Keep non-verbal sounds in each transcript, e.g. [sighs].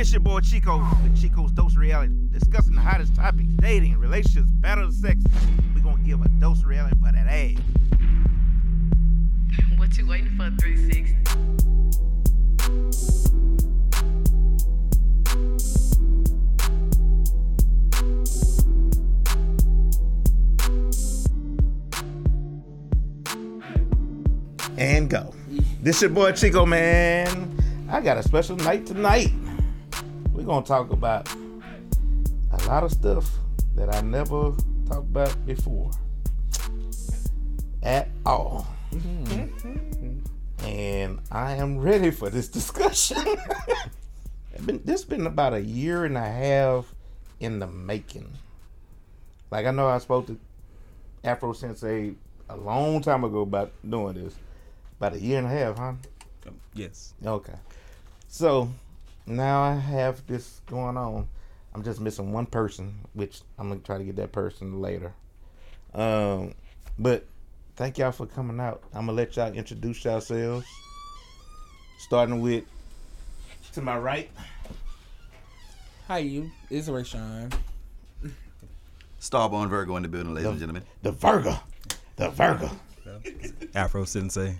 It's your boy Chico with Chico's Dose Reality, discussing the hottest topics, dating, relationships, battle of sex. We gonna give a dose reality for that ass. [laughs] What you waiting for, 360? And go. This your boy Chico, man. I got a special night tonight. We're gonna talk about a lot of stuff that I never talked about before. At all. Mm-hmm. and I am ready for this discussion. [laughs] Been, this been about a year and a half in the making. Like I know I spoke to Afro Sensei a long time ago about doing this. About a year and a half, huh? Yes. Okay. So now I have this going on. I'm just missing one person, which I'm gonna try to get that person later. Um, but thank y'all for coming out. I'm gonna let y'all introduce yourselves. Starting with to my right. Hi, you. It's Rayshawn. Starborn Virgo in the building, ladies and gentlemen. The Virgo. The Virgo. Afro Sensei.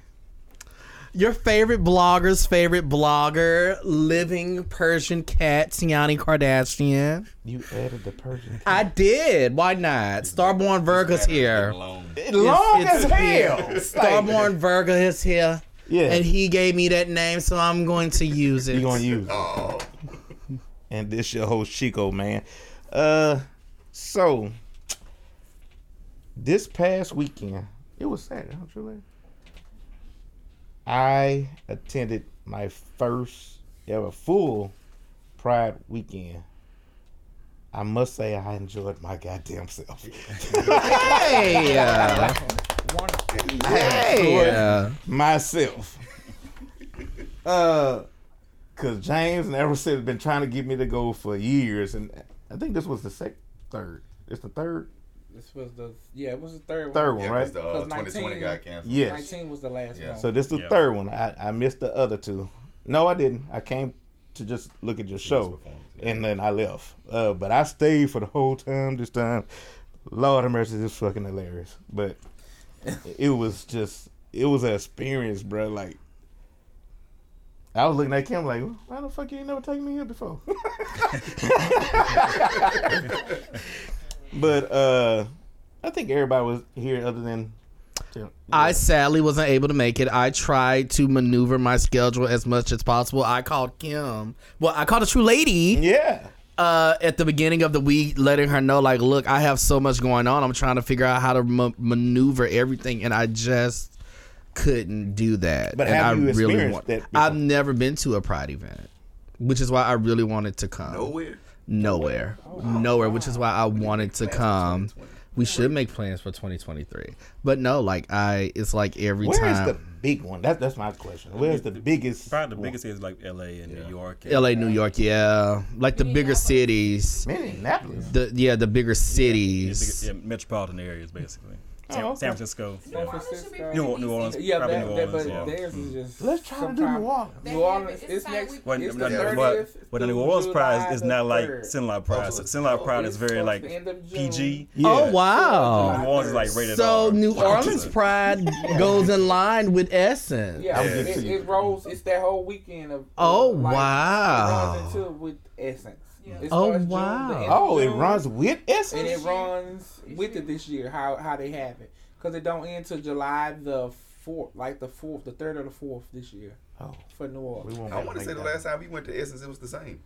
Your favorite blogger's favorite blogger, living Persian cat, Tiani Kardashian. You added the person. I did. Why not? Starborn Virgo's here. Long It's- as it's hell. here. Starborn Virgo is here. Yeah. And he gave me that name, so I'm going to use it. You gonna use it. And this your host Chico, man. Uh so this past weekend, it was Saturday, huh, True I attended my first ever full Pride weekend. I must say I enjoyed my goddamn self. Hey! uh, hey! uh, myself. [laughs] Uh, cause James and Everett have been trying to get me to go for years, and I think this was the sec third. It's the third, This was the yeah, it was the third one. third one. one, right? the uh, Cause 2020 19 got canceled. Yes. Nineteen was the last Yeah. one. So this is the Yeah. third one. I, I missed the other two. No, I didn't. I came to just look at your show, yeah. and then I left. Uh, but I stayed for the whole time. This time, Lord have mercy, this fucking hilarious. But [laughs] it was just, it was an experience, bro. Like. I was looking at Kim like, why the fuck you ain't never taken me here before? [laughs] [laughs] but uh I think everybody was here other than I sadly wasn't able to make it. I tried to maneuver my schedule as much as possible. I called Kim. Well, I called a true lady yeah. uh, at the beginning of the week, letting her know, like, look, I have so much going on. I'm trying to figure out how to ma- maneuver everything, and I just couldn't do that. But and have I you really experienced want. that before? I've never been to a Pride event, which is why I really wanted to come. Nowhere. Nowhere, nowhere, which is why I wanted to come. We should make plans for 2023, but no, like I, it's like every Where's time. the big one? That's that's my question. Where's the biggest? Probably the one? biggest is like LA and New York. and- LA, New York, yeah, like the bigger cities. Minneapolis. The yeah, the bigger Yeah, cities. big- yeah, metropolitan areas basically. San, Oh, okay. San Francisco. San Francisco. New, New Orleans. yeah, probably that, New that, Orleans. but yeah. theirs is just. Let's try to do New Orleans. New Orleans. It's next. Well, it's no, the no, 30th. but, but the New Orleans Pride July is not like 3rd. Sinlai Pride. So Sinlai Pride is very like the end of June. PG. Yeah. Oh wow! New Orleans is like rated So R. New Orleans Pride [laughs] goes in line with Essence. Yeah, I'm it, it, it rolls. It's that whole weekend of. Oh, like, wow. It runs into with Essence. It Oh, starts June, wow. the end of Oh, it runs with Essence. and it runs with it this year. How how they have it because it don't end till July the fourth, like the fourth, the third or the fourth this year Oh, for New we Orleans. I want to make say the last time we went to Essence, it was the same.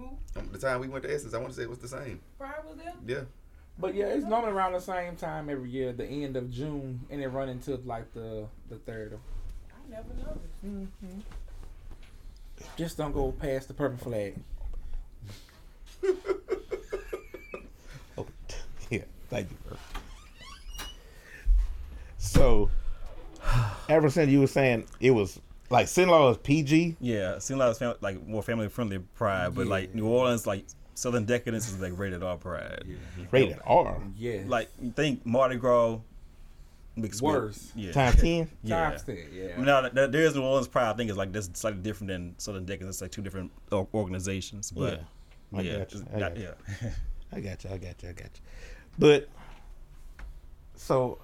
Um, The time we went to Essence, I want to say it was the same. Brian was there. Yeah. But yeah, it's normally around the same time every year, the end of June, and it run until like the the third. Of, I never noticed. hmm Just don't go past the purple flag. [laughs] Oh, yeah. Thank you, bro. So, ever since you were saying it was like sin law is PG. Yeah, Sinlai is fam- like more family friendly Pride, but like New Orleans, like Southern Decadence is like rated R Pride. Rated R. Yeah. Like you think Mardi Gras, mixed Worse. With, [laughs] yeah. Times ten. yeah. Times ten, yeah. Now there there is New Orleans Pride. I think is like this slightly different than Southern Decadence. It's like two different uh, organizations. But I yeah, got you. I got- you. yeah. [laughs] I got you. I got you. I got you. But so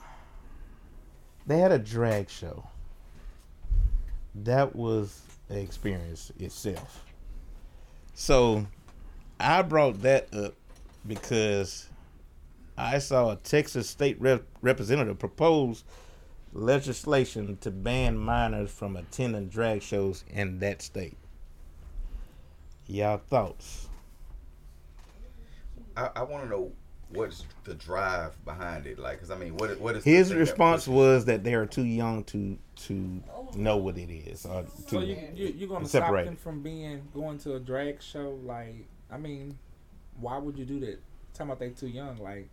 they had a drag show. That was the experience itself. So I brought that up because I saw a Texas state rep- representative propose legislation to ban minors from attending drag shows in that state. Y'all thoughts? I, I want to know what's the drive behind it. Like, cause I mean, what what is His the thing that response was that they are too young to to know what it is uh, or to So you, you you're gonna stop separate. them from being going to a drag show? Like, I mean, why would you do that? Talking about they too young. Like,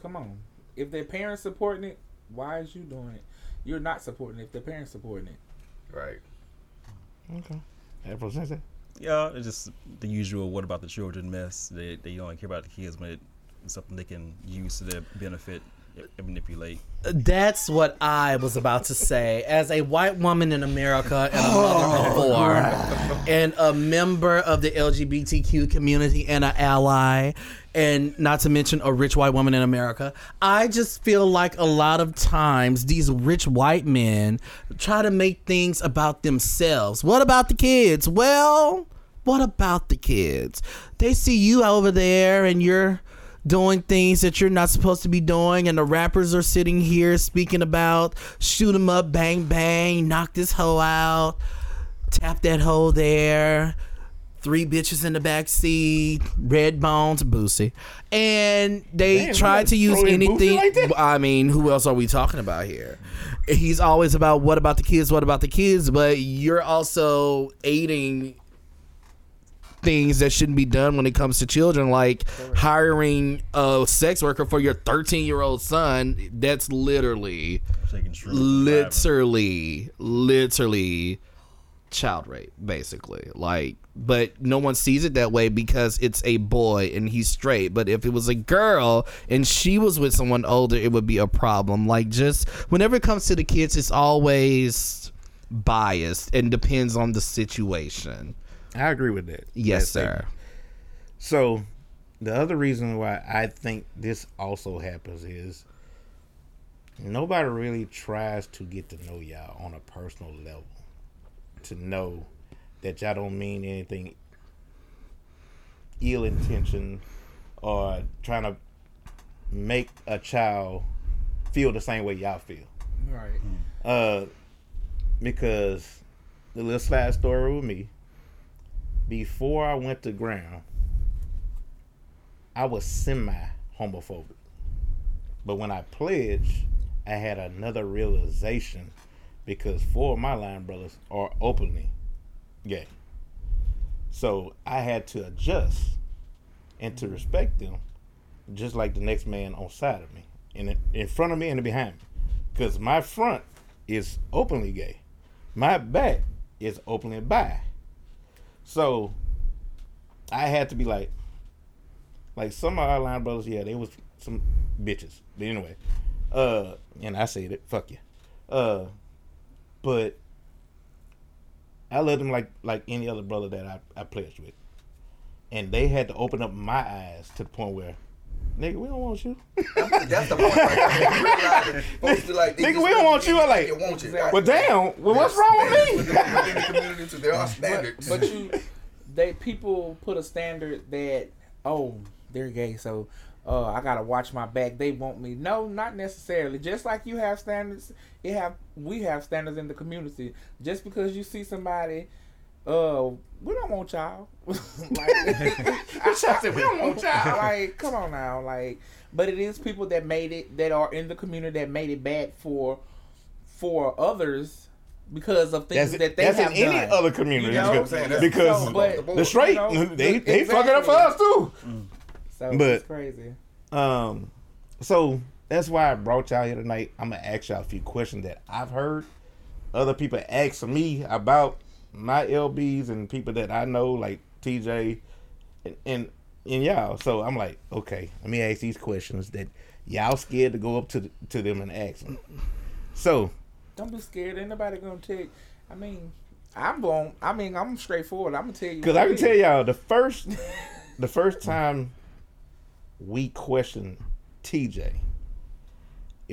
come on. If their parents supporting it, why is you doing it? You're not supporting it if their parents supporting it. right. Okay. Afro Sensei. Yeah, it's just the usual. What about the children mess? They they only care about the kids when it's something they can use to their benefit manipulate. That's what I was about to say. As a white woman in America and a oh, mother of four, and a member of the LGBTQ community and an ally, and not to mention a rich white woman in America, I just feel like a lot of times these rich white men try to make things about themselves. What about the kids? Well, what about the kids? They see you over there and you're doing things that you're not supposed to be doing and the rappers are sitting here speaking about shoot 'em up bang bang knock this hoe out tap that hoe there three bitches in the back seat red bones boosie. And they Damn, try to use throw in Boosie anything like i mean who else are we talking about here? He's always about what about the kids? What about the kids? But you're also aiding things that shouldn't be done when it comes to children, like hiring a sex worker for your 13 year old son. That's literally, literally, literally child rape, basically. Like, but no one sees it that way because it's a boy and he's straight. But if it was a girl and she was with someone older, it would be a problem. Like, just whenever it comes to the kids, it's always biased and depends on the situation. I agree with that. Yes, That sir. So, the other reason why I think this also happens is nobody really tries to get to know y'all on a personal level. To know that y'all don't mean anything ill intention or trying to make a child feel the same way y'all feel. Right. Uh, because the little slide story with me, before I went to ground, I was semi homophobic. But when I pledged, I had another realization because four of my line brothers are openly gay. So I had to adjust and to respect them just like the next man on side of me, in in front of me and behind me. Because my front is openly gay, my back is openly bi. So I had to be like, like some of our line brothers, yeah, they was some bitches. But anyway, uh, and I said it, fuck you. Uh, but I loved them like like any other brother that I, I pledged with. And they had to open up my eyes to the point where, nigga, we don't want you. [laughs] That's the point right there. You realize that folks be like, Nigga, we don't want you. I like- want you. well, damn. Well, what's wrong with me? Within, within the community, too, there are But, but you, they people put a standard that oh they're gay, so uh, I gotta watch my back. They want me. No, not necessarily. Just like you have standards, it have we have standards in the community. Just because you see somebody, uh, we don't want y'all. [laughs] like, [laughs] [laughs] I said, we don't want y'all. like, come on now, like, but it is people that made it that are in the community that made it bad for for others because of things That's, that they that's have in any other community. You know what I'm because saying? That's because So, but- the straight, you know, they, they fucking up for us too. So But- it's crazy. Um, so that's why I brought y'all here tonight. I'm gonna ask y'all a few questions that I've heard other people ask me about my LBs and people that I know, like TJ and and, and y'all. So I'm like, okay, let me ask these questions that y'all scared to go up to the, to them and ask them. So Don't be scared. Ain't nobody gonna take. I mean, I'm going. I mean, I'm straightforward. I'm gonna tell you. Because I can tell y'all the first, [laughs] the first time we questioned TJ,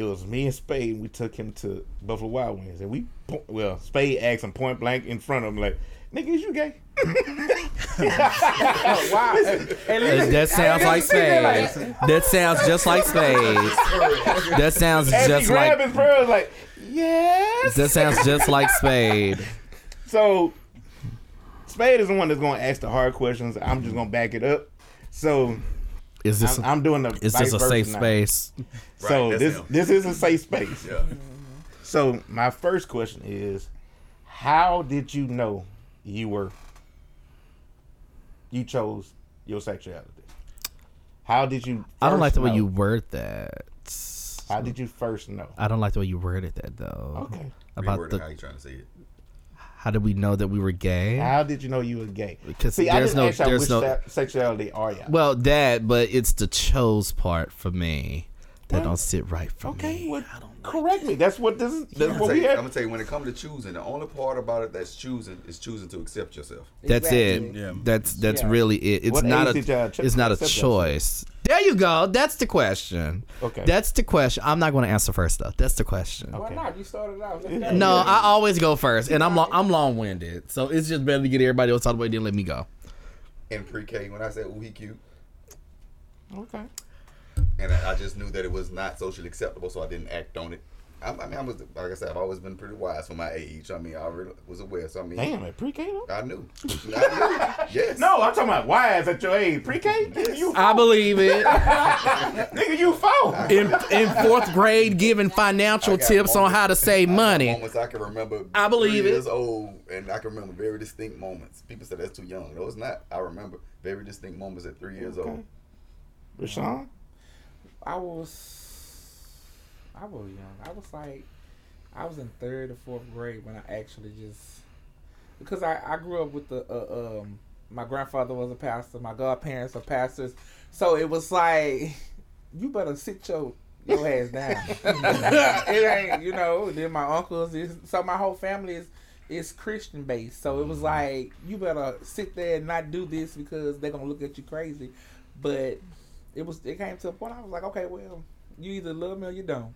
it was me and Spade. And we took him to Buffalo Wild Wings, and we well, Spade asked him point blank in front of him, like, "Nigga, is you gay?" Oh, [laughs] wow. At least- That sounds like spades. That sounds just like spades. That sounds and just grabbed like his pearls, like, "Yes." that sounds just like spade. So Spade is the one that's going to ask the hard questions. I'm just going to back it up. So Is this I'm, I'm doing the. is vice this a safe now. space? So Right, that's this him. this is a safe space. Yeah. So my first question is, how did you know you were you chose your sexuality? How did you? I don't like the first way you word that. How did you first know? I don't like the way you worded that though. Okay. About Reword the how you trying to say it. How did we know that we were gay? How did you know you were gay? Because See, I there's didn't no- there's which no- sexuality are you? Well, that, but it's the chose part for me that Well, don't sit right for okay, me. well, I don't correct me. That's what this is. I'm That's gonna, what tell we you, I'm gonna tell you when it comes to choosing, the only part about it that's choosing is choosing to accept yourself. That's Exactly. it. Yeah. That's that's Yeah. really it. It's What not a ch- it's not a accept that? choice. There you go. That's the question. Okay. That's the question. I'm not going to answer first though. That's the question. Why not? You started out. Let's. [laughs] No, I always go first, and I'm long, I'm long winded, so it's just better to get everybody else out of the way than let me go. In pre-K, when I said "ooh he cute," okay. And I, I just knew that it was not socially acceptable, so I didn't act on it. I, I mean, I was like I said, I've always been pretty wise for my age. I mean, I already was aware. So I mean, Damn, at pre-K though? I knew. I knew. [laughs] Yes. No, I'm talking about wise at your age. Pre-K? Nigga, you I believe it. [laughs] nigga, you four. In in fourth grade, giving financial I got tips on how to save I money. Moments I can remember. I believe three it. Years old, and I can remember very distinct moments. People said that's too young. No, it's not. I remember very distinct moments at three years old. Rashawn? I was, I was young. I was like, I was in third or fourth grade when I actually just, because I, I grew up with the, uh, um, my grandfather was a pastor, my godparents are pastors, so it was like, you better sit your your ass down. [laughs] [laughs] it ain't, you know. Then my uncles, is, so my whole family is is Christian based. So it was like, you better sit there and not do this because they're gonna look at you crazy. But it was it came to a point I was like, okay, well, you either love me or you don't.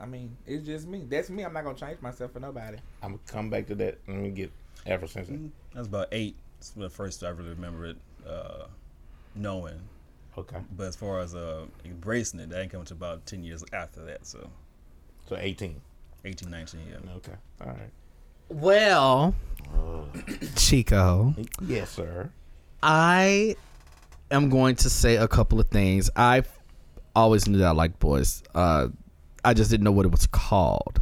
I mean, it's just me. That's me. I'm not gonna change myself for nobody. I'm gonna come back to that. Let me get ever since. I was about eight. That's the first I really remember it uh, knowing. Okay. But as far as uh, embracing it, that ain't coming to about 10 years after that. So So 18. 18, 19, yeah. Okay. All right. Well, uh. Chico, Yes, sir. I am going to say a couple of things. I always knew that I liked boys. Uh, I just didn't know what it was called.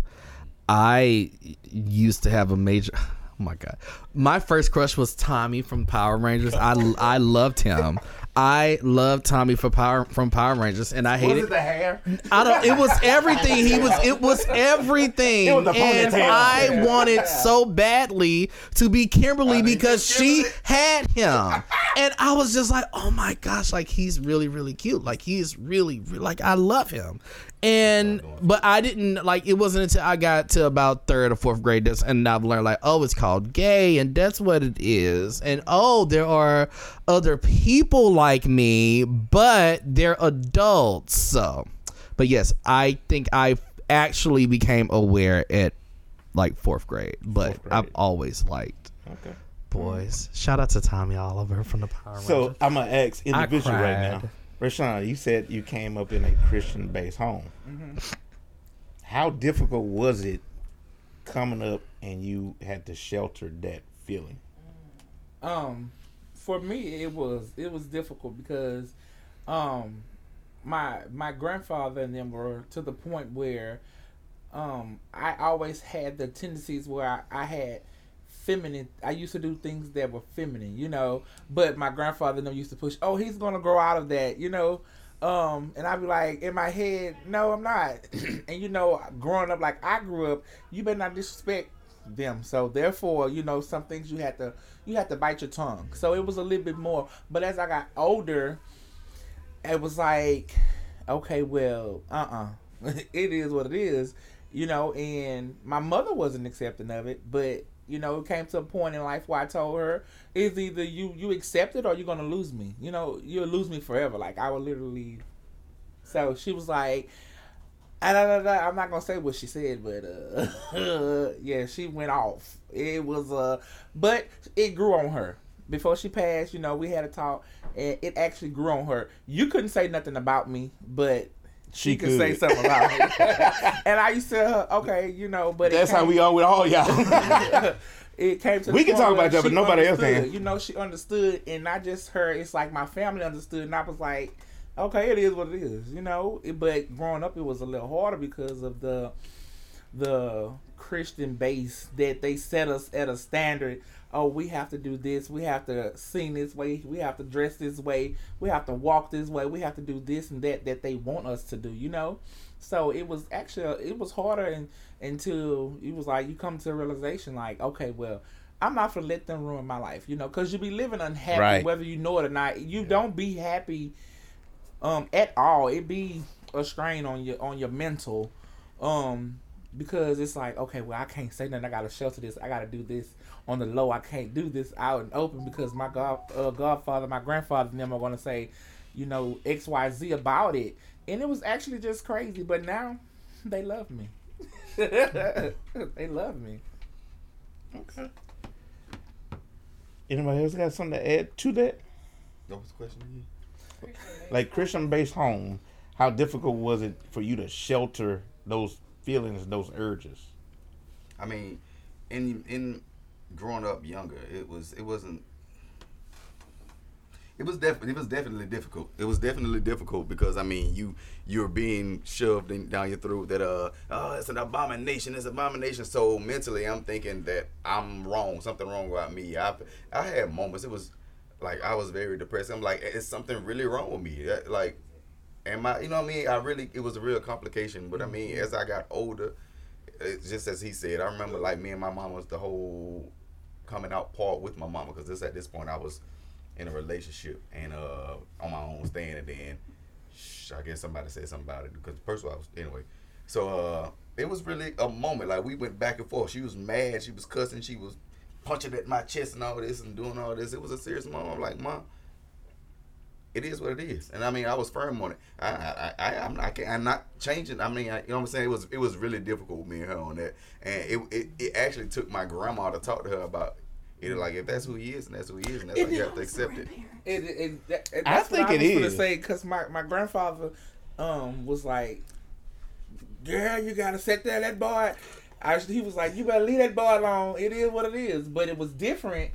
I used to have a major. [laughs] Oh my god, my first crush was Tommy from Power Rangers. I I loved him. I love Tommy for Power from Power Rangers, and I hate Was hated. it the hair? I don't. It was everything. He was. It was [laughs] everything. It was and. I wanted so badly to be Kimberly because she had him, [laughs] and I was just like, oh my gosh, like he's really, really cute. Like he's really, really like I love him. And oh, but I didn't like it wasn't until I got to about third or fourth grade that's and I've learned like oh it's called gay and that's what it is and oh there are other people like me but they're adults so but yes I think I actually became aware at like fourth grade but Fourth grade. I've always liked Okay. boys shout out to Tommy Oliver from the Power Rangers. So I'm an ex individual right now. Rashawn, you said you came up in a Christian based home. How difficult was it coming up and you had to shelter that feeling? Um, for me, it was it was difficult because, um, my my grandfather and them were to the point where, um, I always had the tendencies where I, I had feminine. I used to do things that were feminine, you know. But my grandfather and them used to push. Oh, he's gonna grow out of that, you know. Um, and I'd be like in my head, no, I'm not. [clears throat] and you know, growing up like I grew up, you better not disrespect them. So therefore, you know, some things you had to you had to bite your tongue. So it was a little bit more. But as I got older, it was like okay, well, uh uh [laughs] it is what it is, you know, and my mother wasn't accepting of it, but you know, it came to a point in life where I told her, it's either you you accept it or you're gonna lose me. You know, you'll lose me forever. Like I will literally so she was like I, I'm not gonna say what she said, but uh, [laughs] yeah, she went off. It was uh, but it grew on her. Before she passed, you know, we had a talk, and it actually grew on her. You couldn't say nothing about me, but she, She could, say something about me. [laughs] and I used to her, okay, you know, but That's how we are with all y'all. [laughs] it came to We can talk about that, but nobody else can. You know, she understood, and not just her. It's like my family understood, and I was like, okay, it is what it is. You know, It- but growing up, it was a little harder because of the the Christian base that they set us at a standard. Oh, we have to do this. We have to sing this way. We have to dress this way. We have to walk this way. We have to do this and that that they want us to do. You know, so it was actually it was harder and until it was like you come to a realization like okay, well. I'm not gonna let them ruin my life, you know, because you'll be living unhappy Right. whether you know it or not. You don't be happy um at all. It be a strain on your on your mental. Um because it's like, okay, well I can't say nothing, I gotta shelter this, I gotta do this on the low, I can't do this out and open because my god uh, godfather, my grandfather and them are gonna say, you know, XYZ about it. And it was actually just crazy. But now they love me. [laughs] they love me. okay. Anybody else got something to add to that? What was the question again? Like Christian based home, how difficult was it for you to shelter those feelings, those urges? I mean, in in growing up younger, it was it wasn't. It was definitely it was definitely difficult. It was definitely difficult because I mean you you're being shoved in, down your throat that uh oh it's an abomination it's an abomination. So mentally I'm thinking that I'm wrong something wrong about me. I I had moments it was like I was very depressed. I'm like is something really wrong with me? Like am I you know what I mean? I really it was a real complication. But I mean as I got older, it's just as he said, I remember like me and my mom was the whole coming out part with my mama because this at this point I was in a relationship and uh on my own stand and then I guess somebody said something about it because first of all I was anyway. So uh it was really a moment like we went back and forth. She was mad, she was cussing, she was punching at my chest and all this and doing all this. It was a serious moment. I'm like, Mom, it is what it is. And I mean, I was firm on it. I, I, I I'm not, I can't, I'm not changing. I mean, I, you know what I'm saying? It was, it was really difficult with me and her on that. And it, it, it actually took my grandma to talk to her about it. Like, if that's who he is, and that's who he is, and that's how you have to accept it. It, it, it, that- I that's think what I it was gonna say because my, my grandfather um was like, "Girl, you gotta set that that boy." I, he was like, "You better leave that boy alone. It is what it is." But it was different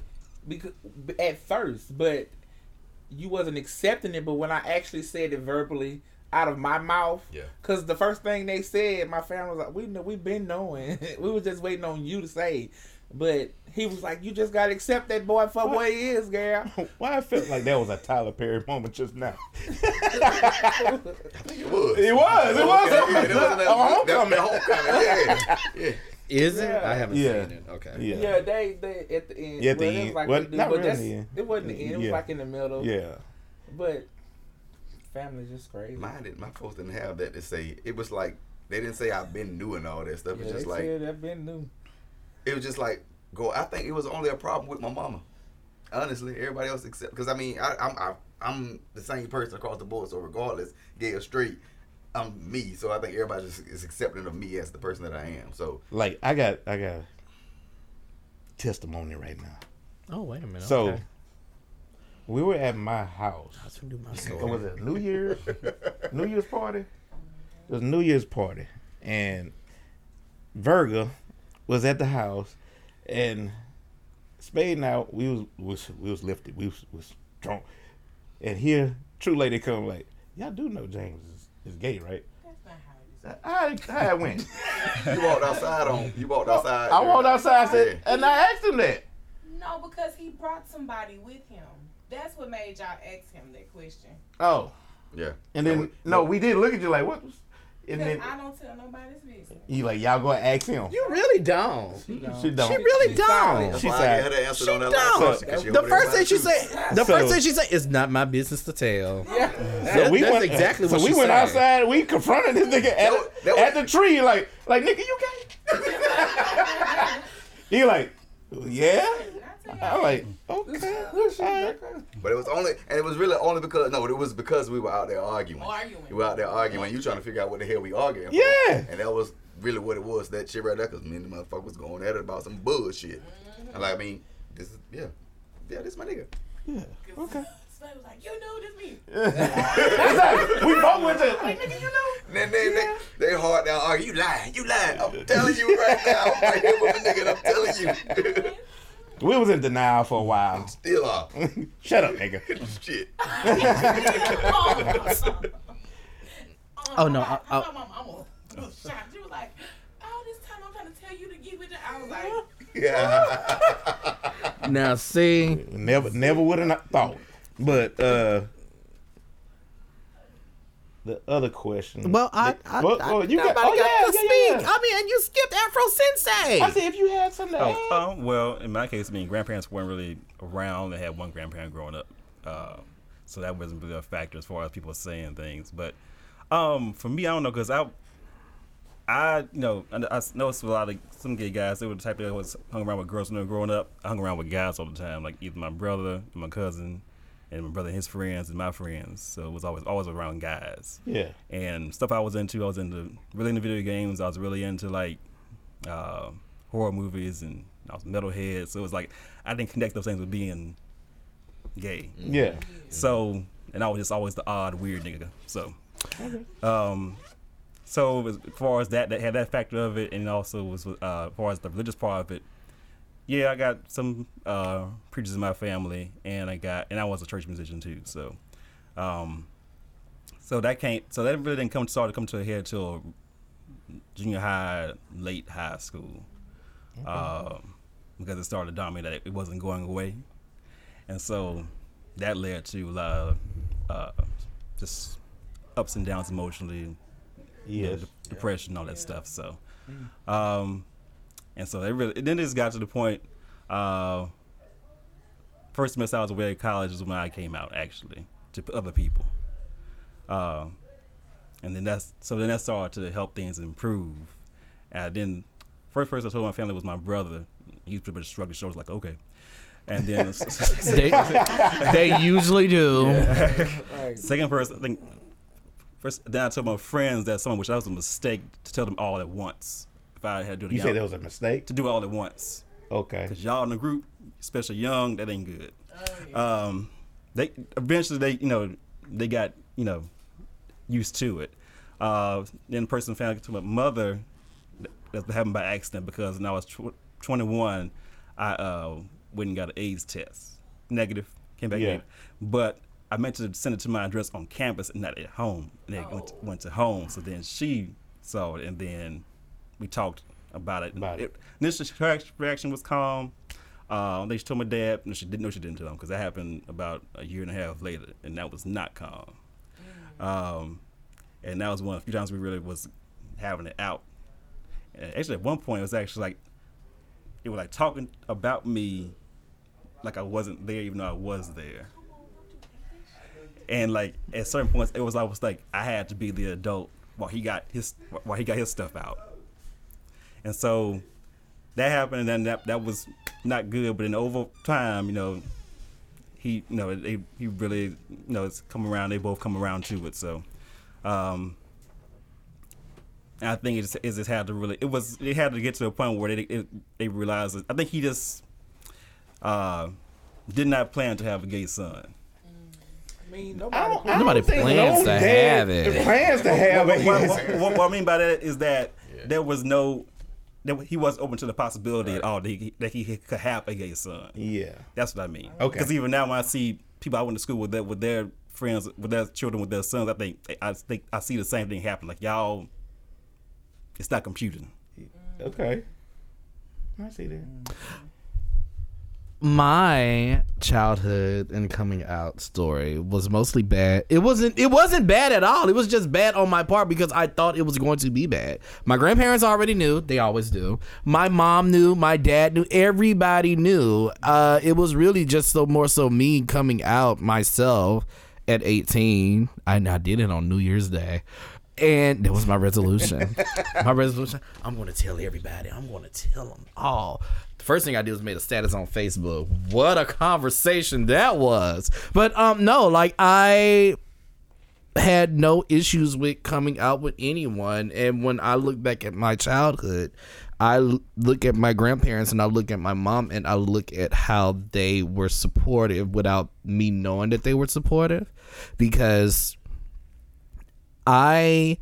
because at first, but you wasn't accepting it. But when I actually said it verbally out of my mouth, Yeah. because the first thing they said, my family was like, "We know, we've been knowing. [laughs] we were just waiting on you to say." But he was like, "You just gotta accept that boy for what he is, girl." [laughs] Why I felt like that was a Tyler Perry moment just now. [laughs] [laughs] I think it was. It was. It was. Yeah, yeah, it was that, Oh, that, homecoming. that homecoming. Yeah. yeah. Is it? Yeah. I haven't Yeah. seen it. Okay. Yeah. Yeah, they they at the end. Yeah, at the well, it was end. like Well, they do, not but really that's, the end. it wasn't the end. It was Yeah. like in the middle. Yeah. But family's just crazy. Mine didn't. My folks didn't have that to say. It was like they didn't say I've been new and all that stuff. yeah, It's just they like said that been new. It was just like go. I think it was only a problem with my mama. Honestly, everybody else except because I mean I, I'm I, I'm the same person across the board. So regardless, gay or straight, I'm me. So I think everybody just is accepting of me as the person that I am. So Like I got I got testimony right now. Oh wait a minute. So okay. we were at my house. I was gonna do my What story. was it? New Year's New Year's party? It was New Year's party. And Virgo was at the house and Spade and I we was was we was lifted. We was, was drunk. And here true lady come like, Y'all do know James is, is gay, right? That's not how it is. Uh, I how it went. you walked outside on. You walked outside. I walked outside I said, Yeah. and I asked him that. No, because he brought somebody with him. That's what made y'all ask him that question. Oh. Yeah. And then we- no, we did look at you like what was And then I don't tell nobody's business. you like y'all go ask him. You really don't. She don't. She really don't. That's She why I said- had her answered She on don't. last question, 'cause The first thing she said, the So- first thing she said is not my business to tell. [laughs] Yeah. So we that's went exactly so what we she went said. outside. We confronted this nigga at, That was- that at was- the tree, like like nigga, you gay? [laughs] he like, yeah. I'm like, okay. alright. But it was only, and it was really only because no, it was because we were out there arguing. Arguing. We were out there arguing. You trying to figure out what the hell we arguing? for. Yeah. And that was really what it was. That shit right there, because me and the motherfucker was going at it about some bullshit. Mm-hmm. And like, I mean, this is yeah, yeah, this my nigga. Yeah. Okay. [laughs] Somebody was like, you know this me. [laughs] exactly. We both went to like nigga, you know. And then they, they, they hard down arguing. You lying, you lying. I'm telling you right now. I'm right here with my nigga. I'm telling you. [laughs] We was in denial for a while. Still are. [laughs] Shut up, nigga. [laughs] Shit. [laughs] Oh, no, I'm, I- I- I'm, I'm, I'm a little shocked. She was like, all this time I'm trying to tell you to get with it. I was like, Yeah. Now see, Never, never would have thought. But uh, the other question. well, I, I, Well, I well, you got- nobody oh, got yeah, to yeah, speak. yeah. I mean, and you skipped Afro Sensei. I said if you had something to Oh, add. um, well, in my case, I mean, grandparents weren't really around. They had one grandparent growing up, uh, so that wasn't really a factor as far as people saying things. But um, for me, I don't know because I, I you know, I, I noticed a lot of some gay guys. They were the type that was hung around with girls when they were growing up. I hung around with guys all the time, like either my brother, and my cousin, and my brother and his friends, and my friends. So it was always always around guys yeah. and stuff I was into. I was into really into video games. I was really into like uh, horror movies, and I was metalhead. So it was like I didn't connect those things with being gay. Yeah. So and I was just always the odd, weird nigga. So, um, so as far as that, that had that factor of it, and also was uh, as far as the religious part of it. Yeah, I got some uh, preachers in my family, and I got, and I was a church musician too. So, um, so that can't, so that really didn't come start to come to a head till junior high, late high school, um, because it started to dominate. It wasn't going away, and so that led to a lot of uh, just ups and downs emotionally, you know, Yes. de- depression, all that stuff. So, um, and so they really, then it just got to the point. Uh, first semester I was away at college is when I came out actually to other people. Uh, and then that's so then that started to help things improve. And then first person I told my family was my brother. He pretty much shrugged his shoulders like okay. And then [laughs] they, they usually do. Right. [laughs] second person I think first then I told my friends that someone which that was a mistake to tell them all at once. If I had to do it You again, said that was a mistake. to do it all at once. Okay. Cause y'all in the group, especially young, that ain't good. Um, they eventually they you know they got you know used to it. Uh, then the person found out to my mother that happened by accident because when I was tw- 21, I uh, went and got an AIDS test, negative, came back Yeah. negative. But I meant to send it to my address on campus and not at home. And it went, to, went to home. So then she saw it, and then we talked about it. About it. Initially, her reaction was calm. Uh, then she told my dad. No, she didn't know she didn't tell him because that happened about a year and a half later, and that was not calm. Um, and that was one of the few times we really was having it out. And actually, at one point, it was actually like it was like talking about me like I wasn't there, even though I was there. And like at certain points, it was almost like I had to be the adult while he got his while he got his stuff out. And so that happened, and then that that was not good. But in over time, you know, he you know they, he really you know it's come around. They both come around to it. So. Um, I think it just, it just had to really it was it had to get to a point where they it, they realized that, I think he just uh, did not plan to have a gay son. I mean, I nobody. don't, I Nobody don't think plans no to have it. Plans to have what, it. what, what, what- what I mean by that is that there was no that he wasn't open to the possibility at all that he, that he could have a gay son. Yeah. That's what I mean. Okay. Because even now, when I see people I went to school with their with their friends, with their children, with their sons, I think I think I see the same thing happen. Like y'all, it's not computing. Okay. I see that. My childhood and coming out story was mostly bad. It wasn't it wasn't bad at all. It was just bad on my part because I thought it was going to be bad. My grandparents already knew, they always do. My mom knew, my dad knew, everybody knew. Uh it was really just so more so me coming out myself at 18. I, I did it on New Year's Day. And that was my resolution. [laughs] my resolution. I'm going to tell everybody. I'm going to tell them all. The first thing I did was made a status on Facebook. What a conversation that was. But um, no, like I had no issues with coming out with anyone. And when I look back at my childhood, I look at my grandparents and I look at my mom and I look at how they were supportive without me knowing that they were supportive because I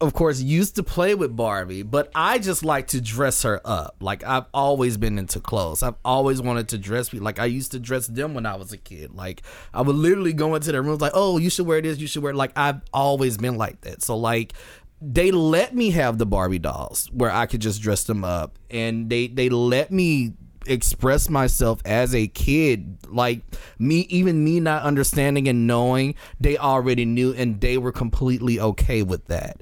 of course used to play with Barbie, but I just like to dress her up. Like I've always been into clothes. I've always wanted to dress people. Like I used to dress them when I was a kid. Like I would literally go into their rooms like, "Oh, you should wear this, you should wear." Like I've always been like that. So like they let me have the Barbie dolls where I could just dress them up and they they let me express myself as a kid like me even me not understanding and knowing they already knew and they were completely okay with that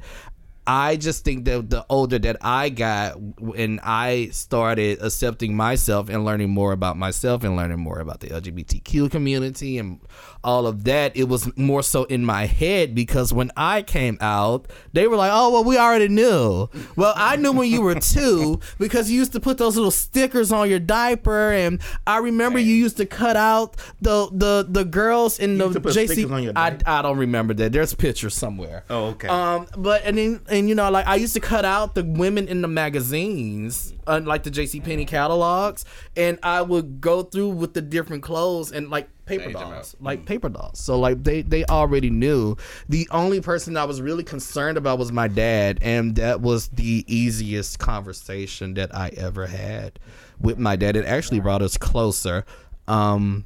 I just think that the older that I got and I started accepting myself and learning more about myself and learning more about the LGBTQ community and all of that, it was more so in my head because when I came out, they were like, oh, well, we already knew. Well, I knew when you were [laughs] two because you used to put those little stickers on your diaper. And I remember you used to cut out the the, the girls in the used JC. stickers on your I. I don't remember that. There's pictures somewhere. Oh, okay. Um, but and then and you know like I used to cut out the women in the magazines, uh, like the J.C. Penney catalogs, and I would go through with the different clothes and like paper Change dolls, like paper dolls. So like they they already knew. The only person I was really concerned about was my dad, and that was the easiest conversation that I ever had with my dad. It actually brought us closer. Um,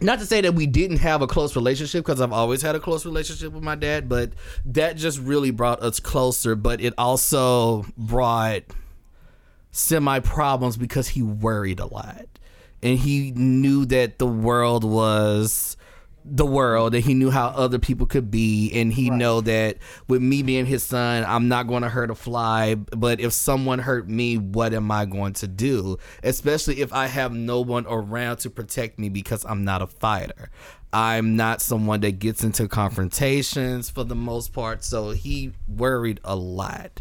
not to say that we didn't have a close relationship because I've always had a close relationship with my dad, but that just really brought us closer. But it also brought semi problems because he worried a lot and he knew that the world was the world and he knew how other people could be and he know that with me being his son i'm not going to hurt a fly but if someone hurt me what am i going to do especially if i have no one around to protect me because i'm not a fighter i'm not someone that gets into confrontations for the most part so he worried a lot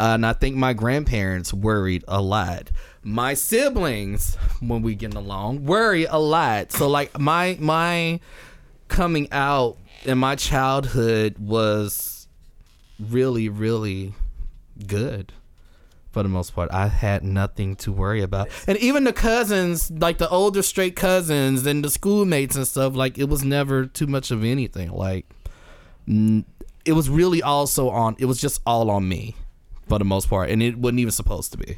uh, and I think my grandparents worried a lot. My siblings, when we getting along, worry a lot. So like my my coming out in my childhood was really really good for the most part. I had nothing to worry about. And even the cousins, like the older straight cousins and the schoolmates and stuff, like it was never too much of anything. Like it was really also on it was just all on me for the most part and it wasn't even supposed to be.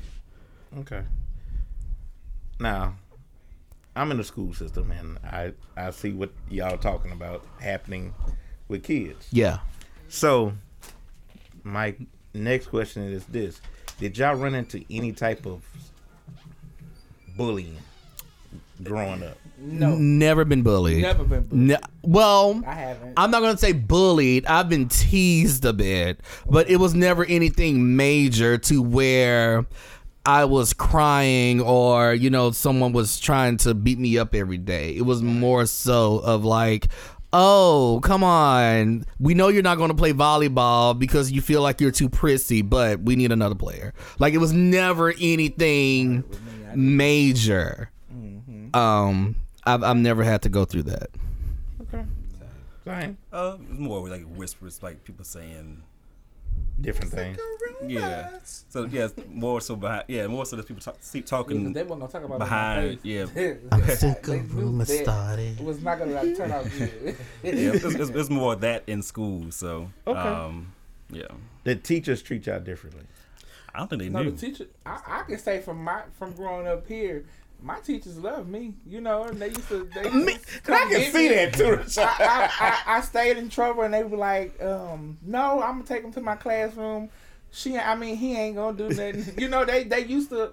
Okay. Now, I'm in the school system, and I I see what y'all talking about happening with kids. Yeah. So, my next question is this: Did y'all run into any type of bullying growing up? No, Never been bullied. never been. bullied. Ne- well, I haven't. I'm not gonna say bullied. I've been teased a bit, but it was never anything major to where I was crying or you know someone was trying to beat me up every day. It was more so of like. Oh, come on. We know you're not going to play volleyball because you feel like you're too prissy, but we need another player. Like it was never anything major. Um, I've, I've never had to go through that. Okay. Same. Uh, it's more like whispers, like people saying, Different things. yeah. So yeah, more so behind, yeah, more so that people talk, keep Yeah, 'cause talking they weren't gonna talk about behind, it in yeah. [laughs] I'm sick They of rumors that started. It was not gonna like, turn out good. [laughs] yeah. It's, it's, it's more of that in school. So, Okay. um, yeah, The teachers treat y'all differently. I don't think they No, knew. the teacher. I, I can say from my from growing up here, my teachers love me. You know, and they used to. They used to come I can see me. that too. I, I, I, I stayed in trouble, and they were like, um, "No, I'm gonna take him to my classroom." She, I mean, he ain't gonna do nothing. [laughs] you know, they they used to.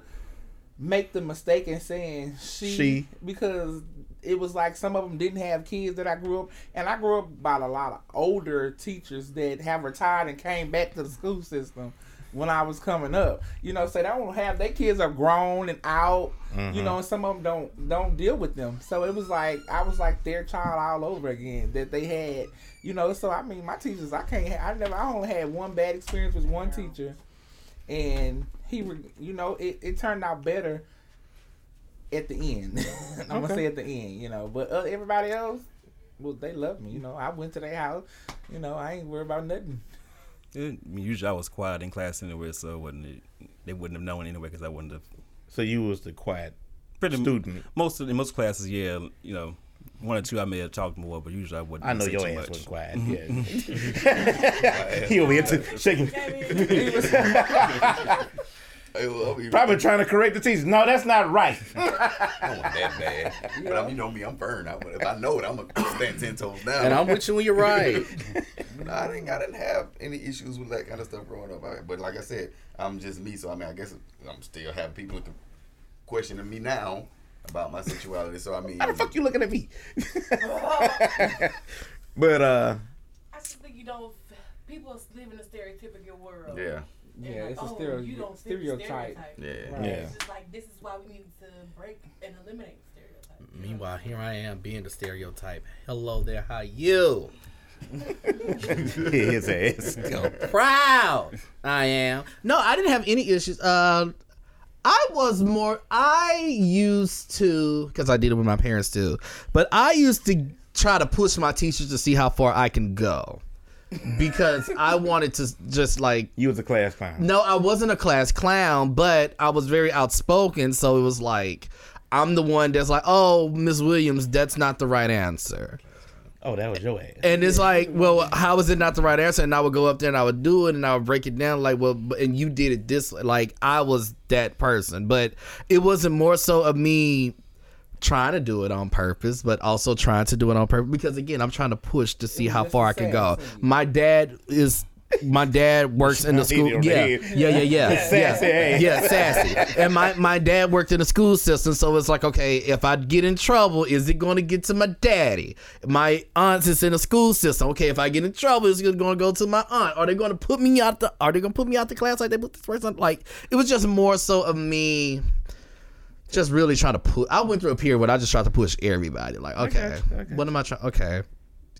make the mistake in saying she, She. because it was like some of them didn't have kids that I grew up, and I grew up by a lot of older teachers that have retired and came back to the school system when I was coming up. You know, so they don't have their kids are grown and out. You know, and some of them don't don't deal with them. So it was like I was like their child all over again that they had. You know, so I mean, my teachers, I can't. I never. I only had one bad experience with one teacher, and he, re- you know, it, it turned out better at the end. [laughs] I'm gonna say at the end, you know. But uh, everybody else, well, they love me. You know, I went to their house. You know, I ain't worried about nothing. I mean, usually I was quiet in class anyway, so it wouldn't they wouldn't have known anyway because I wouldn't have. So you was the quiet Pretty student. Most of in most classes, yeah, you know, one or two I may have talked more, but usually I wouldn't. I know say your too ass much. was quiet. [laughs] [laughs] Yeah. he over here t- shaking, Hey, well, I mean, probably trying to correct the teacher. No, that's not right. I don't want that bad. But I mean, you know me, I'm burned. I, if I know it, I'm gonna stand ten toes down. And I'm with you when you're right. [laughs] No, I didn't. I didn't have any issues with that kind of stuff growing up. I, but like I said, I'm just me. So I mean, I guess I'm still having people questioning me now about my sexuality. So I mean, How the fuck you looking at me? [laughs] but uh, I just think you don't. People live in a stereotypical world. Yeah, And Yeah, like, it's a oh, stereo- you don't stereotype. stereotype. yeah. Right. yeah. It's just like this is why we need to break and eliminate stereotypes. Meanwhile, here I am being the stereotype. Hello there, how you? His ass. go Proud I am. No, I didn't have any issues. Uh, I was more. I used to because I did it with my parents too, but I used to try to push my teachers to see how far I can go because I wanted to just like You was a class clown. no, I wasn't a class clown, but I was very outspoken. So it was like, I'm the one that's like, oh, Miss Williams, that's not the right answer. Oh, that was your ass. And it's like, well, how is it not the right answer? And I would go up there and I would do it and I would break it down like, well, and you did it this like I was that person, but it wasn't more so of me trying to do it on purpose, but also trying to do it on purpose because again, I'm trying to push to see how far I can go. My dad is. My dad works in the school. the Yeah, yeah, yeah, yeah, Sassy, yeah, hey. yeah, sassy. And my my dad worked in the school system, so it's like, okay, if I get in trouble, is it going to get to my daddy? My aunt's is in the school system. Okay, if I get in trouble, is it going to go to my aunt? Are they going to put me out the? Are they going to put me out the class like they put this person? Like it was just more so of me. Just really trying to put. I went through a period where I just tried to push everybody. Like, okay, okay. what am I trying? Okay,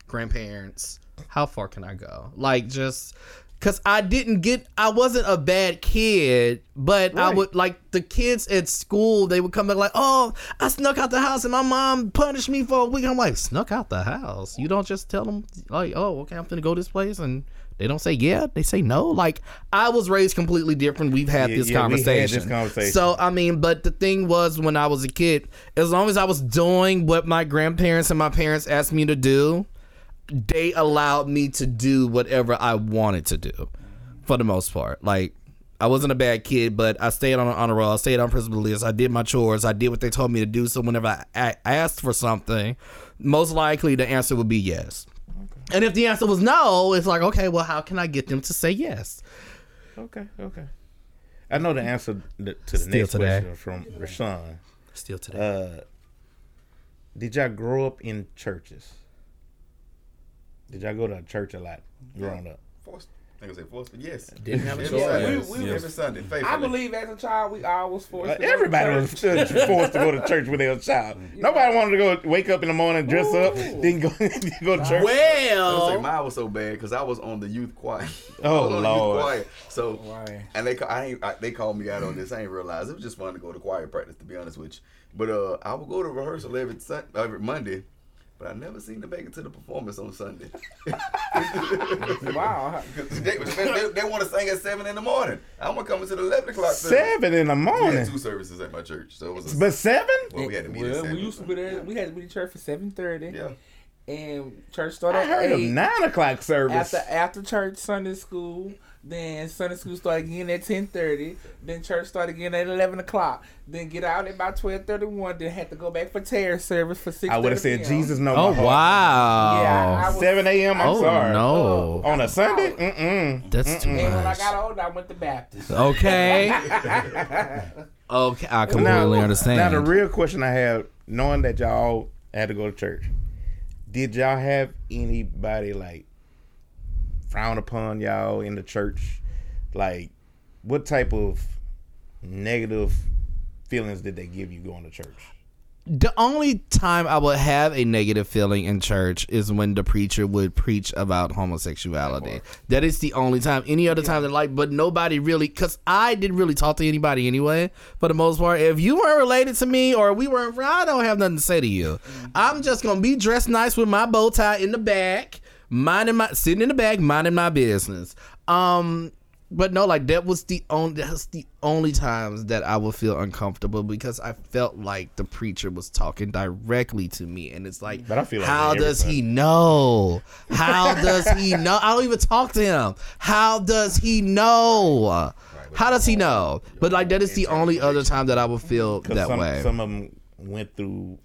grandparents. How far can I go? Like, just because I didn't get, I wasn't a bad kid, but I would like the kids at school. They would come back like, "Oh, I snuck out the house and my mom punished me for a week." I'm like, "Snuck out the house? You don't just tell them like, oh, okay, I'm gonna go this place and." They don't say yeah. They say no. Like I was raised completely different. We've had Yeah, this yeah, we had this conversation. conversation. So I mean, but the thing was, when I was a kid, as long as I was doing what my grandparents and my parents asked me to do, they allowed me to do whatever I wanted to do, for the most part. Like I wasn't a bad kid, but I stayed on an honor roll. I stayed on principal list. I did my chores. I did what they told me to do. So whenever I, I asked for something, most likely the answer would be yes. And if the answer was no, it's like, okay, well, how can I get them to say yes? Okay, okay. I know the answer to the Still next today. question from Rashawn. Still today. Uh, did y'all grow up in churches? Did y'all go to church a lot growing up? Forced. I think I said forced, yes. [laughs] Didn't have a choice. Sunday. We- we- Every Sunday, faithfully. I believe as a child we always forced. Uh, to go to everybody was forced to go to [laughs] church when they were a child. Nobody wanted to go wake up in the morning, dress up, then go, [laughs] then go to church. I was say well, mine was so bad because I was on the youth choir. Oh, I was on the Lord. Youth choir. So Right. and they I ain't I, they called me out on this. I ain't realize it was just fun to go to choir practice. To be honest with you, but uh, I would go to rehearsal every sun, every Monday. But I never seen them make it to the performance on Sunday. [laughs] Wow. they, they, they want to sing at seven in the morning. I'm gonna come into the eleven o'clock service. Seven in the We morning. had two services at my church, so it was. A, But seven? well, we had to meet at seven. we used to be there. We had to be in church for seven thirty. Yeah. and church started I at heard of eight. nine o'clock service. After after church Sunday school, then Sunday school started again at ten thirty. Then church started again at eleven o'clock. Then get out at about twelve thirty one. Then had to go back for terror service for six. I would have said Jesus no. Oh my heart. wow. Yeah, I was, Seven a.m. I'm oh sorry. no. Oh. On a Sunday? Mm-mm. That's too much. And when I got older, I went to Baptist. Okay. [laughs] okay, I completely Now, understand. now the real question I have, knowing that y'all had to go to church, did y'all have anybody like frown upon y'all in the church? Like, what type of negative feelings did they give you going to church? the only time I would have a negative feeling in church is when the preacher would preach about homosexuality. That is the only time. Any other time, they're like, but nobody really, because I didn't really talk to anybody anyway. For the most part, if you weren't related to me or we weren't, I don't have nothing to say to you. Mm-hmm. I'm just gonna be dressed nice with my bow tie in the back, minding my sitting in the back, minding my business. Um, but no, like that was the only that's the only times that I would feel uncomfortable because I felt like the preacher was talking directly to me, and it's like, But I feel like how does he know? How [laughs] does he know? I don't even talk to him. How does he know? How does he know? But like that is the only other time that I would feel that some, way. some of them went through.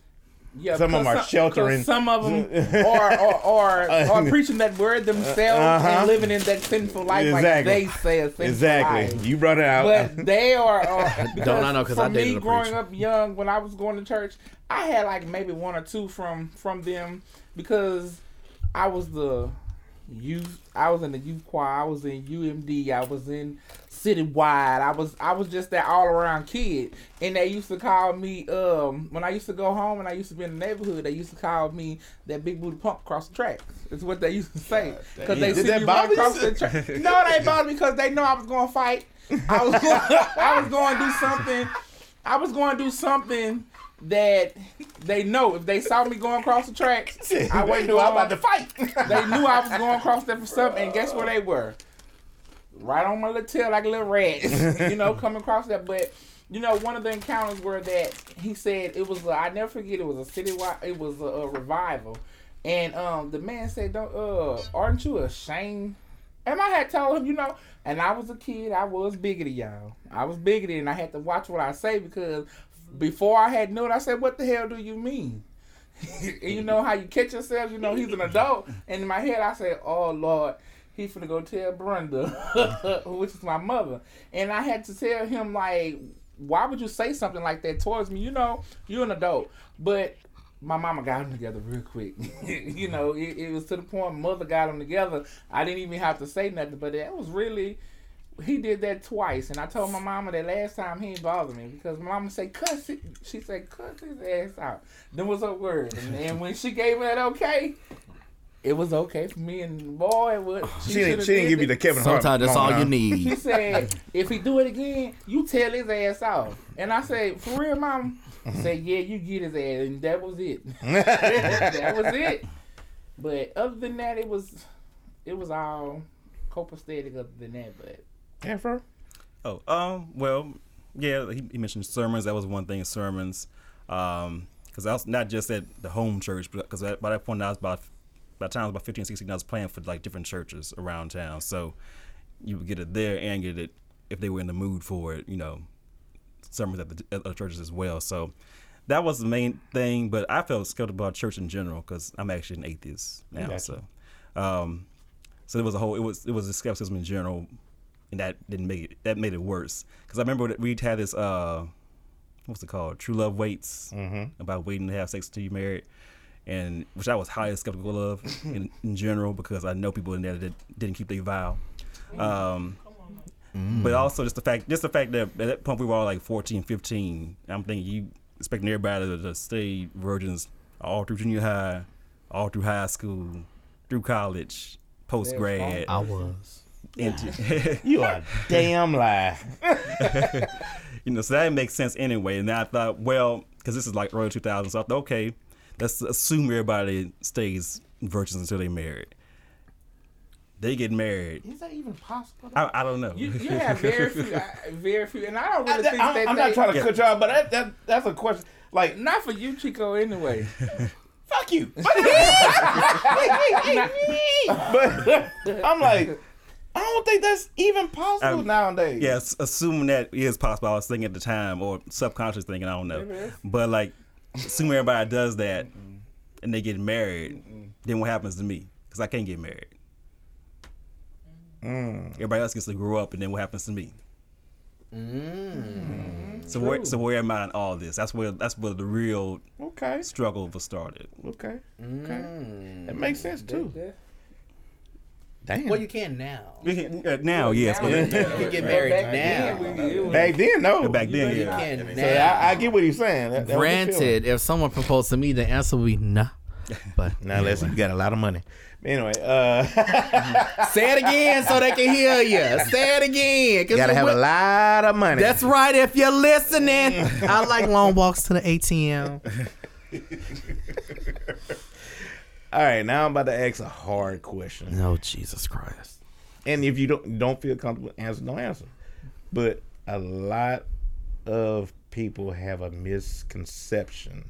Yeah, Some of 'em because are some- sheltering. 'cause Some of them [laughs] are are, are, are [laughs] preaching that word themselves Uh-huh. and living in that sinful life Exactly. like they say a sinful Exactly. life. You brought it out. But they are. [laughs] are Don't I know, 'cause for I dated me growing preacher. up young, when I was going to church, I had like maybe one or two from from them because I was the youth. I was in the youth choir. I was in UMD. I was in citywide. I was I was just that all around kid. And they used to call me um when I used to go home and I used to be in the neighborhood. They used to call me that big booty pump across the tracks. It's what they used to say because they Did see run across the track. [laughs] No, they bothered me because they know I was going to fight. I was going, I was going to do something. I was going to do something that they know if they saw me going across the tracks. [laughs] I wasn't knew I going- about to fight. they knew I was going across there for something, and guess where they were? Right on my little tail, like a little rat, [laughs] you know, coming across that. But you know, one of the encounters were that he said it was. A, I never forget. It was a citywide. It was a, a revival, and um, the man said, "Don't uh, aren't you ashamed?" And I had told him, you know, and I was a kid. I was bigoted, y'all. I was bigoted, and I had to watch what I say because before I had known, I said, "What the hell do you mean?" [laughs] you know how you catch yourself. You know he's an adult, and in my head I said, "Oh Lord." He finna go tell Brenda, [laughs] which is my mother, and I had to tell him like, why would you say something like that towards me? You know, you're an adult, but my mama got them together real quick. [laughs] you know, it, it was to the point mother got them together. I didn't even have to say nothing, but that was really. He did that twice, and I told my mama that last time he ain't bother me because my mama said, "Cuss it." She said, "Cuss his ass out." Then was her word, and, and when she gave me that okay, it was okay for me. And boy, what She didn't. She didn't did give you it. the Kevin Hart. Sometimes that's all moment, you need. She said, if he do it again, you tell his ass off. And I said, for real, mom? Say, yeah, you get his ass. And that was it. [laughs] that was it. But other than that, it was, it was all copacetic other than that. But Afro. Oh, um, well, yeah, he, he mentioned sermons. That was one thing, sermons. Um, because I was not just at the home church, but because by that point I was about, by the time I was about 15, 16, I was playing for like different churches around town. So you would get it there and get it if they were in the mood for it, you know, sermons at the at other churches as well. So that was the main thing. But I felt skeptical about church in general because I'm actually an atheist now. Gotcha. So, um, so there was a whole it was it was a skepticism in general and that didn't make it that made it worse because I remember that we had this uh what's it called True Love Waits about waiting to have sex until you're married and which I was highly skeptical of [laughs] in, in general because I know people in there that didn't keep their vow um but also just the fact just the fact that at that point we were all like 14 15 I'm thinking you expecting everybody to, to stay virgins all through junior high all through high school through college post grad I was. into [laughs] [laughs] You are damn lie. you know, so that makes sense anyway. And I thought, well, because this is like early 2000s, so I thought, okay, let's assume everybody stays virgins until they married. They get married. is that even possible? I, I don't know. You, you have very few, very few, and I don't really I, think that I'm they, not trying to Yeah. cut you off, but that, that that's a question. Like, Not for you, Chico. Anyway, [laughs] fuck you. not- [laughs] but [laughs] I'm like, I don't think that's even possible Um, nowadays. Yes, assuming that is possible. I was thinking at the time, or subconscious thinking. I don't know. But like, assuming everybody does that, and they get married, then what happens to me? Because I can't get married. Mm. Everybody else gets to grow up, and then what happens to me? Mm. So where, so where am I in all this? That's where that's where the real Okay. struggle was started. Okay. Mm. Okay. That makes sense too. That- Damn. Well, you can now. We can- uh, now, yes, now- but You can get married Back now. then, we- Back then, no. back then, You yeah. can So I, now. I get what he's saying. That, that was the feeling. Granted, if someone proposed to me, the answer would be no. But [laughs] Now, unless you got a lot of money. Anyway, uh, [laughs] say it again so they can hear you. Say it again. 'cause gotta it have a lot of money. That's right. If you're listening, I like long walks to the ATM. [laughs] All right, now I'm about to ask a hard question. No, Jesus Christ. And if you don't don't feel comfortable answering, don't answer. But a lot of people have a misconception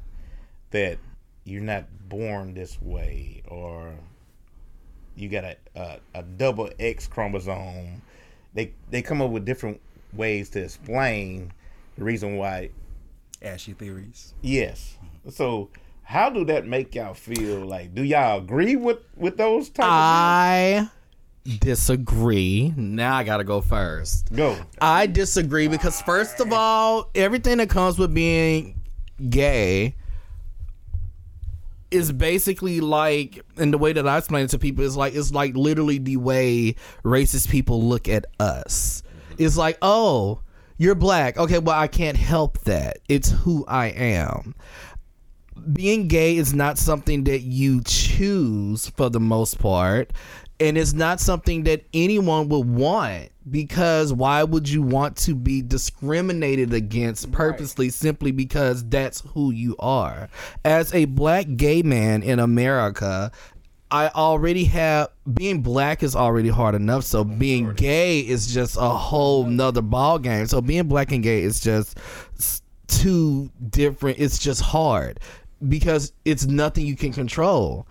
that you're not born this way, or you got a a, a double X chromosome. They they come up with different ways to explain the reason why. Ashy theories. Yes. So how do that make y'all feel? Like, do y'all agree with with those type I disagree. Now I gotta go first. Go. I disagree because first of all, everything that comes with being gay is basically like and the way that I explain it to people is like it's like literally the way racist people look at us. It's like, oh, you're black. Okay, well I can't help that. It's who I am being gay is not something that you choose for the most part and it's not something that anyone would want because why would you want to be discriminated against purposely simply because that's who you are as a black gay man in america I already have being black is already hard enough. So being gay is just a whole nother ball game. So being black and gay is just two different. It's just hard because it's nothing you can control.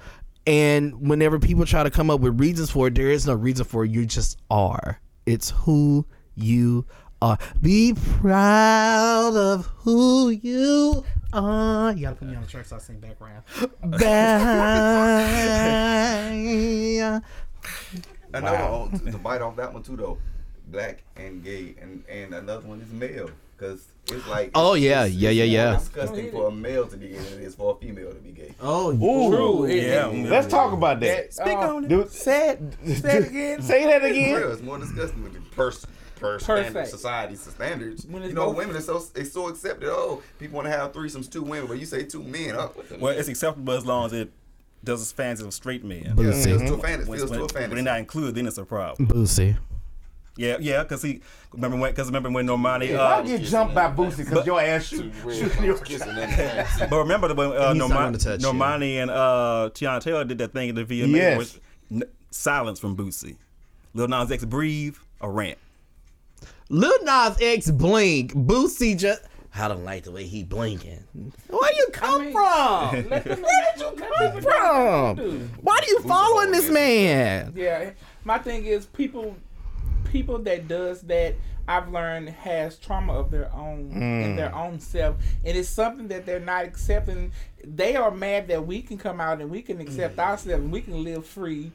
And whenever people try to come up with reasons for it, there is no reason for it. You just are. It's who you are. Be proud of who you are. You gotta put me on the track so I sing background. Back. Another one, to, to bite off that one too though, black and gay, and and another one is male, because it's like Oh, it's- yeah. it's- Yeah, it's yeah, more yeah. Disgusting for a male to be gay than it is for a female to be gay. Oh, Ooh. True. It- Yeah. it- Let's talk about that. Speak uh, on Dude, Say it. [laughs] Say it again. Say that For again. real, it's more disgusting with the person. Per Per standard, se. society's standards. When You know, both- women are so it's so accepted. Oh, people want to have threesomes, two women, but you say two men. Oh, Well, it's acceptable as long as it does its fancy of straight men. yeah, Boosie. feels to a mm-hmm. fantasy. When, Feels when, to a when they're fantasy. not included, then it's a problem. Boosie. Yeah, yeah, because he remember when because remember when Normani. I Uh, get jumped by Boosie because your ass shoot, shooting your [laughs] but remember the when uh, Normani, touch you. Normani and uh, Teyana Taylor did that thing in the VMA. Yes. with n- silence from Boosie. Lil Nas X breathe a rant. Lil Nas X blink. Boosie just. I don't like the way he blinking. Where you come from? [laughs] Let them know. Where did you come from? Why do you following this man? Yeah, my thing is people, people that does that. I've learned has trauma of their own in their own self, and it's something that they're not accepting. They are mad that we can come out and we can accept ourselves and we can live free,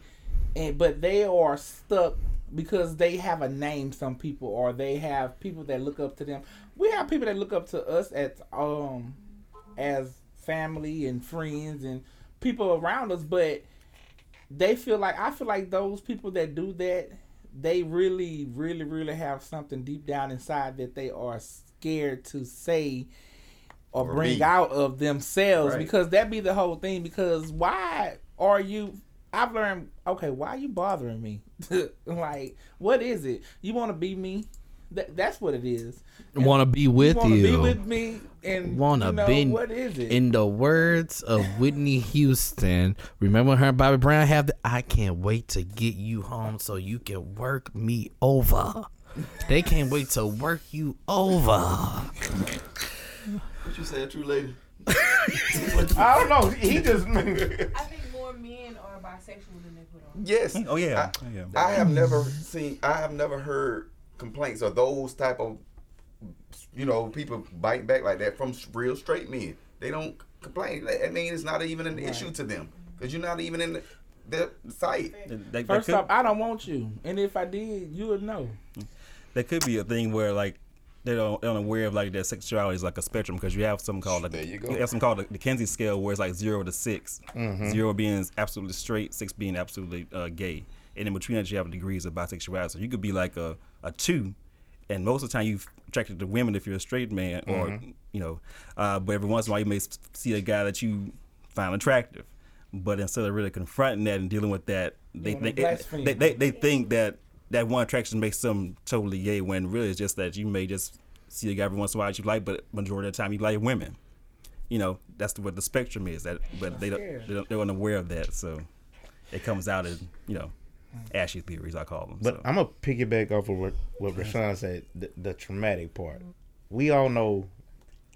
and but they are stuck because they have a name. Some people or they have people that look up to them. We have people that look up to us as um as family and friends and people around us, but they feel like I feel like those people that do that, they really, really, really have something deep down inside that they are scared to say or, Or bring be. out of themselves Right. because that be the whole thing. Because why are you? I've learned. Okay, why are you bothering me? [laughs] like, what is it? You want to be me? That, that's what it is. Want to be with you. wanna you. Be with me and Wanna you know, be- What is it? In the words of Whitney Houston, remember when her and Bobby Brown have the I can't wait to get you home so you can work me over. They can't wait to work you over. What you say, true lady? [laughs] I don't know. He just. [laughs] I think more men are bisexual than they put on. Yes. Oh yeah, I, oh, yeah. I have never seen. I have never heard complaints of those type of, you know, people bite back like that from real straight men. They don't complain. I mean, it's not even an issue to them because you're not even in the, their sight. That- that First could- off, I don't want you, and if I did, you would know. that could be a thing where like they don't they're unaware of like their sexuality is like a spectrum because you have something called like There you go. you have something called the, the Kinsey scale where it's like zero to 6 Mm-hmm. zero being absolutely straight, six being absolutely uh, gay, and in between that you have degrees of bisexuality. So you could be like a, a two, and most of the time you're attracted to women if you're a straight man, or Mm-hmm. you know, uh, but every once in a while you may see a guy that you find attractive. But instead of really confronting that and dealing with that, they wanna think blaspheme. they, they they think that that one attraction makes them totally gay when really it's just that you may just see a guy every once in a while that you like, but majority of the time you like women. You know, that's what the spectrum is. That, but they don't, they don't they're unaware of that, so it comes out as you know, ashy theories I call them. But so. I'm gonna piggyback off of what, what Rashawn said, the, the traumatic part. We all know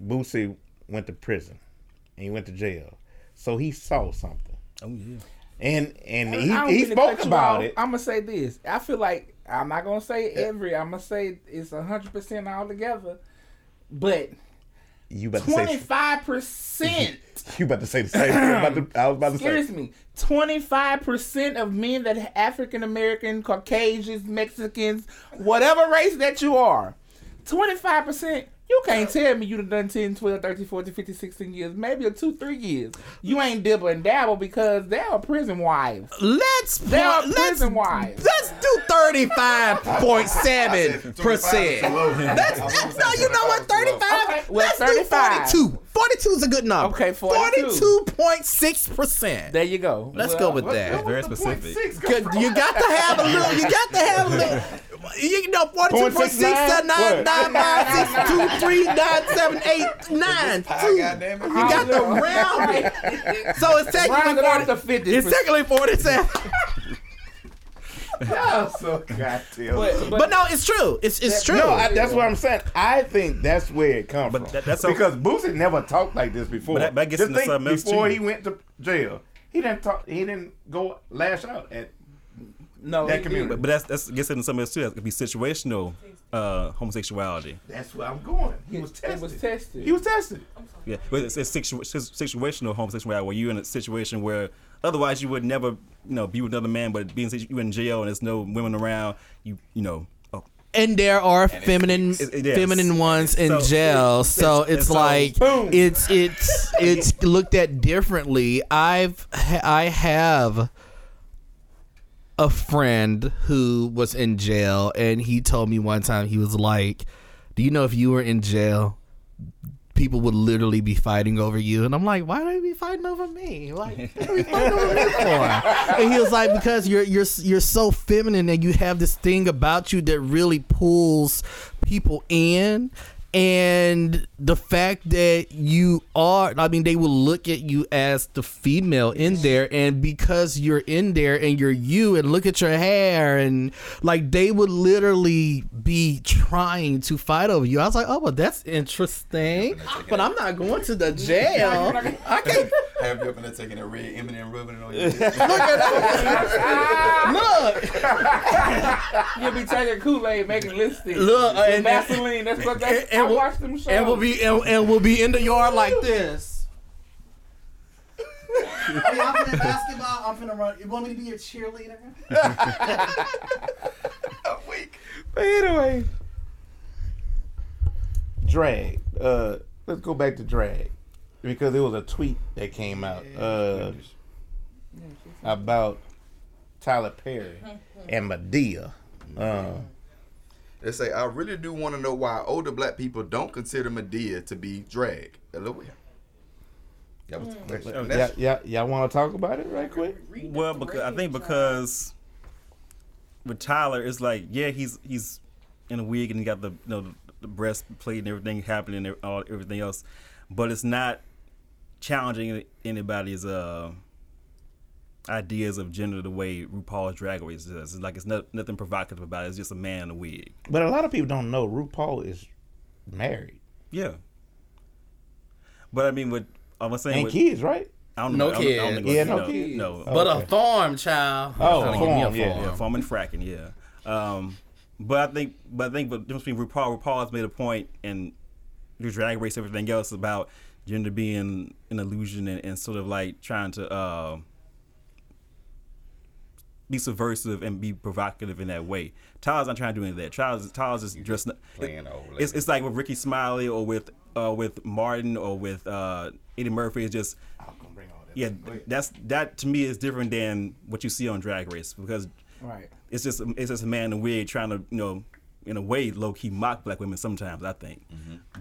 Boosie went to prison and he went to jail, so he saw something, oh yeah, and and I he, he spoke about it. I'm gonna say this. I feel like I'm not gonna say every. I'm gonna say it's hundred percent all together, but You about to twenty say five percent. [laughs] you about to say the same thing. I was about to, I was about to say Excuse me. Twenty five percent of men that African American, Caucasians, Mexicans, whatever race that you are, twenty five percent. You can't tell me you done done 10, 12, 13, 14, 15, 16 years, maybe a two, three years. You ain't dibble and dabble because they are prison wives. Let's They are let's prison wives. let's do thirty five point seven percent. [laughs] That's, that's no, you know what? Thirty five. Okay, well, let's 35. do 42. 42 is a good number. Okay, 42. Forty-two point six percent. There you go. Let's Well, go with that. that's very specific. You got to have a little. You got to have a little. [laughs] You know, forty-two point six seven nine nine nine six two three nine seven eight nine two. You goddamn it. got to round it. So it's technically Round it off 40, to 50. It's technically forty-seven. [laughs] so goddamn. But, but, But no, it's true. It's it's true. No, I, that's what I'm saying. I think that's where it comes But from. that- that's because Boosie never talked like this before. But that- that gets Just into think before too. he went to jail, he didn't talk. He didn't go lash out at. No, that he community. But, but that's that's gets into something else too. That could be situational uh, homosexuality. That's where I'm going. He was It tested. was tested. He was tested. Yeah, but it's, it's situ- situational homosexuality where you're in a situation where otherwise you would never, you know, be with another man, but being you in jail and there's no women around, you you know, oh, and there are feminine It- it is. feminine ones in So- jail so and it's like Boom. it's it's [laughs] it's looked at differently i've i have a friend who was in jail and he told me one time he was like do you know if you were in jail people would literally be fighting over you? And i'm like why do they be fighting over me? Like what are we fighting over me for? [laughs] And he was like because you're you're you're so feminine and you have this thing about you that really pulls people in and the fact that you are i mean they will look at you as the female in there and because you're in there and you're you and look at your hair and like they would literally be trying to fight over you i was like oh well that's interesting but i'm not going to the jail [laughs] i can't [laughs] Have you ever taken a red M&M rubbing it on your lip? [laughs] look You'll be taking Kool Aid, making lipstick. Look, With and- Vaseline. That's what and- that's. And we'll- watched them shows. and we'll be and, and we'll be in the yard like this. Y'all playing basketball? I'm finna run. You want me to be your cheerleader? [laughs] I'm weak. But anyway, drag. Uh, let's go back to drag because it was a tweet that came out uh, about Tyler Perry [laughs] and Madea. Uh, They say, I really do want to know why older black people don't consider Madea to be drag. Hello. That was the question. And yeah, yeah, y'all want to talk about it right quick? well, because I think because with Tyler, it's like yeah, he's he's in a wig and he got the you know the, the breastplate and everything happening and all everything else, but it's not challenging anybody's uh ideas of gender the way RuPaul's Drag Race does. It's like it's not, nothing provocative about it. It's just a man in a wig. But a lot of people don't know RuPaul is married Yeah. But I mean, what I was saying, and with, kids, right? I don't No know. I don't- I don't kids. Yeah, no no, kids. No, But Okay. a farm child. Oh, Trying to get me farm, yeah. farm. Yeah, farming fracking, yeah. Um, but I think, but I think, the difference between RuPaul, RuPaul has made a point, and the drag race, everything else about gender being an illusion and, and sort of like trying to uh, be subversive and be provocative in that way. Tyler's not trying to do any of that. Tyler's, Tyler's just dressed. playing over It's, it's like with Rickey Smiley or with uh, with Martin or with uh, Eddie Murphy. It's just yeah, that's that to me is different than what you see on Drag Race because Right. it's just it's just a man in a wig trying to you know in a way low key mock black women sometimes I think,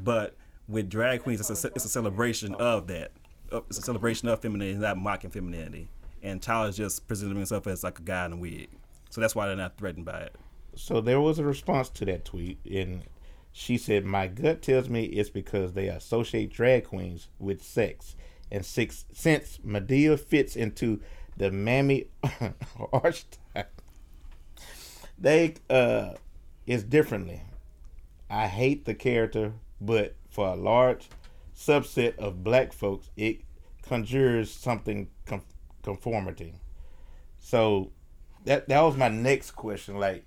but with drag queens it's a it's a celebration of that. Uh, It's a celebration of femininity, not mocking femininity. And Tyler's just presenting himself as like a guy in a wig, so that's why they're not threatened by it. So there was a response to that tweet, and she said, "My gut tells me it's because they associate drag queens with sex, and six, since Madea fits into the mammy [laughs] archetype, they uh is differently. I hate the character, but for a large subset of black folks, it conjures something conformity. So that that was my next question. Like,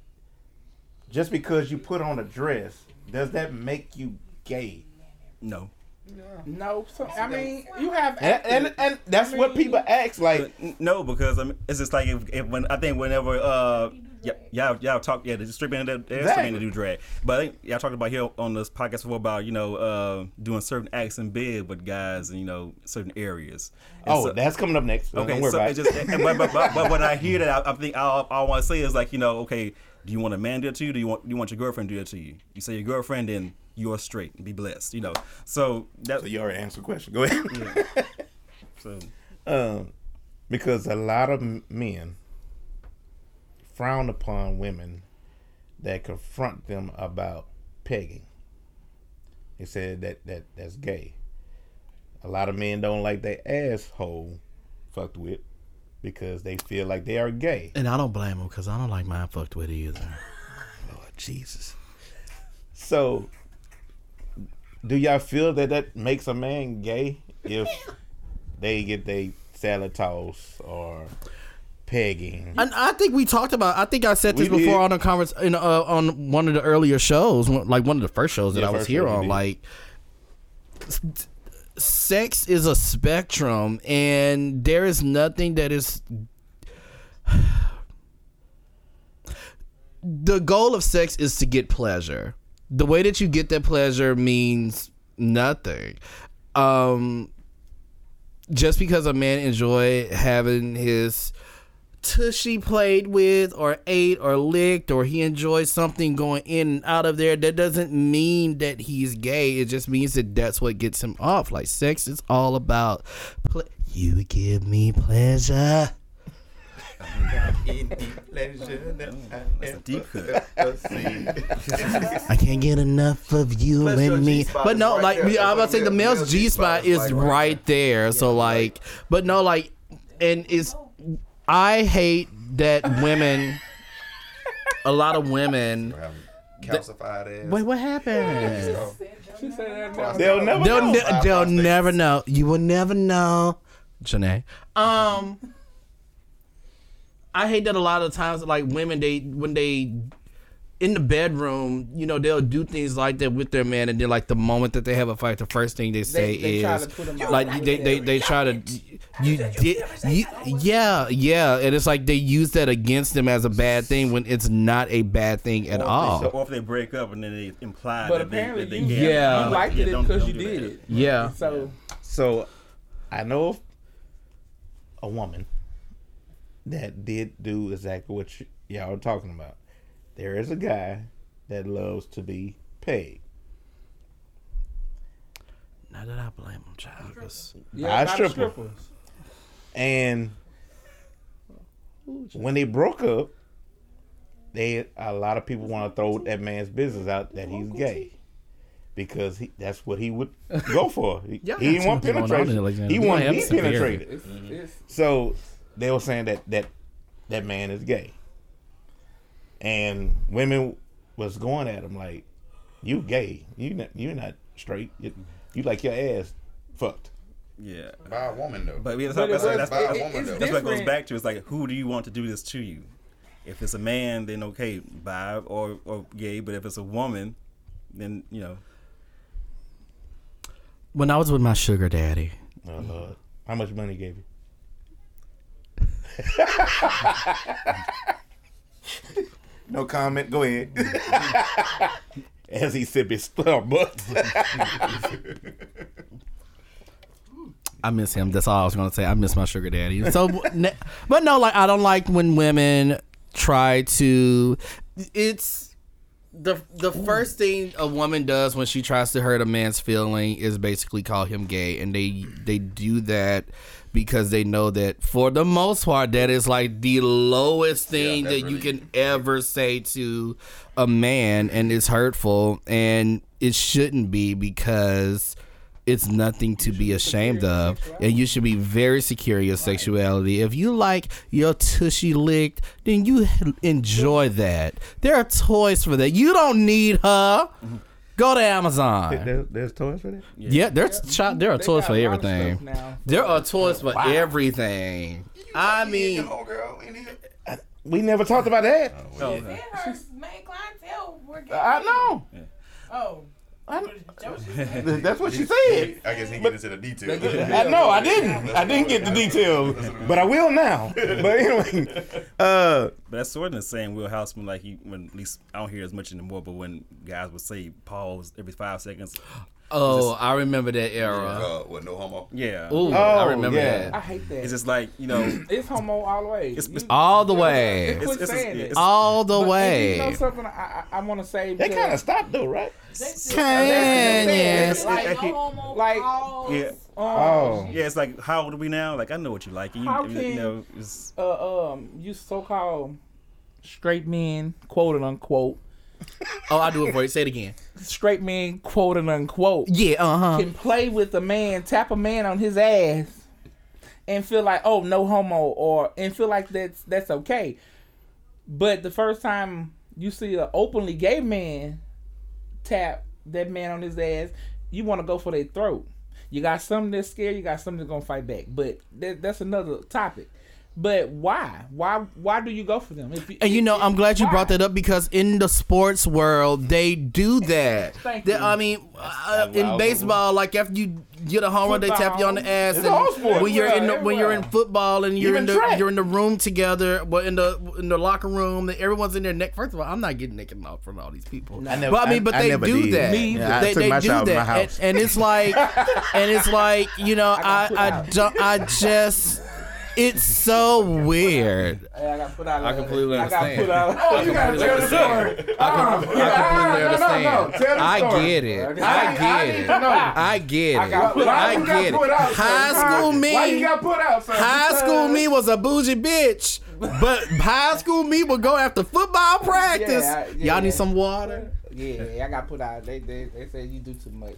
just because you put on a dress, does that make you gay? No, No, so, I mean you have And and, and that's what people ask. Like, no, because I mean, it's just like if, if when I think whenever uh y- y'all y'all talk yeah the straight man that they're straight man to do drag, but I think y'all talked about here on this podcast before about you know uh doing certain acts in bed with guys and you know certain areas. And oh, so- that's coming up next. okay. Don't worry so about just and- but, but, but, but when I hear that, I, I think all, all I want to say is like you know okay, do you want a man do it to you? Do you want do you want your girlfriend to do it to you? You say your girlfriend, then you're straight and be blessed. You know, so that so you already answered the question. Go ahead. so [laughs] um, because a lot of men frown upon women that confront them about pegging. They said that, that that's gay. A lot of men don't like their asshole fucked with because they feel like they are gay. And I don't blame them because I don't like mine fucked with either. Lord Jesus. So, do y'all feel that that makes a man gay if they get they salad toss or pegging? And I think we talked about. I think I said this We before did. on a conference in uh, on one of the earlier shows, like one of the first shows that Yeah, I was here on. Like, sex is a spectrum, and there is nothing that is. [sighs] The goal of sex is to get pleasure. The way that you get that pleasure means nothing. Um, just because a man enjoy having his tushy played with or ate or licked or he enjoys something going in and out of there that doesn't mean that he's gay it just means that that's what gets him off like sex is all about ple- you give me pleasure that's a deep cut. I can't get enough of you and me. But no, right like there. I was about to say, the male's G G-spot is right there. So like, but no, like, and it's I hate that women. A lot of women. Calcified ass. Wait, what happened? She said that. They'll never They'll know. ne- they'll never know. You will never know, Janae. Um, I hate that a lot of times, like women, they when they in the bedroom, you know, they'll do things like that with their man, and then like the moment that they have a fight, the first thing they say they try is to put 'em out. like they, they they try to you did you, yeah yeah, and it's like they use that against them as a bad thing when it's not a bad thing at all. Or if they break up and then they imply But that they, apparently that they you. Yeah. you liked it Yeah, don't- because you did it. Yeah. So So, I know a woman that did do exactly what y'all are talking about. There is a guy that loves to be paid. Not that I blame him, child. 'cause- yeah, Buy a a lot of stripper. strippers. And when they broke up, they a lot of people want to throw that man's business out that he's gay. Because he, that's what he would go [laughs] for. He, Yeah, he didn't want that's what's going on in penetration. Alexander. He wanted might to be penetrated. It's, it's So they were saying that that that man is gay, and women was going at him like, "You gay? You not, you're not straight. You, you like your ass fucked." Yeah. By a woman though. But, we, that's, But it that's, was- that's, by a woman it's though. that's what it goes back to. It's like, who do you want to do this to you? If it's a man, then okay, bi or, or gay. But if it's a woman, then, you know, When I was with my sugar daddy, oh, Lord. How much money he gave you? [laughs] no comment. Go ahead. [laughs] As he sip his Starbucks. I miss him. That's all I was gonna say. I miss my sugar daddy. So, but no, like I don't like when women try to. It's the the first thing a woman does when she tries to hurt a man's feeling is basically call him gay, and they they do that because they know that for the most part that is like the lowest thing that's that you really- can ever say to a man, and it's hurtful, and it shouldn't be because it's nothing to be ashamed of and you should be very secure in your sexuality. If you like your tushy licked then you enjoy that. There are toys for that. You don't need her go to amazon there, there's toys for that? yeah there's cho- there are They toys got for a lot of everything stuff now. there are toys for everything i mean girl. We never talked about that. oh, Then her main clientele were gay. I know. Oh. I, That was she [laughs] said. that's what she said. I guess he get into the details. I know I didn't. I didn't get the details, but I will now. But anyway, uh, But that's sort of the same wheelhouse when, like, he, when at least I don't hear as much anymore. But when guys would say pause every five seconds, oh i remember that era Uh, what? No homo. yeah, Ooh, Oh, i remember yeah. I hate that. it's It's, just like you know, [clears throat] it's homo all the way. It's- it's all the way Quit It's- it's- saying it's- it. all the But- way You know something I, I, I want to say. they because- kind of stopped though, right? Can, yes. Like, Like- no homo, like- pause. yeah, Oh, yeah. It's like how old are we now? Like I know what you like. and You, How you know, it's, uh, um, you so-called straight men, quote and unquote, oh I'll do it for you say it again straight men, quote and unquote, yeah uh-huh can play with a man, tap a man on his ass, and feel like, oh, no homo, or and feel like that's that's okay. But the first time you see an openly gay man tap that man on his ass, you want to go for their throat. You got something that's scared. You got something that's gonna fight back. But that, that's another topic. But why? Why? Why do you go for them? If And you know, I'm glad you why? brought that up because in the sports world, they do [laughs] that. Thank They- you. I mean, uh, in baseball, like after you get a home run, they tap you on the ass. It's and all sports. When you're in the, when you're in football and you're Even in the track. you're in the room together, but in the in the locker room, that everyone's in their neck. First of all, I'm not getting naked in front of all these people. I never- but I mean, but I they never do did. that. Me Yeah, I they took they my do shower in that, my house. And, and it's like, [laughs] and it's like, you know, [laughs] I put I don't I just. It's so weird. I got put out. I completely I got understand. put out. Oh, you gotta tell the story. [laughs] I, completely no, no, understand. no. Tell the I get it. I- I I get it. I get it. I get it. put out, sir? High school me. Why you got put out. High school me was a bougie bitch, but high school me would go after football practice. Yeah, yeah. Y'all need some water. Yeah, I got put out. They they they said you do too much.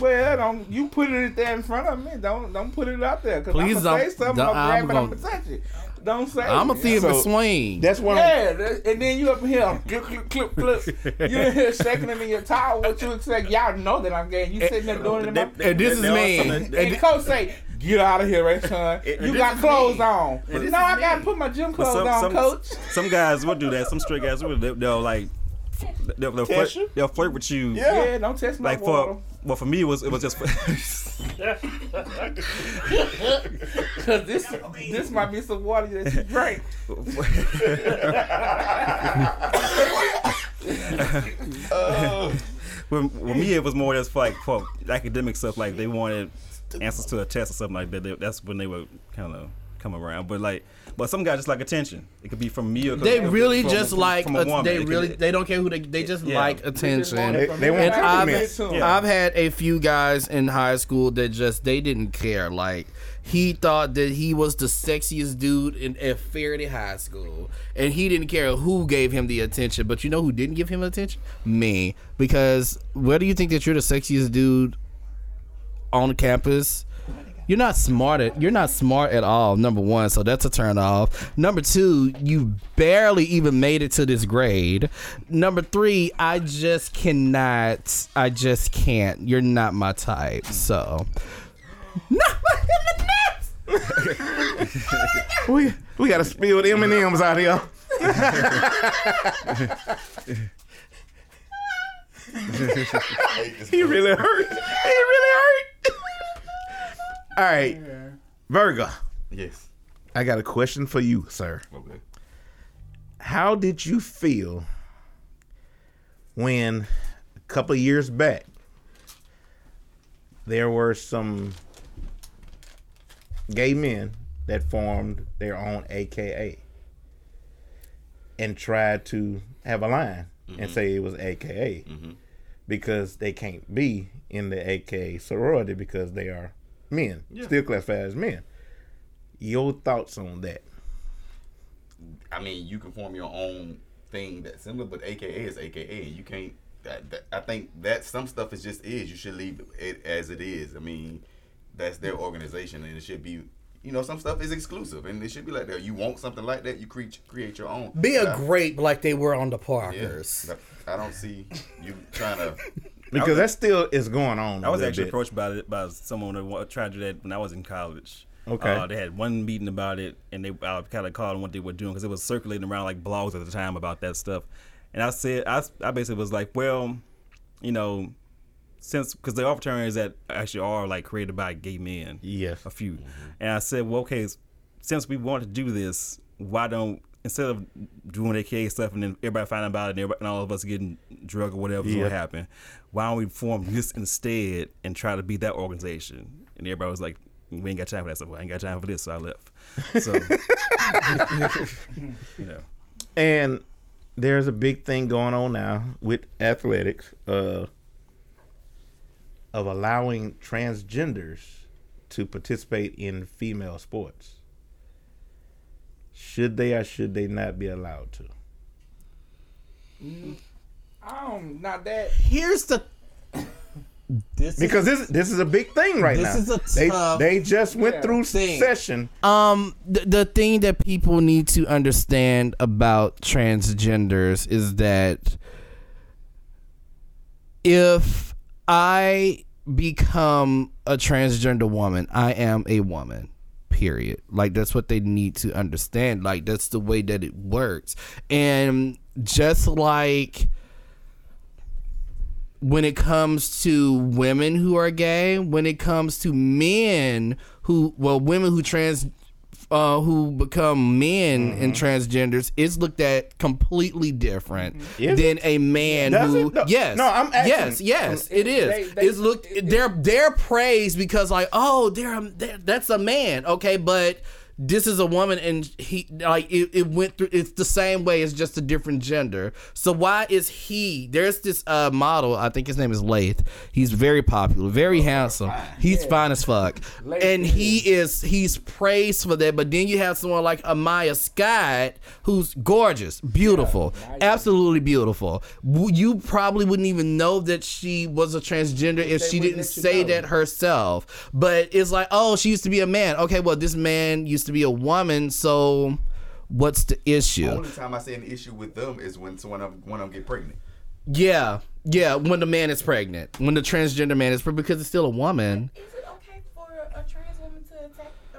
Well, don't you put it there in front of me? Don't don't put it out there. Cause Please I'm gonna don't- say something. don't- I'm I'm. I'm gonna- gonna touch it. Don't say. I'm a it. thief and So- swing. That's one. Of, Yeah, that- and then you up here, clip, clip, clip, clip. You in here shaking it in your towel. What you expect? Y'all know that I'm gay. You sitting there doing it in my. and this is me. And And coach say, "Get out of here, right, son? You this got clothes me. on." And No, I me. gotta put my gym clothes some, on, some, coach. some guys will do that. Some straight guys will. They'll, they'll like. They'll, they'll, flirt, they'll flirt with you. Yeah. Yeah, don't test my Like water. for well for me it was it was just Cause [laughs] this this might be some water that you drink. with, with me, it was more just for like for academic stuff. Like they wanted answers to a test or something like that. They, that's when they would kind of come around. But like, but some guys just like attention. It could be from me or They really from- just from- like from a they It could- really they don't care who they they just Yeah. like attention. They- they want and I've. Yeah. I've had a few guys in high school that just they didn't care. Like he thought that he was the sexiest dude in at Faraday High School, and he didn't care who gave him the attention. But you know who didn't give him attention? Me, because where do you think that you're the sexiest dude on campus. You're not smart at you're not smart at all. Number one, so that's a turn off. Number two, you barely even made it to this grade. Number three, I just cannot. I just can't. You're not my type. So we we gotta spill the M and M's out here. [laughs] he really hurt. He really hurt. All right, Virgo. Yes. I got a question for you, sir. Okay. How did you feel when a couple of years back there were some gay men that formed their own AKA and tried to have a line and mm-hmm. say it was AKA mm-hmm. because they can't be in the AKA sorority because they are men, still classified as men. Your thoughts on that? I mean, you can form your own thing that's similar, but AKA is AKA. You can't. That, that, I think that some stuff is just is. You should leave it as it is. I mean, that's their organization, and it should be. You know, some stuff is exclusive, and it should be like that. You want something like that, you create create your own. Be a Yeah. grape like they were on the Parkers. but I don't see you trying [laughs] to. Because that still is going on. I was actually bit. approached by it by someone that tried to do that when I was in college. Okay. Uh, they had one meeting about it, and they I kind of called them what they were doing because it was circulating around like blogs at the time about that stuff. And I said, I, I basically was like, well, you know, since because the opportunities that actually are like created by gay men, Yes. a few. And I said, well, okay, since we want to do this, why don't instead of doing AKA stuff and then everybody finding out about it and, everybody, and all of us getting drug or whatever Yeah. what happened, why don't we form this instead and try to be that organization? And everybody was like, we ain't got time for that stuff. I ain't got time for this, so I left. So, [laughs] you know, And there's a big thing going on now with athletics uh, of allowing transgenders to participate in female sports. Should they or should they not be allowed to? Um, not that. Here's the. [coughs] This Because this this is a big thing right This now. is a they they just went Yeah. through thing. session. Um, the, the thing that people need to understand about transgenders is that if I become a transgender woman, I am a woman. Period. Like that's what they need to understand. Like that's the way that it works. And just like when it comes to women who are gay, when it comes to men who, well, women who trans, uh, who become men and mm-hmm. transgenders, it's looked at completely different mm-hmm. Is than a man Does who. No, yes, no, I'm asking- yes, yes, um, it is. They- they- it's looked, they're they're praised because like, oh, they're, they're that's a man, okay, but. This is a woman, and he like it, it went through. It's the same way. It's just a different gender. So why is he? There's this uh model. I think his name is Laith. He's very popular, very handsome. He's fine as fuck, Laith and he is he's praised for that. But then you have someone like Amiyah Scott, who's gorgeous, beautiful, Amiyah. absolutely beautiful. You probably wouldn't even know that she was a transgender if They she didn't say know. that herself. But it's like, oh, she used to be a man. Okay, well, this man used to be a woman. So, what's the issue? The only time I see an issue with them is when someone of one of them get pregnant. Yeah, yeah. When the man is pregnant, when the transgender man is pregnant, because it's still a woman. Is it okay for a trans woman to attack a,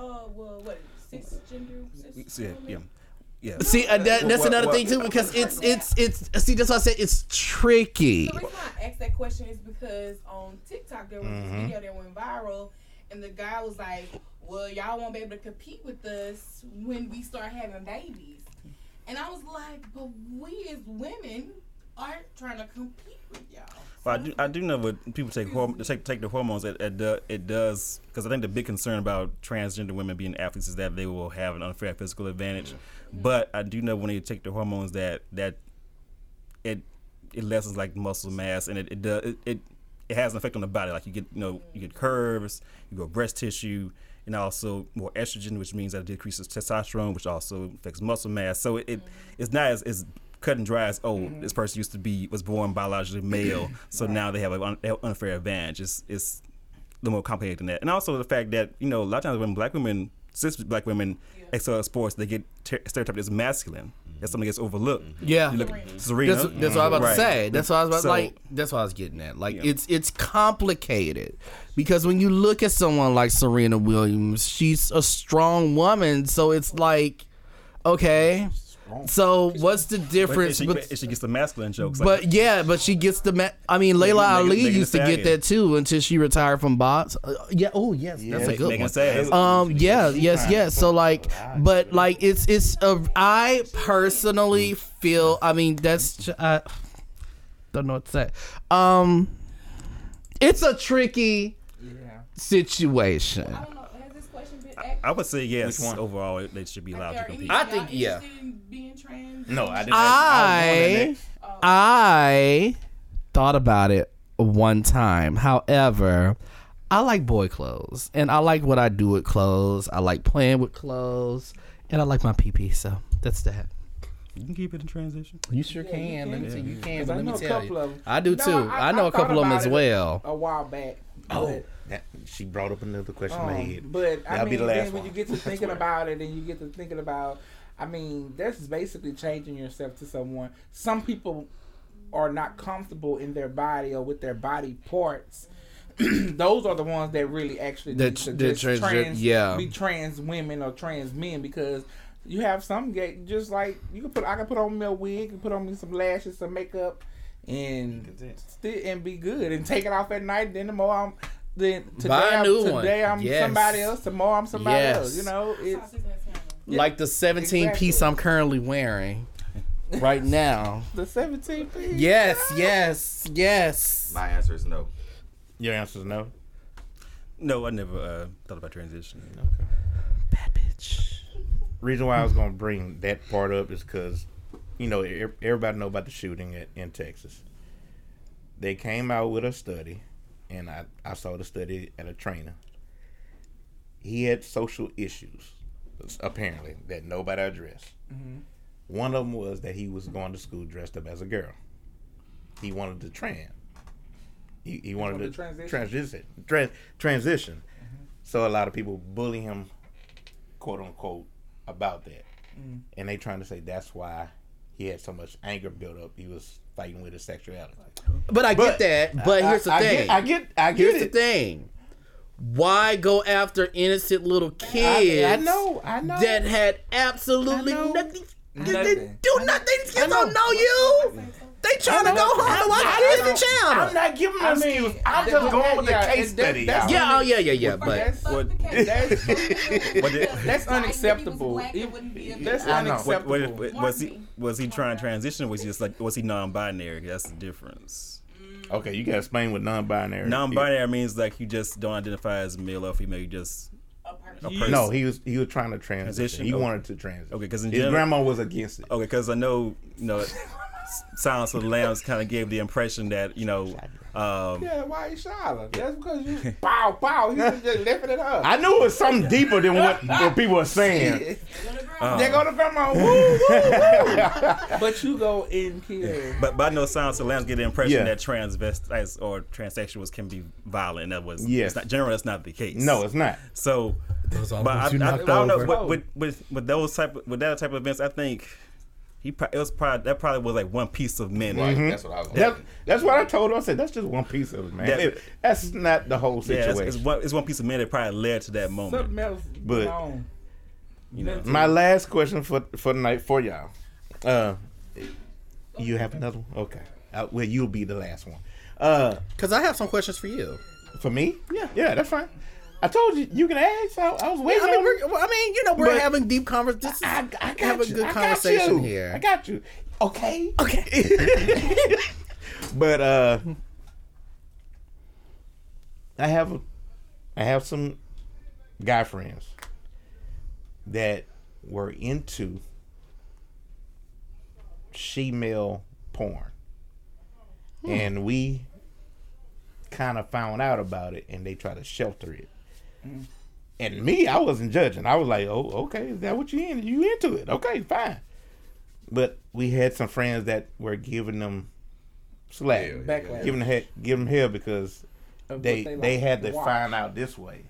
uh, well, what, cisgender? Cis so yeah, yeah, woman? yeah. See, uh, that, that's What- another what- thing too, because it's it's it's. See, that's why I said it's tricky. The reason why I asked that question is because on TikTok there was this video that went viral, and the guy was like, "Well, y'all won't be able to compete with us when we start having babies," and I was like, "But we as women aren't trying to compete with y'all." Well, I do, I do know what people take horm- take take the hormones. It it, do, it does because I think the big concern about transgender women being athletes is that they will have an unfair physical advantage. Mm-hmm. But I do know when they take the hormones that that it it lessens like muscle mass and it it does it, it it has an effect on the body. Like you get you know you get curves, you go breast tissue, and also more estrogen, which means that it decreases testosterone, which also affects muscle mass. So it, it mm-hmm. it's not as, as cut and dry as oh mm-hmm. this person used to be was born biologically male, mm-hmm. so now they have an un, unfair advantage. It's it's a little more complicated than that, and also the fact that you know a lot of times when black women cis black women excel at sports, they get ter- stereotyped as masculine. That's something that gets overlooked. Yeah. You look, Serena. That's, that's what I was about Right. to say. That's what I was about So- like. That's what I was getting at. Like Yeah. it's it's complicated because when you look at someone like Serena Williams, she's a strong woman. So it's like, okay, so what's the But difference? she, bet- she gets the masculine jokes. but yeah, but she gets the. Ma- I mean, Layla Megan- Ali Megan used to get that too until she retired from box. Uh, yeah. Oh yes, that's a good Megan one. says. Um. Yeah. Yes. Yes. So like, but like, it's it's. A, I personally feel. I mean, that's. j- I don't know what to say. Um. It's a tricky Yeah. situation. I would say yes. Which one? Overall, they should be allowed to compete. I think- yeah. being trans? No, I didn't. I I thought about it one time. However, I like boy clothes, and I like what I do with clothes. I like playing with clothes, and I like my PP. So that's that. You can keep it in transition. You sure Yeah, you can. Let me can. tell you, you can. 'Cause But I let me know a tell couple you, of 'em. I do No, too. I- I, know I a couple of them as it. well. A while back. Oh, that, she brought up another question in my um, head. but I That'll mean, be the last then when one. you get to [laughs] thinking about it and you get to thinking about, I mean, that's basically changing yourself to someone. Some people are not comfortable in their body or with their body parts. [clears throat] Those are the ones that really actually That- need to that trans- trans, yeah. be trans women or trans men because you have some gay just like you can put I can put on me a wig and put on me some lashes, some makeup, and still and be good and take it off at night. Then tomorrow I'm then today Buy a I'm, new one. today I'm Yes. somebody else. Tomorrow I'm somebody Yes. else. You know, it's Sausage and salmon. Yeah, Like the 17 piece. I'm currently wearing right now. [laughs] the 17 piece. Yes, yes, yes. My answer is no. Your answer is no. No, I never uh, thought about transition. Bad bitch. Reason why I was gonna bring that part up is because, you know, everybody know about the shooting at, in Texas. They came out with a study, and I I saw the study at a trainer. He had social issues, apparently that nobody addressed. Mm-hmm. One of them was that he was going to school dressed up as a girl. He wanted to trans. He, he wanted wanted to transition? transition. Trans, transition. Mm-hmm. So a lot of people bully him, quote unquote, about that, mm. and they trying to say that's why he had so much anger built up. He was fighting with his sexuality. But I But- get that. But I- here's the I thing. Get, I get. I get here's it. the thing. Why go after innocent little kids I know. I know. that had absolutely I know. nothing? They Nothing. do nothing. These kids I don't know you. They trying to I go know. home and watch I Disney know. Channel. I'm not giving I them mean, excuse. I'm just going with the yeah, case and that- study. that's- yeah, oh yeah, yeah, yeah. But But that's, What- that's, What that's unacceptable. if he was black, it wouldn't be a That's big- I know. What, what if, unacceptable. was he was he trying to transition? Or was he just like was he non-binary? That's the difference. Mm. Okay, you gotta explain what non-binary. Non-binary means like you just don't identify as male or female. You just a person. a person. No, he was he was trying to transition. Transition? He Okay. wanted to transition. Okay, because his general- grandma was against it. Okay, because I know you know, [laughs] Silence of the Lambs kind of gave the impression that you know, um, Yeah, why you silent? That's because you [laughs] pow pow. He was just lifting it up. I knew it was something deeper than what, [laughs] what people were saying. they go to grandma. Woo, woo, woo. but you go in here. but but I know Silence of the Lambs get the impression Yeah. that transvestites or transsexuals can be violent. That was Yes. it's not, generally that's not the case. No, it's not. So, Those but I, I, I don't know over. with, with with with those type of, with that type of events. I think he pro- it was probably that probably was like one piece of men. Right. Mm-hmm. That's what I was. That, that's what I told him. I said that's just one piece of it, man. That- It- that's not the whole Yeah, situation. it's, it's one it's one piece of men that probably led to that moment. Something else But- going. You know, My last question for for the night for y'all. Uh, you have another one? Okay. Uh, well, you'll be the last one. Uh, Because I have some questions for you. for me? Yeah, yeah, that's fine. I told you you can ask. I, I was I waiting mean, on we're, I mean, you know, we're But- having deep conversations. I, I got have a you. good I got conversation you. here. I got you. Okay. Okay. [laughs] but uh, I have a, I have some guy friends that were into she-male porn, and we kind of found out about it, and they try to shelter it. Mm-hmm. And me, I wasn't judging. I was like, "Oh, okay, is that what you in? You into it? Okay, fine." But we had some friends that were giving them slack, Yeah, Backlash. giving them he- give them hell because Of they what they, like had to watch. find out this way,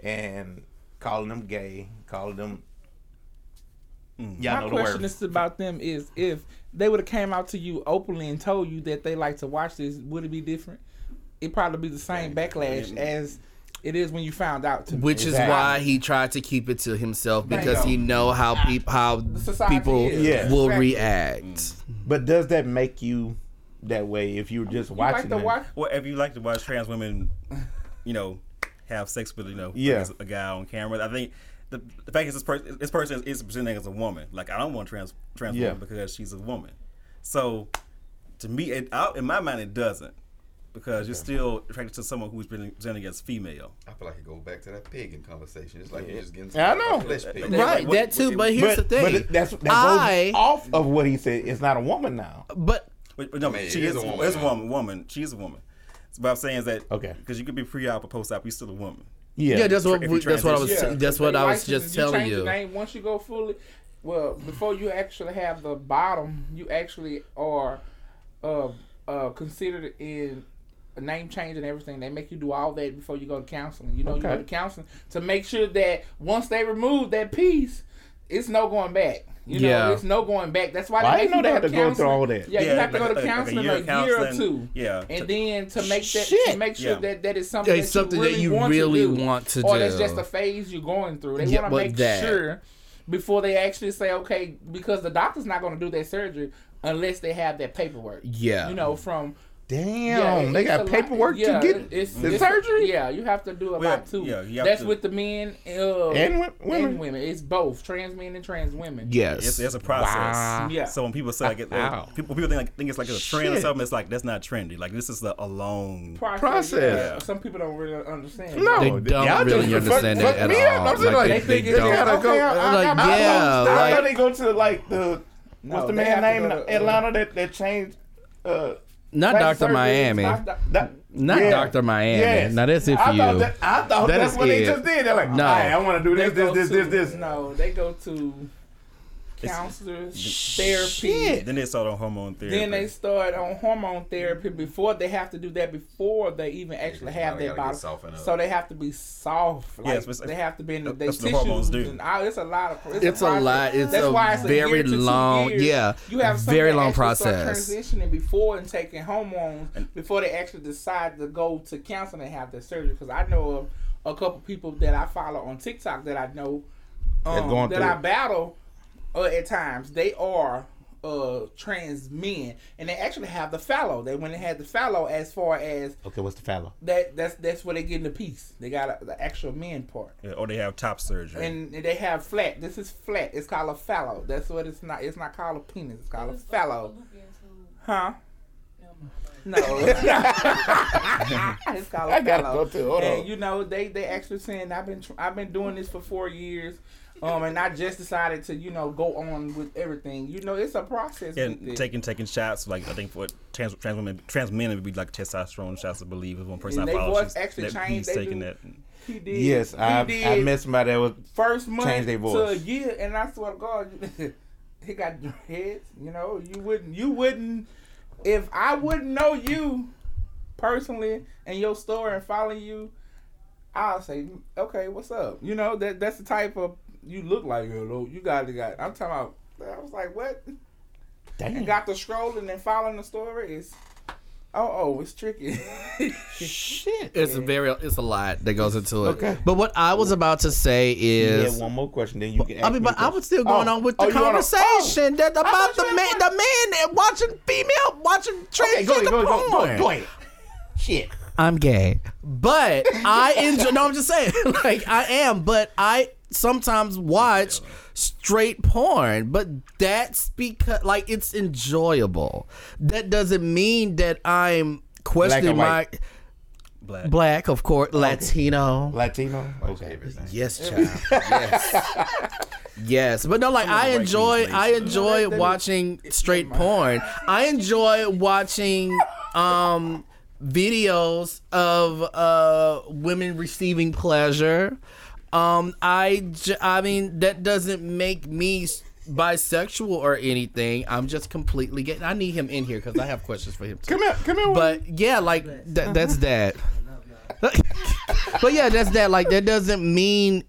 and calling them gay, calling them Y'all My know the question word. is about them is if they would have came out to you openly and told you that they like to watch this, would it be different? It'd probably be the same backlash as it is when you found out. To Which is Exactly. why he tried to keep it to himself because he know how people how people is. Will Exactly. react. Mm. But does that make you that way if you were just You watching like to watch? Well, if you like to watch trans women, you know, have sex with you know Yeah. a guy on camera, I think the, the fact is this person this person is presenting as a woman. Like I don't want trans trans Yeah. woman because she's a woman. So to me, it, out in my mind, it doesn't because you're still attracted to someone who's been presenting as female. I feel like it goes back to that pagan conversation. It's like you're just getting I know. flesh pig. Yeah, Right, what- that too. But here's but, the thing. but it- that's that goes I- off of what he said. It's not a woman now. but But, but no, mean, she it is, is a a woman. woman It's a now. woman. Woman. She's a woman. So what I'm saying is that Okay. because you could be pre-op or post-op, you're still a woman. Yeah, yeah, that's what we, that's what I was transition- that's what I was license- just you telling you. name once you go fully. Well, before you actually have the bottom, you actually are uh, uh, considered in a name change and everything. They make you do all that before you go to counseling. You know, you go to counseling to make sure that once they remove that piece, it's no going back. You know, Yeah. it's no going back. That's why Well, I they didn't know they have to to go through all that. Yeah, you have to like- go to like- like a counseling year a of year or two. Yeah. and then to make that to make sure Yeah. that that is something, It's that, something you that really you want really to do, want to or that's just a phase you're going through. They Yeah, want to make that- sure before they actually say okay, because the doctor's not going to do that surgery unless they have that paperwork. Yeah. you know from. Damn, yeah, they got paperwork yeah, to get it's, the it's- surgery Yeah, you have to do a Well, lot too. yeah, that's to- with the men uh, and wo- women. and women. It's both trans men and trans women. Yes. It's, it's a process. Wow. Yeah. So when people say like, it, Wow. people people think like think it's like a trend or something, it's like that's not trendy. Like this is a, a long. Process. Process. Yeah. Some people don't really understand. No, They y'all don't really just understand fuck- that fuck at me up. all. I'm just Like, like, they- they they just don't. gotta go- Like, yeah, I like- thought they go to like the what's the they man name in go to, Atlanta that that changed. Uh, Not plastic Dr. surgery? Miami. Not the- That, Not yeah. Dr. Miami. Yes. Now that's it for I you. Thought that, I thought That that's is what they just did. They're like, No. "Hey, I want to do this, this, this, this, this. No, they go to counselors, therapy. Shit. Then they start on hormone therapy. Then they start on hormone therapy before they have to do that before they even actually have they that gotta bottle. get softened up. So they have to be soft. Like, Yes, but- they have to be in the they that's what tissues. hormones do. And all, it's a lot of. It's, It's a process. lot. It's That's a why it's a very year to two long- years. yeah, You have some very long actually start process. transitioning before and taking hormones before they actually decide to go to counseling and have their surgery. Because I know of a couple people that I follow on TikTok that I know um, going that through I battle uh, at times. They are uh, trans men, and they actually have the fallow. They went and had the fallow as far as Okay, what's the fallow? that. That's that's where they get in the piece. They got a, the actual men part. Yeah, or they have top surgery. And they have flat. This is flat. It's called a fallow. That's what it's not. It's not called a penis. It's called a fallow. Huh? No. [laughs] it's called a I gotta fallow. go too. And you know they they actually saying I've been tr- I've been doing this for four years, um, and I just decided to you know go on with everything. You know it's a process. with and it. taking taking shots like I think for trans trans women trans men it would be like testosterone shots. I believe is one person And I they follow. voice actually that changed, He's they taking do- that. he did. Yes, he I did I met somebody that was first month Change their to voice. a year, and I swear to God, [laughs] he got heads. You know, you wouldn't, you wouldn't, if I wouldn't know you personally and your story and follow you, I'll say, okay, what's up? You know that that's the type of you look like. Hello, you got to got. I'm talking about. I was like, what? damn. And got the scrolling and following the story is. Oh, oh, it's tricky. [laughs] shit. It's a very, it's a lot that goes into it. Okay. But what I was about to say Yeah, is, one more question, then you can. I mean, me but a I was still going Oh, on with oh, the oh, wanna- conversation oh, that about the man, had the man that watching female, watching Okay, go ahead, go ahead, go, porn. go, go ahead. Shit. I'm gay, but I [laughs] enjoy. no, I'm just saying, [laughs] like I am, but I sometimes watch straight porn. But that's because, like, it's enjoyable. That doesn't mean that I'm questioning and my? Black. black, of course, Latino. Latino. Okay. Yes, child. yes. [laughs] Yes, but no, like I white enjoy, kings, I ladies. enjoy that is- watching straight porn. I enjoy watching um videos of uh women receiving pleasure. Um, I, j- I mean, that doesn't make me bisexual or anything. I'm just completely getting. I need him in here because I have questions for him. Too. Come here, come here. But yeah, like that, that's that. [laughs] but yeah, that's that. Like that doesn't mean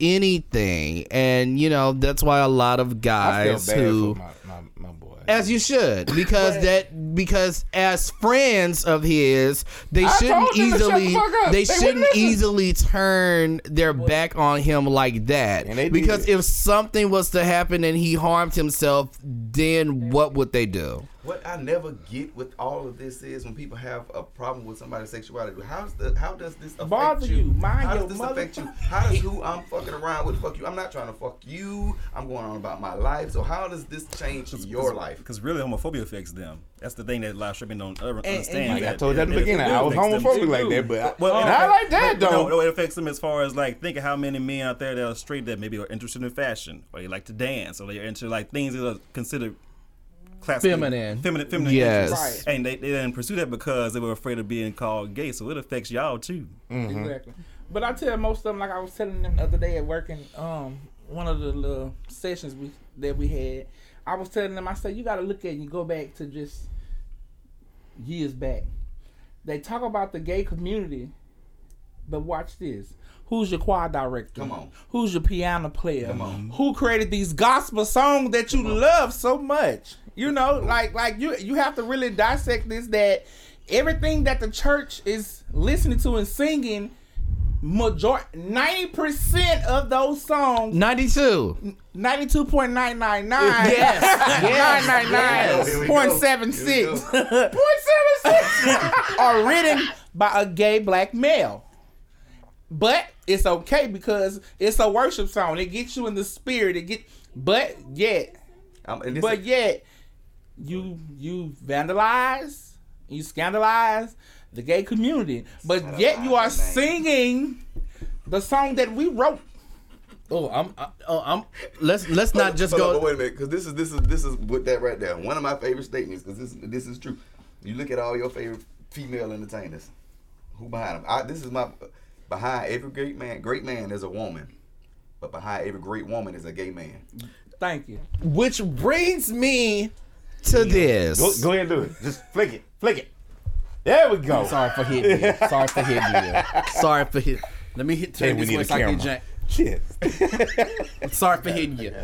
anything, and you know that's why a lot of I feel guys bad who. for my, my, my boy. As you should, because that because as friends of his, they shouldn't told them to shut the easily they They shouldn't easily turn their back on him like that. And they did. Because if something was to happen and he harmed himself, then what would they do? What I never get with all of this is when people have a problem with somebody's sexuality. How's the how does this affect Bother you? you. Mind how your does this mother- affect you? How does who [laughs] I'm fucking around with fuck you? I'm not trying to fuck you. I'm going on about my life. So how does this change your life? Because really, homophobia affects them. That's the thing that a lot of straight don't ever understand. like I that told you at the it- it beginning, I was homophobic like that, but I, Well, and it I like that but though. No, no, it affects them as far as like think of how many men out there that are straight that maybe are interested in fashion or they like to dance or they're into like things that are considered classical, Feminine. feminine, feminine Yes. interests. and they, they didn't pursue that because they were afraid of being called gay. So it affects y'all too. Mm-hmm. Exactly. But I tell most of them, like I was telling them the other day at work, and um, one of the little sessions we that we had, I was telling them, I said, you got to look at and go back to just years back. They talk about the gay community, but watch this. Who's your choir director? Come on. Who's your piano player? Come on. Who created these gospel songs that you love so much? You know, like like you you have to really dissect this that everything that the church is listening to and singing major 90% of those songs 92. 92.999 Yes. [laughs] Yes. Here we go. 999.76 .76 [laughs] are written by a gay black male. But it's okay because it's a worship song. It gets you in the spirit. It get but yet Um, and but is- yet you you vandalize, you scandalize the gay community. But yet you are man. singing the song that we wrote. Oh, I'm. I, oh, I'm. Let's let's not just Hold on, go. wait a minute, because this is this is this is with that right there. One of my favorite statements, because this this is true. You look at all your favorite female entertainers, who behind them? I, this is my behind every great man. Great man is a woman, but behind every great woman is a gay man. Thank you. Which brings me to this. Go, go ahead and do it. Just flick it. Flick it. There we go. Sorry for hitting you. [laughs] Sorry for hitting you. Sorry for hitting. Let me hit Hey, turn we this need way a so I can jank. Shit. [laughs] Sorry for hitting you.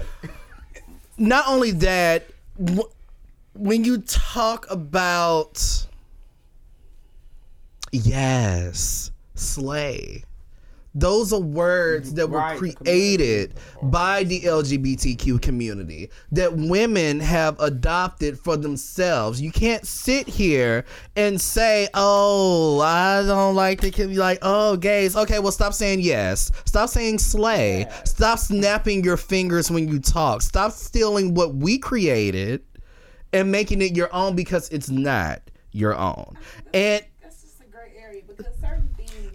[laughs] Not only that, when you talk about yes, slay. Those are words that were Right, the created by the LGBTQ community that women have adopted for themselves. You can't sit here and say, "Oh, I don't like the kid." Like, "Oh, gays." Okay, well, stop saying yes. Stop saying slay. Stop snapping your fingers when you talk. Stop stealing what we created and making it your own because it's not your own. And That's just a great area because certain things.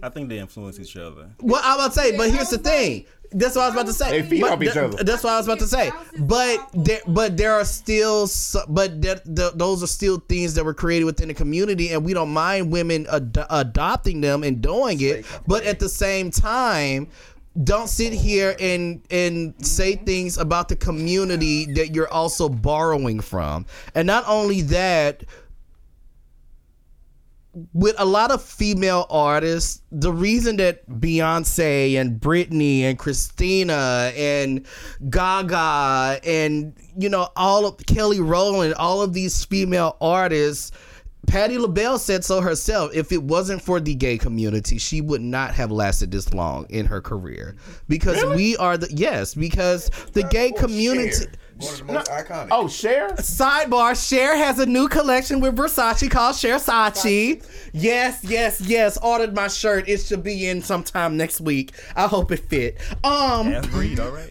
I think they influence each other. well, I'm about to say, but here's the thing. That's what I was about to say. They feed But off each other. That's what I was about to say. But there, but there are still, but there, the, those are still things that were created within the community, and we don't mind women ad- adopting them and doing it. But at the same time, don't sit here and and say things about the community that you're also borrowing from. And not only that, with a lot of female artists, the reason that Beyonce and Britney and Christina and Gaga and you know all of Kelly Rowland, all of these female artists, Patti LaBelle said so herself. If it wasn't for the gay community, she would not have lasted this long in her career because we are the yes because the gay community. Cher, one of the most iconic. Oh, Cher. Sidebar: Cher has a new collection with Versace called Cher Sachi. Yes, yes, yes. Ordered my shirt. It should be in sometime next week. I hope it fit. Um, Half breed, all right.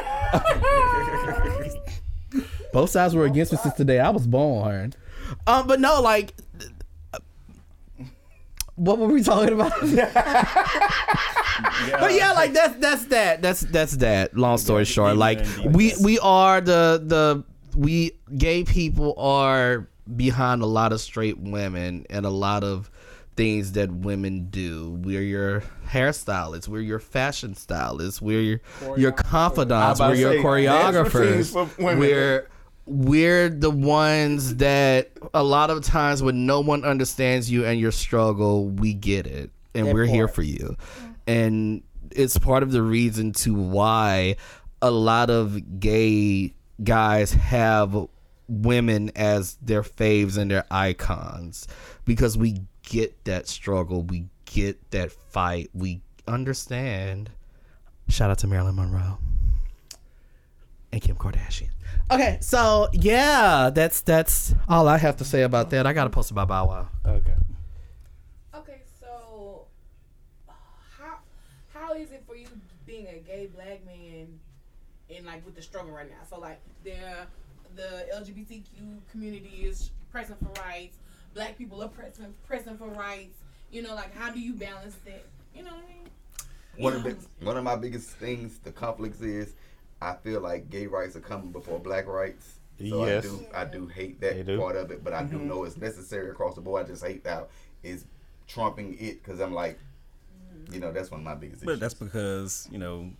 [laughs] both sides were against me since the day I was born. Um, but no, like, what were we talking about? [laughs] But yeah, like that's that's that. That's that's that. Long story short, like we we are the the we gay people are behind a lot of straight women and a lot of things that women do. We're your hairstylists. We're your fashion stylists. We're your your confidants. I We're your about to say, expertise choreographers. for. We're we're the ones that a lot of times when no one understands you and your struggle, we get it, and we're here for you. And it's part of the reason to why a lot of gay guys have women as their faves and their icons because we get that struggle, we get that fight, we understand. Shout out to Marilyn Monroe and Kim Kardashian. Okay, so yeah, that's that's all I have to say about that. I got to post about Bow Wow. Okay. Okay, so how how is it for you being a gay black man and like with the struggle right now? So like there the LGBTQ community is pressing for rights, black people are pressing pressing for rights. You know, like how do you balance that? You know what I mean? One of the, one of my biggest things, the conflicts is, I feel like gay rights are coming before black rights. So Yes. I do I do hate that do. part of it, but I do mm-hmm. know it's necessary across the board. I just hate how it's trumping it because I'm like, you know, that's one of my biggest But issues. that's because you know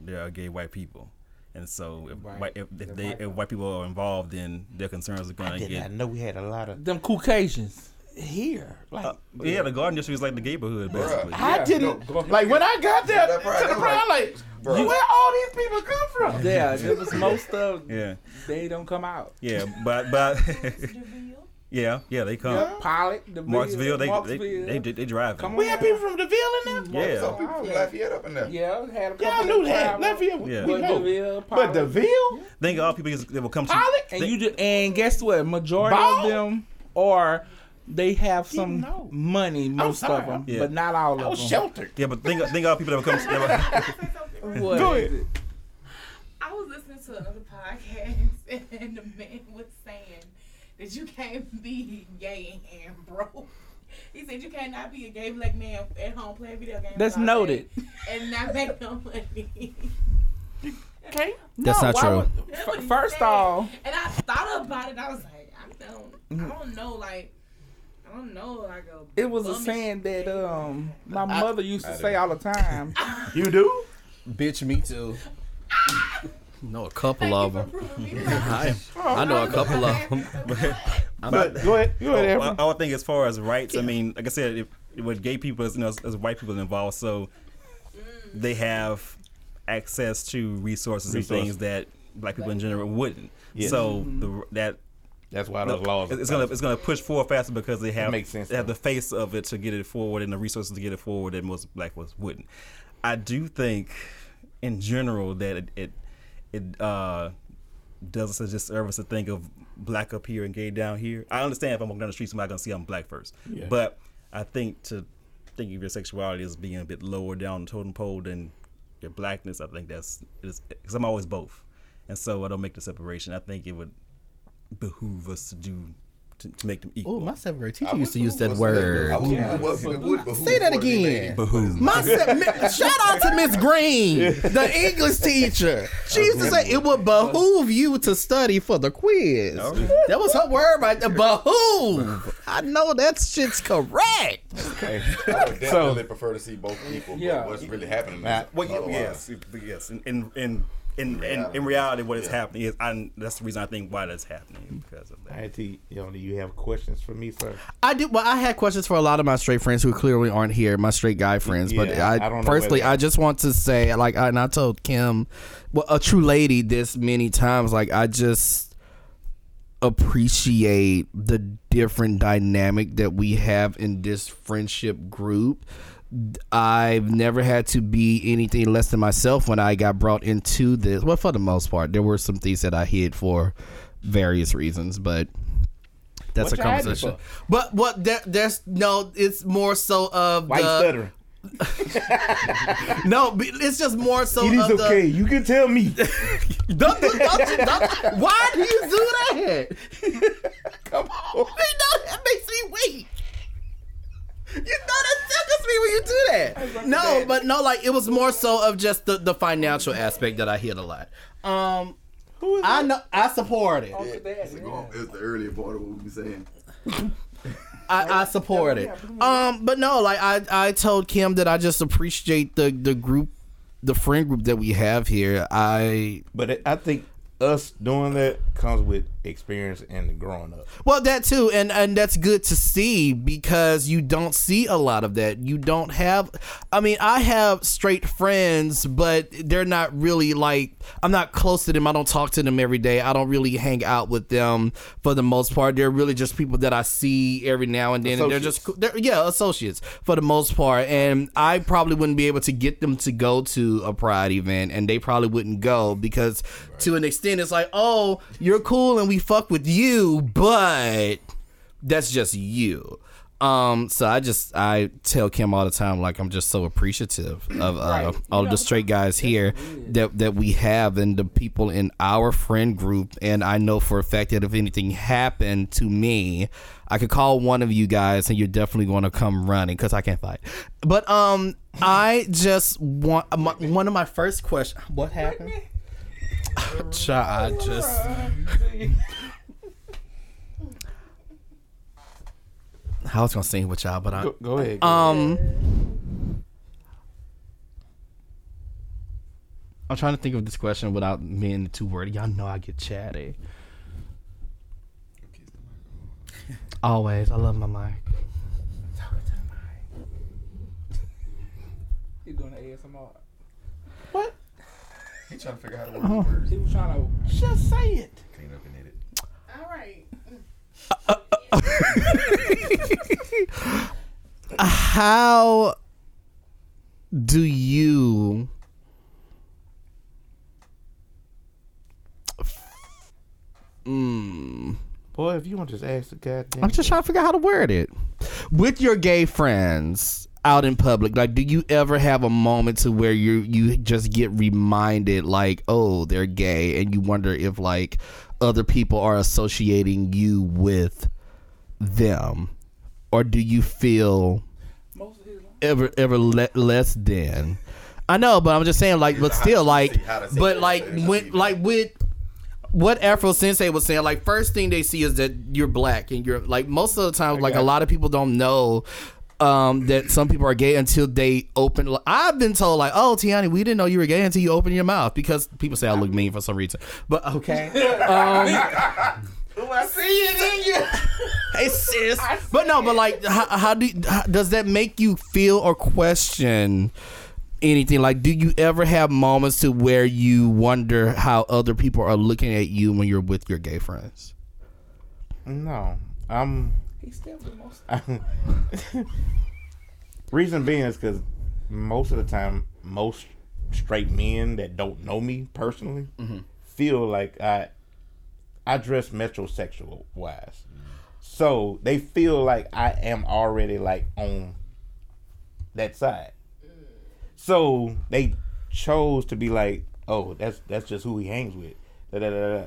there are gay white people, and so if, Right. white, if, if they white if white people are involved, then their concerns are going to get. I know we had a lot of. Them Caucasians here, like Uh, yeah, the garden district is like the neighborhood, Bruh. basically. I Yeah, didn't go- go- like when I got there That part, to the that prime, right. like Bro. where all these people come from? yeah, it was [laughs] most of Yeah, they don't come out. yeah, but but [laughs] Deville? yeah, yeah, they come. Yeah. Pollock, the Marksville, they, Marksville. they they they drive. Come We on. had people from Deville in there. Yeah. Some people from Lafayette up in there. Yeah, had a couple Y'all knew that. Lafayette, Yeah. we But know. Deville, But Pollock. Deville, Think all people that will come to. Pollock, and They- you just and guess what? Majority Ball? of them are they have some know. money, most sorry, of them, Yeah. but not all I of was them. sheltered. Yeah, but think think all people that will come. That I? What Go ahead. it? I was listening to another podcast [laughs] and the man was saying that you can't be gay and broke. He said you cannot be a gay black man at home playing video games. That's all day noted. And not [laughs] make no money. Okay. That's No, not true. would- That's First said. off, and I thought about it. I was like, I don't. I don't know, like, I don't know, like a. it was a saying that um my mother used to say all the time. You do? Bitch, me too. know a couple Thank of them. for proving me [laughs] wrong. I, I know a couple of them. [laughs] But go ahead. Go ahead, I, I would think as far as rights, I mean, like I said, if, with gay people, as, you know, as, as white people involved, so they have access to resources, Resources. and things that black people in general wouldn't. Yes. So the, that That's why those laws. it's gonna it's gonna push forward faster because they have makes sense, they have the face of it to get it forward and the resources to get it forward that most black folks wouldn't. I do think, in general, that it it, it uh, does us a disservice to think of black up here and gay down here. I understand if I'm walking down the street, somebody gonna see I'm black first, Yeah. but I think to think of your sexuality as being a bit lower down the totem pole than your blackness, I think that's because I'm always both, and so I don't make the separation. I think it would behoove us to do to, to make them equal. Oh, my seventh grade teacher I used to would- use that word. would- I would- it would behoove Say that more to be again. made. Behoove. My se- shout out to Miss Green, the English teacher. [laughs] She used to say it would behoove you to study for the quiz. That was her word right there. Behoove. I know that shit's correct. Okay. I would definitely prefer to see both people. but Yeah. what's really happening? Nah, is Well, oh, yeah, otherwise. yes, yes. In in in in, in, in reality, what is happening is, I, that's the reason I think why that's happening because of that. IT, you know, do you have questions for me, sir? I do. Well, I had questions for a lot of my straight friends who clearly aren't here, my straight guy friends. but I, I don't know personally, I just want to say, like, I, and I told Kim, well, a true lady, this many times. Like, I just appreciate the different dynamic that we have in this friendship group. I've never had to be anything less than myself when I got brought into this. Well, for the most part, there were some things that I hid for various reasons, but that's What a conversation. But what there, there's no, it's more so of Why the stuttering? [laughs] no, it's just more so It is okay. the. You can tell me. [laughs] Don't, do- don't, don't, why do you do that? [laughs] Come on. You know that makes me weak. You know that tickles when you do that. No, but no, like it was more so of just the, the financial aspect that I hit a lot. Um, Who is I that? know I support it. Uncle It's the, yeah. it's the earlier part of what we were saying. [laughs] I, I support it. Um, but no, like I, I told Kim that I just appreciate the the group, the friend group that we have here. I But it, I think us doing that comes with experience and growing up. Well, that too, and and that's good to see because you don't see a lot of that. You don't have. I mean, I have straight friends, but they're not really like. I'm not close to them. I don't talk to them every day. I don't really hang out with them for the most part. They're really just people that I see every now and then, and they're just they're, yeah associates for the most part. And I probably wouldn't be able to get them to go to a pride event, and they probably wouldn't go because to an extent it's like, oh, you're cool and we fuck with you, but that's just you. Um, so I just I tell Kim all the time like I'm just so appreciative of uh, Right. all the straight guys here that that we have and the people in our friend group. And I know for a fact that if anything happened to me, I could call one of you guys and you're definitely going to come running because I can't fight. But um, I just want my, one of my first questions. What happened? [laughs] Child, I just. [laughs] I was gonna sing with y'all, but I Go, go ahead. go um. I'm trying to think of this question without being too wordy. Y'all know I get chatty. Always, I love my mic. He doing the ASMR. He trying to figure out how to work the words. He was trying to. Just say it. Clean up and edit. All right. [laughs] How do you Mm. Boy, if you want to just ask the goddamn. I'm just trying to figure out how to word it. With your gay friends out in public, like, do you ever have a moment to where you you just get reminded, like, oh, they're gay, and you wonder if like other people are associating you with them, or do you feel Most of his. ever ever le- less than? I know, but I'm just saying, like, but still, like, How to say but like when like with what Afro Sensei was saying, like first thing they see is that you're black and you're like most of the time, like a lot of people don't know um, that some people are gay until they open. I've been told like, oh Tiani, we didn't know you were gay until you open your mouth because people say I look mean for some reason. But okay, [laughs] um, I see it in you. [laughs] hey sis. But no, but like, how, how do how, does that make you feel or question? anything like do you ever have moments to where you wonder how other people are looking at you when you're with your gay friends No, I'm. He still the most. [laughs] Reason being is because most of the time, most straight men that don't know me personally mm-hmm. feel like I I dress metrosexual wise, so they feel like I am already like on that side. So they chose to be like, oh, that's that's just who he hangs with, da, da, da, da.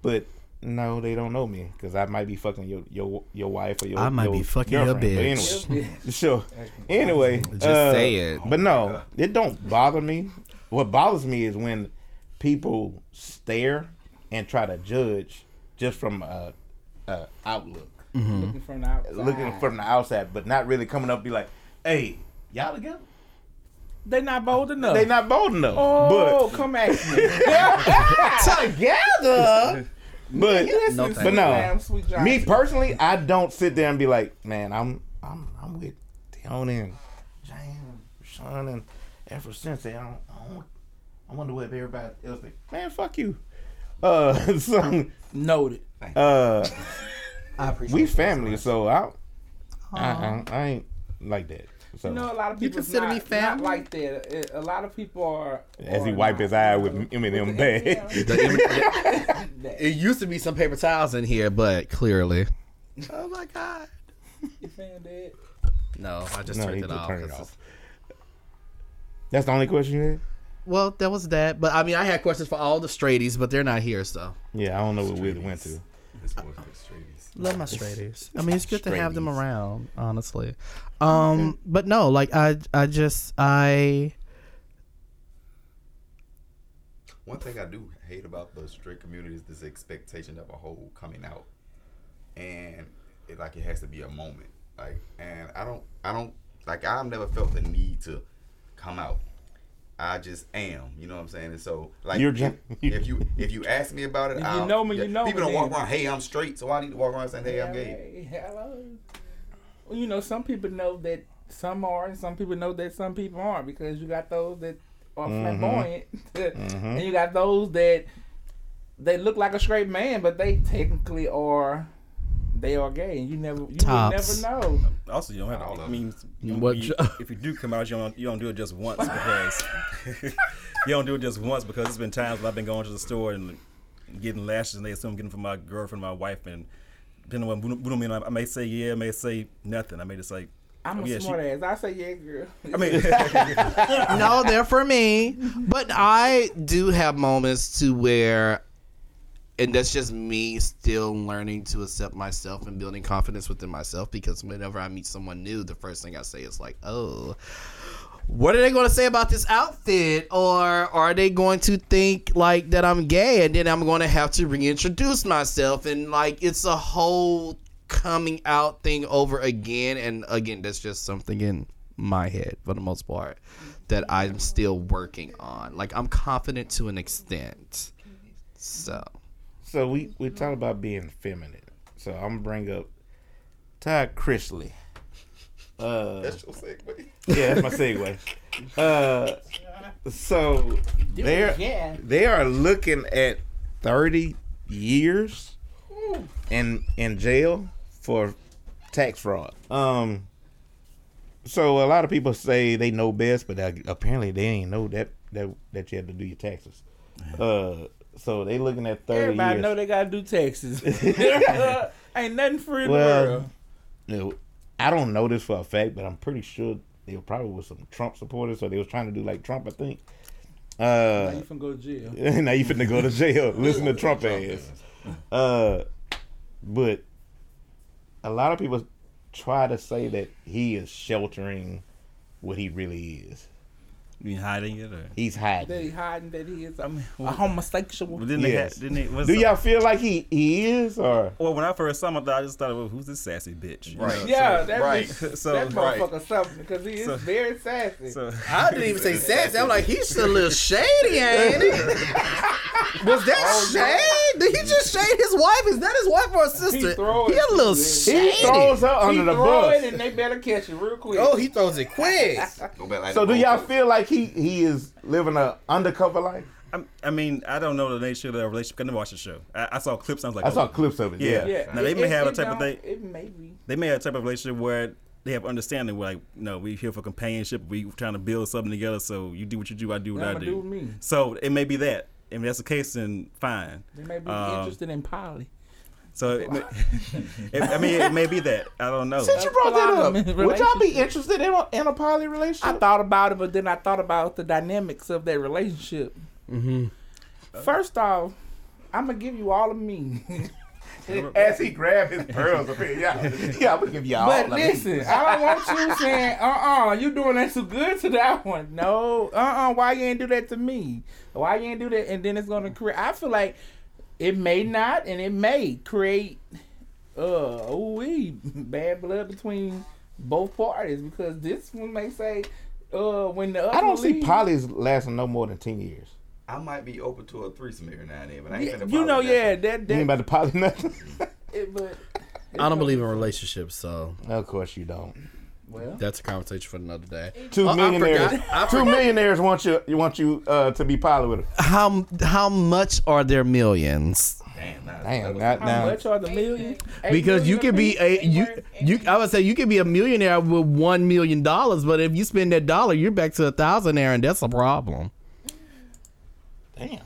but. No, they don't know me because I might be fucking your your your wife or your. I might your be fucking your girlfriend. But bitch. anyway, [laughs] sure. Anyway, Just uh, say it. But no, it don't bother me. What bothers me is when people stare and try to judge just from a, a outlook, Looking from the outside. looking from the outside, but not really coming up be like, "Hey, y'all together?" They not bold enough. They not bold enough. Oh, come at me. [laughs] [laughs] together but Listen, No sweet thank you. lamb, sweet but me personally, I don't sit there and be like, "Man, I'm I'm I'm with Tony and Jane, Sean and Afro Sensei. I don't, I don't I wonder what everybody else think. Man, fuck you. Uh, [laughs] so Noted. uh, I appreciate we family, so I, I, I, I ain't like that. So You know, a lot of You people consider not, me family? Not like that. It- A lot of people are. as he are wipe not. his eye with M&M bag. [laughs] [laughs] it used to be some paper towels in here but clearly oh my god You fan dead? no i just no, turned it just off turned it 'cause off. That's the only question you had. well that was that but i mean i had questions for all the straighties but they're not here so Yeah, I don't know what we went to. This boy's got straighties. Love my straighties. I mean, it's good to have them around, honestly. Um, but no, like I, I just, I, One thing I do hate about the straight community is this expectation of a whole coming out, and it like it has to be a moment. Like, and I don't, I don't like. I've never felt the need to come out. I just am. You know what I'm saying? And so, like, You're if, just- if you if you ask me about it, If you I'll- know me, you know People me don't walk around. Hey, I'm straight, so I need to walk around saying, Hey, I'm gay. hello. Well, you know, some people know that some are, and some people know that some people aren't, because you got those that are Mm-hmm. flamboyant, [laughs] and you got those that they look like a straight man, but they technically are they are gay, and you never you Tops. never know. Also, you don't have All to. of I mean, you, What you- if you do come out, you don't you don't do it just once because [laughs] you don't do it just once because it's been times when I've been going to the store and getting lashes, and they assume I'm getting from my girlfriend, my wife, and depending on what what I mean, I may say yeah, I may say nothing. I may just like. I'm oh, a yeah, she- smart ass. I say yeah, girl. I mean, [laughs] [laughs] no, they're for me. But I do have moments to where, and that's just me still learning to accept myself and building confidence within myself. Because whenever I meet someone new, the first thing I say is like, "Oh." What are they going to say about this outfit? Or are they going to think like that I'm gay and then I'm going to have to reintroduce myself? And like it's a whole coming out thing over again. And again, that's just something in my head for the most part that I'm still working on. Like I'm confident to an extent. So So we we talk about being feminine. So I'm gonna bring up Todd Chrisley. Uh, That's your segue. yeah, that's my segue. Uh, so they're yeah. they are looking at thirty years in in jail for tax fraud. Um. So a lot of people say they know best, but apparently they ain't know that that that you have to do your taxes. Uh. So they looking at thirty Everybody years. know they gotta do taxes. [laughs] [laughs] Ain't nothing free in Well, the world. you know, I don't know this for a fact, but I'm pretty sure they were probably with some Trump supporters, so they was trying to do like Trump, I think. Now Uh, you finna go to jail. now you finna go to jail. [laughs] Listen to Trump ass. Uh, but a lot of people try to say that he is sheltering what he really is. You mean hiding it or? He's That hiding. he hiding that he is I mean, a homosexual. Well, didn't they? Yes. Have, didn't they? Do y'all feel like he he is or? Well, when I first saw him, I, thought, I just thought, well, who's this sassy bitch? You Right. know, Yeah, so- that right. bitch- [laughs] So- that right. motherfucker something because he is So- very sassy. So, [laughs] I didn't even say sassy. I'm like, he's a little shady, ain't he? [laughs] Was that oh, shade? Did he just shade his wife? Is that his wife or his sister? throw He a little He shady. He throws her under he the throw bus. it and they better catch it real quick. Oh, he throws it quick. Go back like So do y'all feel like he he is living a undercover life? I, I mean, I don't know the nature of the relationship. I never watched the show. I, I saw clips. I was like, I saw oh, clips of it. Yeah. Yeah. yeah. Now, they may have a type of thing- It may be. they may have a type of relationship where they have understanding. Where like, no, we here for companionship. We trying to build something together. So you do what you do. I do what What I do. do me? So it may be that. If that's the case, then fine. They may be Um, interested in poly. So it may, [laughs] it, I mean, it may be that. I don't know. Since you brought that up, would y'all be interested in a, in a poly relationship? I thought about it, but then I thought about the dynamics of that relationship. Mm-hmm. First off, I'm gonna give you all of me. [laughs] As he grabbed his pearls up here, yeah, yeah, I'm gonna give y'all. But all of it. listen, I don't want you [laughs] saying, uh uh you doing that too good to that one. No, uh uh why you ain't do that to me? Why you ain't do that? And then it's gonna create, I feel like it may not and it may create, uh, ooh bad blood between both parties because this one may say, uh, when the other I don't see leave- polys lasting no more than ten years. I might be open to a threesome every now and then, but I ain't Yeah, finna you know, poly that. yeah, that, You ain't about to poly nothing. [laughs] it, but I don't believe in relationships, so of course you don't. Well, that's a conversation for another day. Two Oh, millionaires. forgot. I Two millionaires want you. You want you uh, to be pilot with them. How how much are their millions? Damn, nah, Damn, that not how now. much are the million? Eight Because you million could be apiece? a you you. I would say you could be a millionaire with one million dollars, but if you spend that dollar, you're back to a thousandaire, and that's a problem. Damn.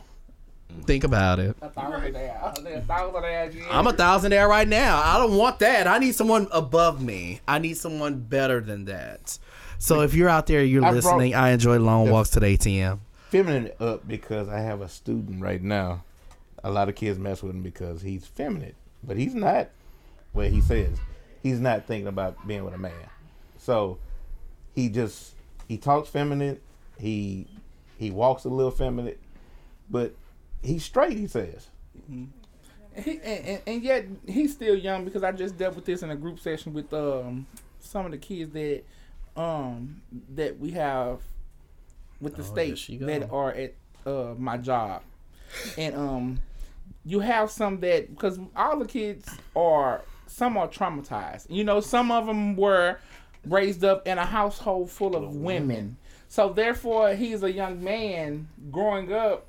Think about it. A thousand there. A thousand there. I'm a thousandaire right now. I don't want that. I need someone above me. I need someone better than that. So if you're out there, you're I brought- listening. I enjoy long walks to the ATM. Feminine up because I have a student right now. A lot of kids mess with him because he's feminine, but he's not. What he says, he's not thinking about being with a man. So he just he talks feminine. He he walks a little feminine, but he's straight. He says. He, and, and, and yet he's still young because I just dealt with this in a group session with um some of the kids that um that we have with the Oh, state there she go. that are at uh, my job, and um, you have some that because all the kids are some are traumatized. You know, some of them were raised up in a household full of women, so therefore he's a young man growing up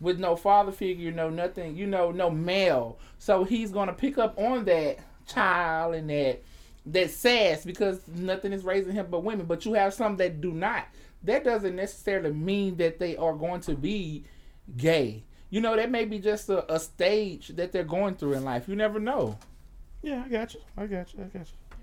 with no father figure, no nothing, you know, no male. So he's gonna pick up on that child and that that sass because nothing is raising him but women. But you have some that do not. That doesn't necessarily mean that they are going to be gay. You know, that may be just a, a stage that they're going through in life. You never know. Yeah, I got you. I got you. I got you.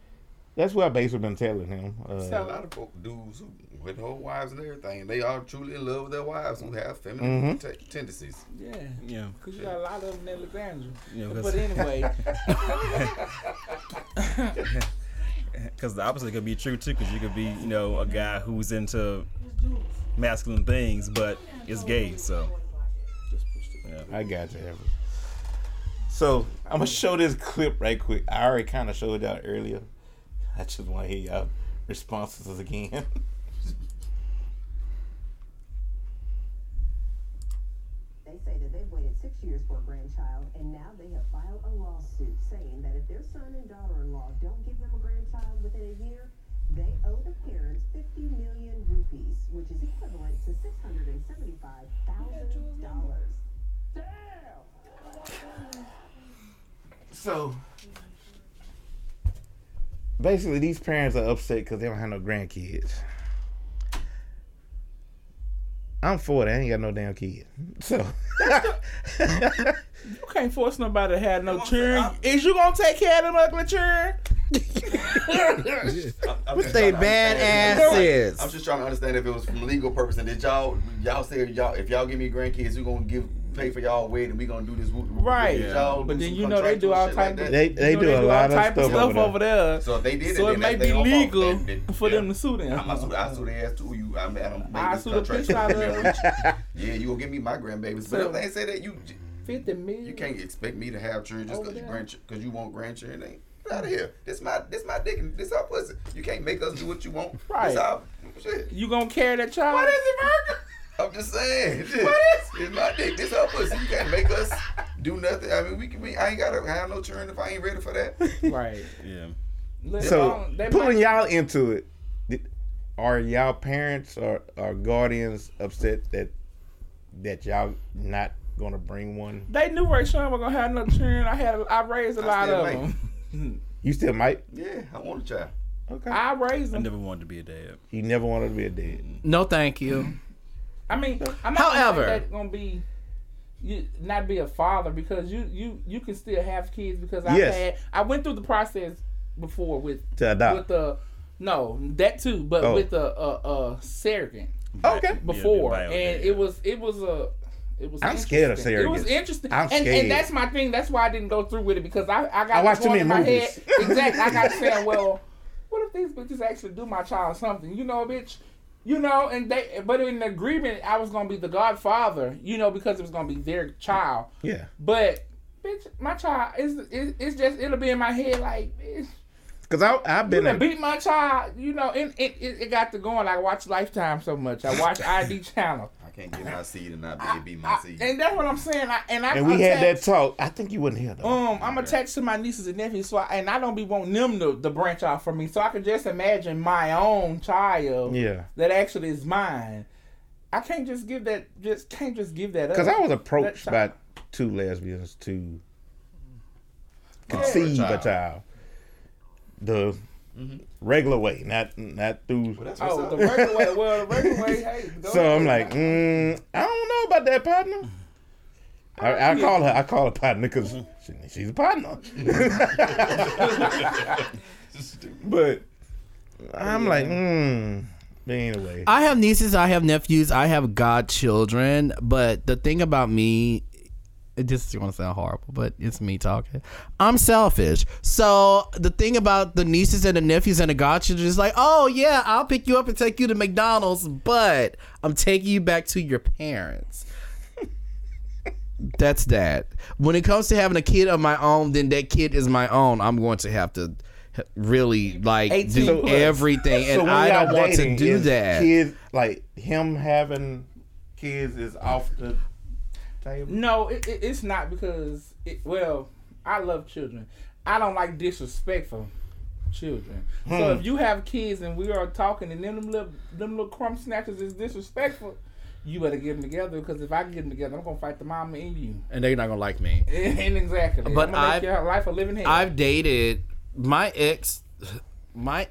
That's what I basically been telling him. Uh, A lot of dudes who, with whole wives and everything, they are truly in love with their wives who have feminine Mm-hmm. te- tendencies. Yeah. Yeah. Because you got a lot of them in Alexandria. Yeah, [laughs] 'cause- but anyway, Because the opposite could be true too. Because you could be, you know, a guy who's into masculine things, but is gay. So I got you, Evan. So I'm gonna show this clip right quick. I already kind of showed y'all earlier. I just want to hear y'all responses again. [laughs] They say that they've waited six years for a grandchild, and now they have filed a lawsuit saying that if their son and daughter-in-law don't give them a grandchild within a year, they owe the parents 50 million rupees, which is equivalent to $675,000. so basically, these parents are upset because they don't have no grandkids. I'm 40. I ain't got no damn kid. So [laughs] you can't force nobody to have no children. Is you going to take care of them ugly children? What they bad asses. I'm just trying to understand if it was from legal purpose and did y'all y'all say y'all if y'all give me grandkids, you gonna give pay for y'all wedding, we gonna do this. whoop, whoop, Right. Did y'all But then you know they do all contractual shit type of They- they you know do a lot all of type stuff over over there. So if they did So it, it may be their own fault. legal Then- then- for them to sue them. I'm I sue, I sue their ass too. You, I'm, I don't I sue the contract. piss out of them. [laughs] [laughs] Yeah, you gonna give me my grandbabies. But if they say that you, Fifty million. you can't expect me to have children just because you there. grand, because you want grandchildren. Ain't get out of here. This my, this my dick, and this our pussy. You can't make us do what you want. Right. This our shit. You gonna carry that child? What is it, Virgo? I'm just saying. Shit. What [laughs] is? It's my dick. This our pussy. You can't make us do nothing. I mean, we can. We, I ain't gotta have no turn if I ain't ready for that. [laughs] Right. yeah. Let so alone- they pulling might- y'all into it, are y'all parents or, or guardians upset that that y'all not gonna bring one? They knew Ray Sean was gonna have no children. I had, I raised a I lot of may. them. [laughs] You still might. Yeah, I want a child. Okay. I raised I them. never wanted to be a dad. You never wanted to be a dad. No, thank you. I mean, I'm not However- gonna, gonna be you not be a father because you you you can still have kids because I Yes. had I went through the process before with To adopt. with the no that too, but Oh. with a a, uh surrogate Okay. before, bio and dad. it was it was a. It was I'm scared of interesting. It was interesting, I'm and, scared. and that's my thing. That's why I didn't go through with it because I I got I watched too many in my movies. head. Exactly, I got [laughs] saying, well, what if these bitches actually do my child something? You know, bitch. You know, and they, but in the agreement, I was gonna be the godfather. You know, because it was gonna be their child. Yeah. But bitch, my child is it, it's just it'll be in my head like. Bitch, Cause I I've been in, beat my child, you know, and it, it, it got to going. I watch Lifetime so much. I watch [laughs] ID Channel, can't get my seed and not be, be my seed. and that's what I'm saying. I, and I and we had that talk. I think you wouldn't hear though. Um, I'm attached to my nieces and nephews, so I, and I don't be wanting them to, to branch off from me. So I can just imagine my own child yeah. that actually is mine. I can't just give that. Just can't just give that up. Cause I was approached by two lesbians to conceive a child. child. The regular way, not not through. Well, that's what's Oh, up. the regular way. Well, the regular way. Hey, [laughs] go So I'm like, mm, I don't know about that partner. I, I call her. I call her partner because she, she's a partner. [laughs] but I'm like, mm. Anyway, I have nieces, I have nephews, I have godchildren, but the thing about me, it just want to sound horrible, but it's me talking. I'm selfish. So the thing about the nieces and the nephews and the godchildren is like, oh yeah, I'll pick you up and take you to McDonald's, but I'm taking you back to your parents. That's that. When it comes to having a kid of my own, then that kid is my own. I'm going to have to really like do plus. everything, and So when I don't want to do that. Kids like him having kids is off the table. No, it, it, it's not because it, well, I love children. I don't like disrespectful children. So Hmm. if you have kids and we are talking and them little them little crumb snatchers is disrespectful, you better get them together because if I get them together, I'm gonna fight the mama and you. and they're not gonna like me. [laughs] and exactly. But I'm gonna make I've- life a living hell. I've dated my ex, my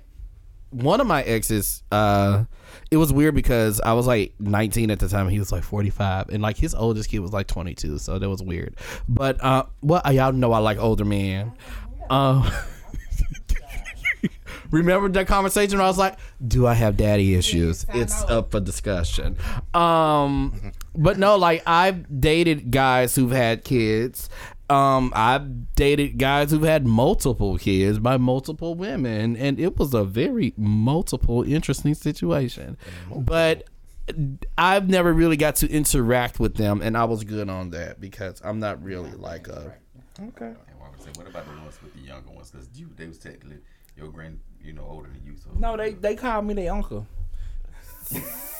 one of my exes. Uh, it was weird because I was like 19 at the time. and He was like 45, and like his oldest kid was like 22. So that was weird. But uh, well, y'all know I like older men. Um. [laughs] Remember that conversation where I was like, "Do I have daddy issues?" It's up for discussion. Um, but no, like I've dated guys who've had kids. Um, I've dated guys who've had multiple kids by multiple women, and it was a very multiple interesting situation. But I've never really got to interact with them, and I was good on that because I'm not really like a. Okay. And what I would say, what about the ones with the younger ones? Because you, they was technically your grand, you know, older than you. So no, they they call me their uncle. [laughs]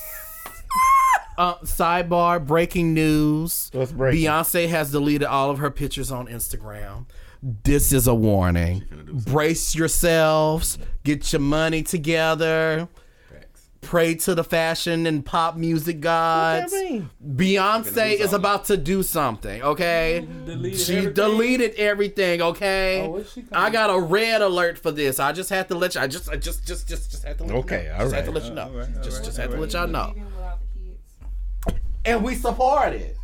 Uh, sidebar: breaking news. What's breaking? Beyonce has deleted all of her pictures on Instagram. This is a warning. finna do something. Brace yourselves. Get your money together. Facts. Pray to the fashion and pop music gods. Beyonce is about to do something, okay? Deleted She everything? deleted everything, okay? Oh, I got a red alert for this. I just had to let you. I just, I just, just, just, just had to let Okay, you know. all just had to let you know. all right, all just, right, just had all to let y'all know. Even without the kids. And we support it.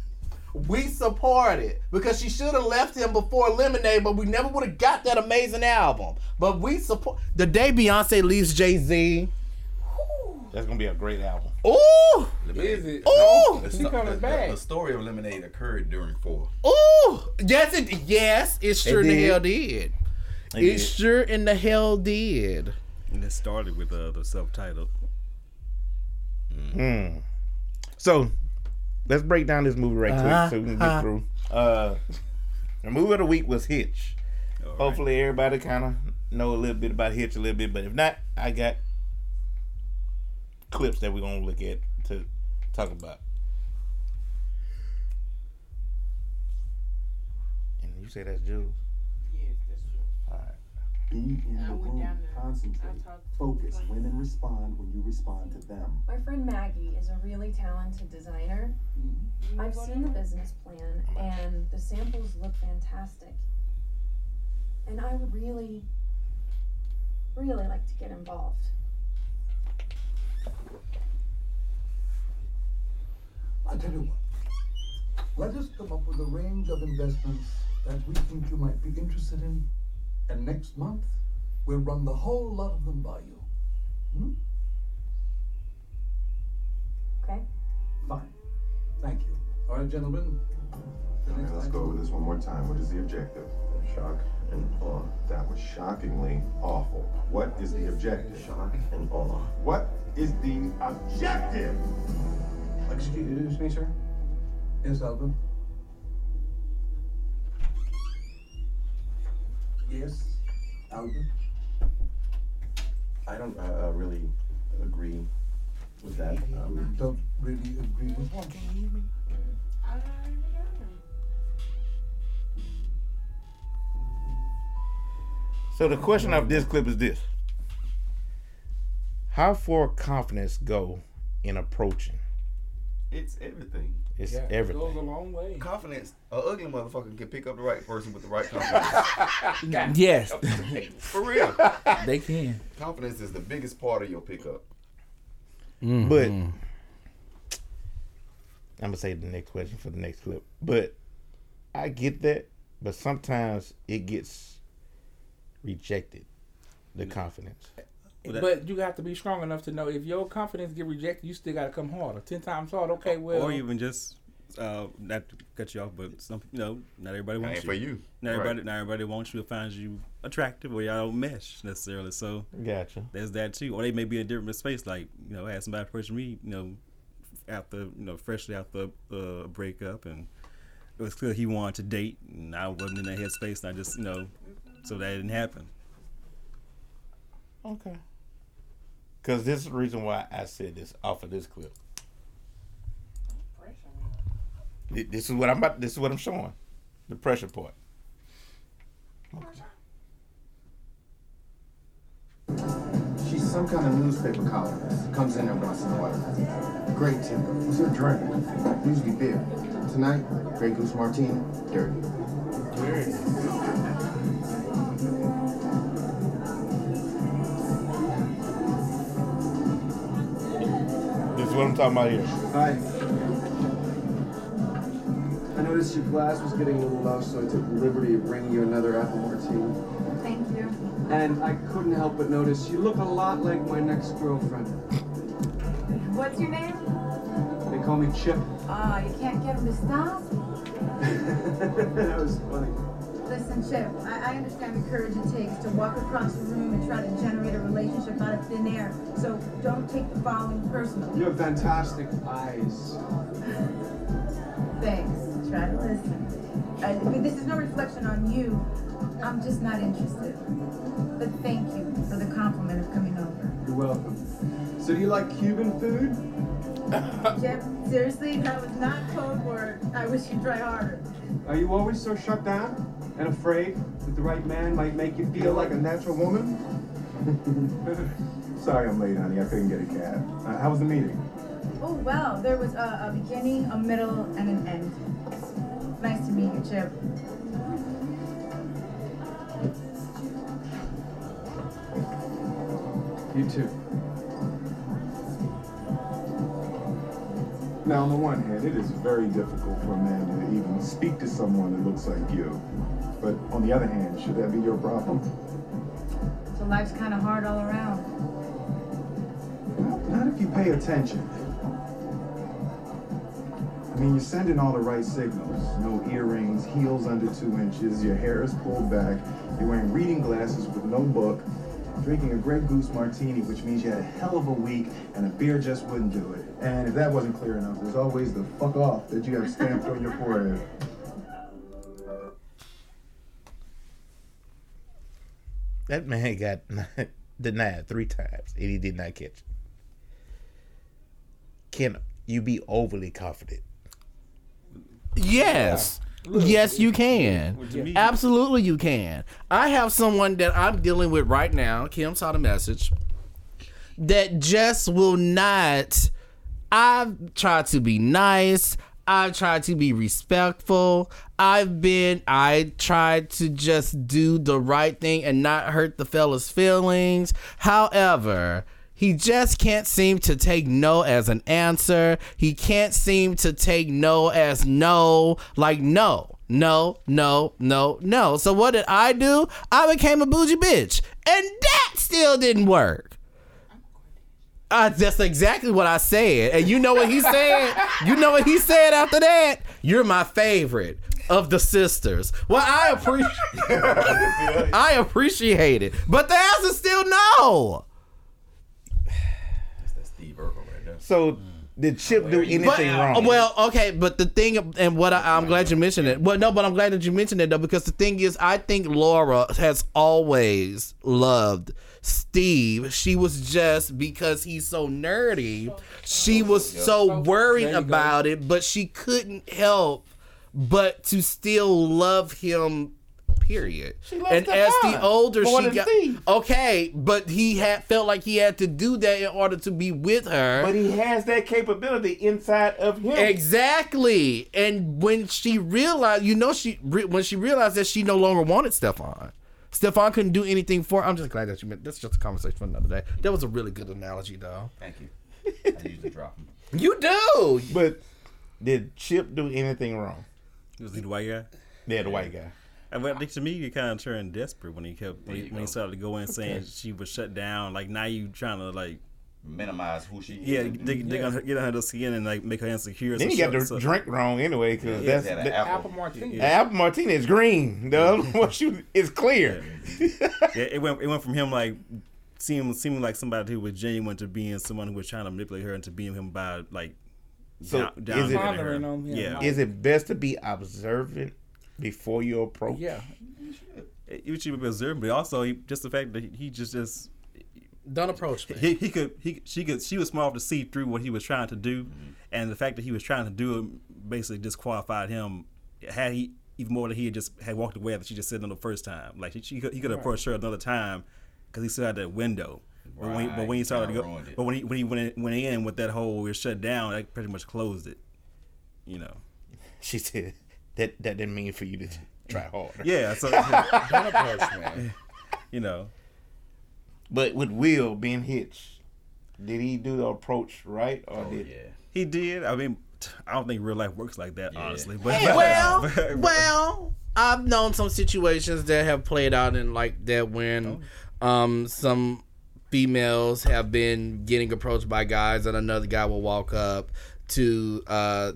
We support it because she should have left him before Lemonade, but we never would have got that amazing album. But we support the day Beyonce leaves Jay Z. That's gonna be a great album. Ooh, Is it? Ooh! The, She coming the, the, back. the story of Lemonade occurred during four. ooh, yes, it yes, it sure in the hell did. It It did. sure in the hell did. And it started with uh, the subtitle. Hmm. So let's break down this movie right quick so we can get through. Uh, the movie of the week was Hitch. All right. Hopefully everybody kind of know a little bit about Hitch a little bit, but if not, I got clips that we're gonna look at to talk about. And you say that's Jules. Yes, that's true. All right. Be in I the room. there. Concentrate. Focus. Women respond when you respond to them. My friend Maggie is a really talented designer. Mm-hmm. I've seen the business plan and the samples look fantastic. And I would really, really like to get involved. I tell you what, let us come up with a range of investments that we think you might be interested in, and next month we'll run the whole lot of them by you. Hmm? Okay? Fine. Thank you. All right, gentlemen. The next Let's go over this one more time. What is the objective? Shock and awe. That was shockingly awful. What is the objective? Shock and awe. What is the objective? Excuse me, sir. Yes, Alvin. Yes, Alvin. I don't uh, uh, really agree with that. Um, Don't really agree with what? I don't even. So the question of this clip is this: How far confidence go in approaching? It's everything. It's Yeah, It goes a everything. long way. Confidence. A ugly motherfucker can pick up the right person with the right [laughs] confidence. Yes, [laughs] For real. they can. Confidence is the biggest part of your pickup. Mm-hmm. But I'm gonna say the next question for the next clip. But I get that, but sometimes it gets rejected. The confidence. Well, that- But you have to be strong enough to know if your confidence get rejected, you still got to come harder. Ten times harder. Okay, well. or even just uh, not to cut you off, but some you know, not everybody wants ain't you. for you. Not Right. everybody, not everybody wants you or finds you attractive, or y'all don't mesh necessarily. So Gotcha. there's that too. Or they may be in a different space. Like you know, I had somebody approach me, you know, after you know, freshly after a uh, breakup, and it was clear he wanted to date, and I wasn't in that headspace, and I just you know, so that didn't happen. Okay. Because this is the reason why I said this off of this clip. Th- This is what I'm about. This is what I'm showing. The pressure part. She's some kind of newspaper columnist. Comes in every once in a while. Great temper. What's her drink? Usually beer. Tonight, Grey Goose Martini. Dirty. This what I'm talking about here. Hi. I noticed your glass was getting a little low, so I took the liberty of bringing you another apple martini. Thank you. And I couldn't help but notice you look a lot like my next girlfriend. What's your name? They call me Chip. Ah, you can't get him to stop? [laughs] that was funny. Listen, Chip, I, I understand the courage it takes to walk across the room and try to generate a relationship out of thin air. So don't take the following personally. You have fantastic eyes. Thanks. Try to listen. I, I mean, this is no reflection on you. I'm just not interested. But thank you for the compliment of coming over. You're welcome. So do you like Cuban food? [coughs] Chip, seriously, that was not code word. I wish you'd try harder. Are you always so shut down and afraid that the right man might make you feel like a natural woman? [laughs] Sorry I'm late, honey. I couldn't get a cab. Uh, how was the meeting? Oh, well, there was a, a beginning, a middle, and an end. Nice to meet you, Chip. You too. Now, on the one hand, it is very difficult for a man to even speak to someone that looks like you. But on the other hand, should that be your problem? So life's kind of hard all around. Not if you pay attention. I mean, you're sending all the right signals. No earrings, heels under two inches, your hair is pulled back, you're wearing reading glasses with no book, drinking a Grey Goose martini, which means you had a hell of a week and a beer just wouldn't do it. And if that wasn't clear enough, there's always the fuck off that you have stamped on your forehead. [laughs] That man got [laughs] denied three times and he did not catch it. Can you be overly confident? Yes. Yes, you can. Absolutely, you can. I have someone that I'm dealing with right now. Kim saw the message. That just will not. I've tried to be nice. I've tried to be respectful. I've been. I tried to just do the right thing and not hurt the fella's feelings. However, he just can't seem to take no as an answer. He can't seem to take no as no. Like, no, no, no, no, no. So, what did I do? I became a bougie bitch. And that still didn't work. Uh, that's exactly what I said. And you know what he said? You know what he said after that? You're my favorite of the sisters. Well, I appreciate [laughs] I appreciate it. But the answer's still no. Steve Urkel right there. So did Chip do anything But, wrong? Well, okay, but the thing, and what I, I'm glad you mentioned it. Well, no, but I'm glad that you mentioned it though, because the thing is, I think Laura has always loved Steve. She was just because he's so nerdy, she oh, was so oh, worried There go. about it, but she couldn't help but to still love him. Period. And as the older more she got, Steve. okay, but he had felt like he had to do that in order to be with her. but he has that capability inside of him. Exactly. And when she realized, you know, she re- when she realized that she no longer wanted Stefan, Stefan couldn't do anything for. I'm just glad that you meant. That's just a conversation for another day. That was a really good analogy, though. Thank you. [laughs] I usually drop him. You do. But did Chip do anything wrong? Was he the white guy? Yeah, the white guy. And well, I think to me, he kind of turned desperate when he kept when he, when he started to go in saying she was shut down. Like now you trying to like Minimize who she is. yeah, they they gonna get on her skin and like make her insecure. Then so he got the so- so- drink wrong anyway, because Yeah, that's he had an the, apple. Apple martini. the apple martini is green. The other one [laughs] shoot is clear. yeah, it went it went from him like seeming seeming like somebody who was genuine to being someone who was trying to manipulate her into being him by like So, down, is down it- Pondering on him. Yeah, Is it best to be observant before you approach? Yeah. you should be observant, but also he, just the fact that he just just Don't approach me. He, he could he she could she was smart enough to see through what he was trying to do, Mm-hmm. and the fact that he was trying to do it basically disqualified him. Had he even more than he had just had walked away that she just said no the first time. Like she, she could, he could have Right. approached her another time because he still had that window. But when, he, but when he started to go, but when he when he went in, went in with that whole we're shut down, that pretty much closed it. You know. [laughs] She said that that didn't mean for you to try harder. Yeah. So [laughs] Don't approach me. [laughs] You know. But with Will being Hitch, did he do the approach right or did? He did. I mean, I don't think real life works like that, honestly. But Hey, [laughs] well, [laughs] well, I've known some situations that have played out in like that when um some females have been getting approached by guys and another guy will walk up to uh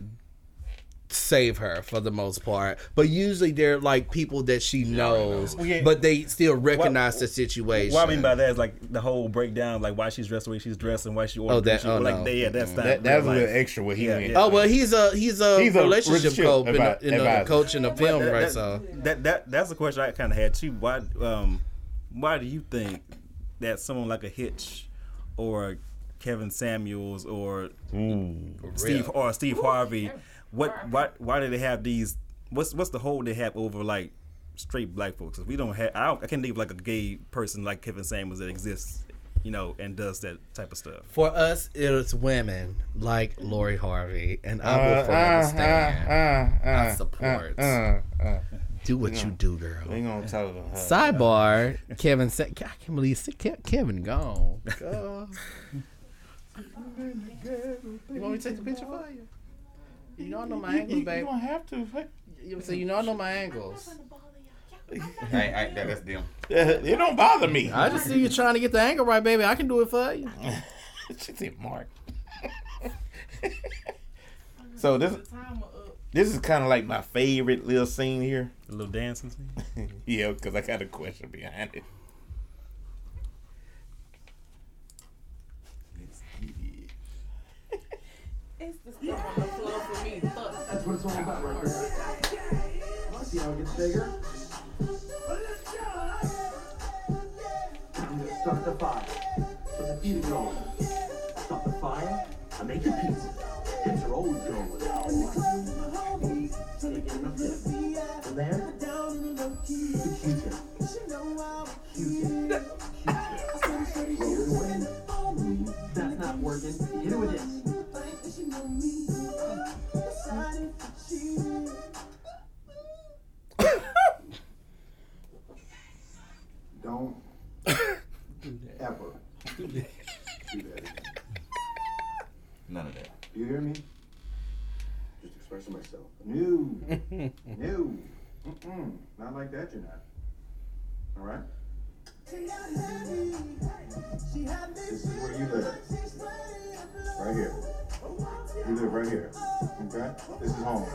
save her for the most part. But usually they're like people that she knows Well, yeah. but they still recognize the situation. What I mean by that is like the whole breakdown, like why she's dressed the way she's dressed and why she ordered Oh, that- she, oh, like no. they, yeah, that's not That- that was a little extra what he went oh well he's a he's a He's a relationship relationship coach in, advi- the, in the advisor. coach in the film that, right that, so. that that that's the question I kind of had too. Why um why do you think that someone like a Hitch or Kevin Samuels or Steve or Steve Harvey, what why why do they have these? What's what's the hold they have over like straight black folks? 'Cause we don't have I, don't, I can't think of like a gay person like Kevin Samuels that exists, you know, and does that type of stuff. For us, it's women like Lori Harvey, and I will Uh, forever uh, stand. uh, uh, I uh, support. uh, uh. do what you gonna- do, girl. we gonna tell her. Sidebar: Kevin. Sa- I can't believe Kevin gone. [laughs] Girl. You want me to take the picture for you? You know I know my angles, you- you don't have to. So you know I know my angles. Hey, hey, that, that's them. It don't bother me. I just see you trying to get the angle right, baby. I can do it for you. [laughs] she said, "Mark." [laughs] so this this is kind of like my favorite little scene here. The little dancing scene. [laughs] yeah, because I got a question behind it. It's the That's what it's all about right there. See how it gets bigger? I'm gonna start the fire. Put the heat going. Start the fire. I make the pizza. Hits are always going with it. Take in enough. From there, the Q-tip. That's not working. [laughs] ever do that. None of that. You hear me? Just expressing myself. No. [laughs] no. Mm-mm. Not like that, you're not. All right? This is where you live. Right here. You live right here. Okay? This is home.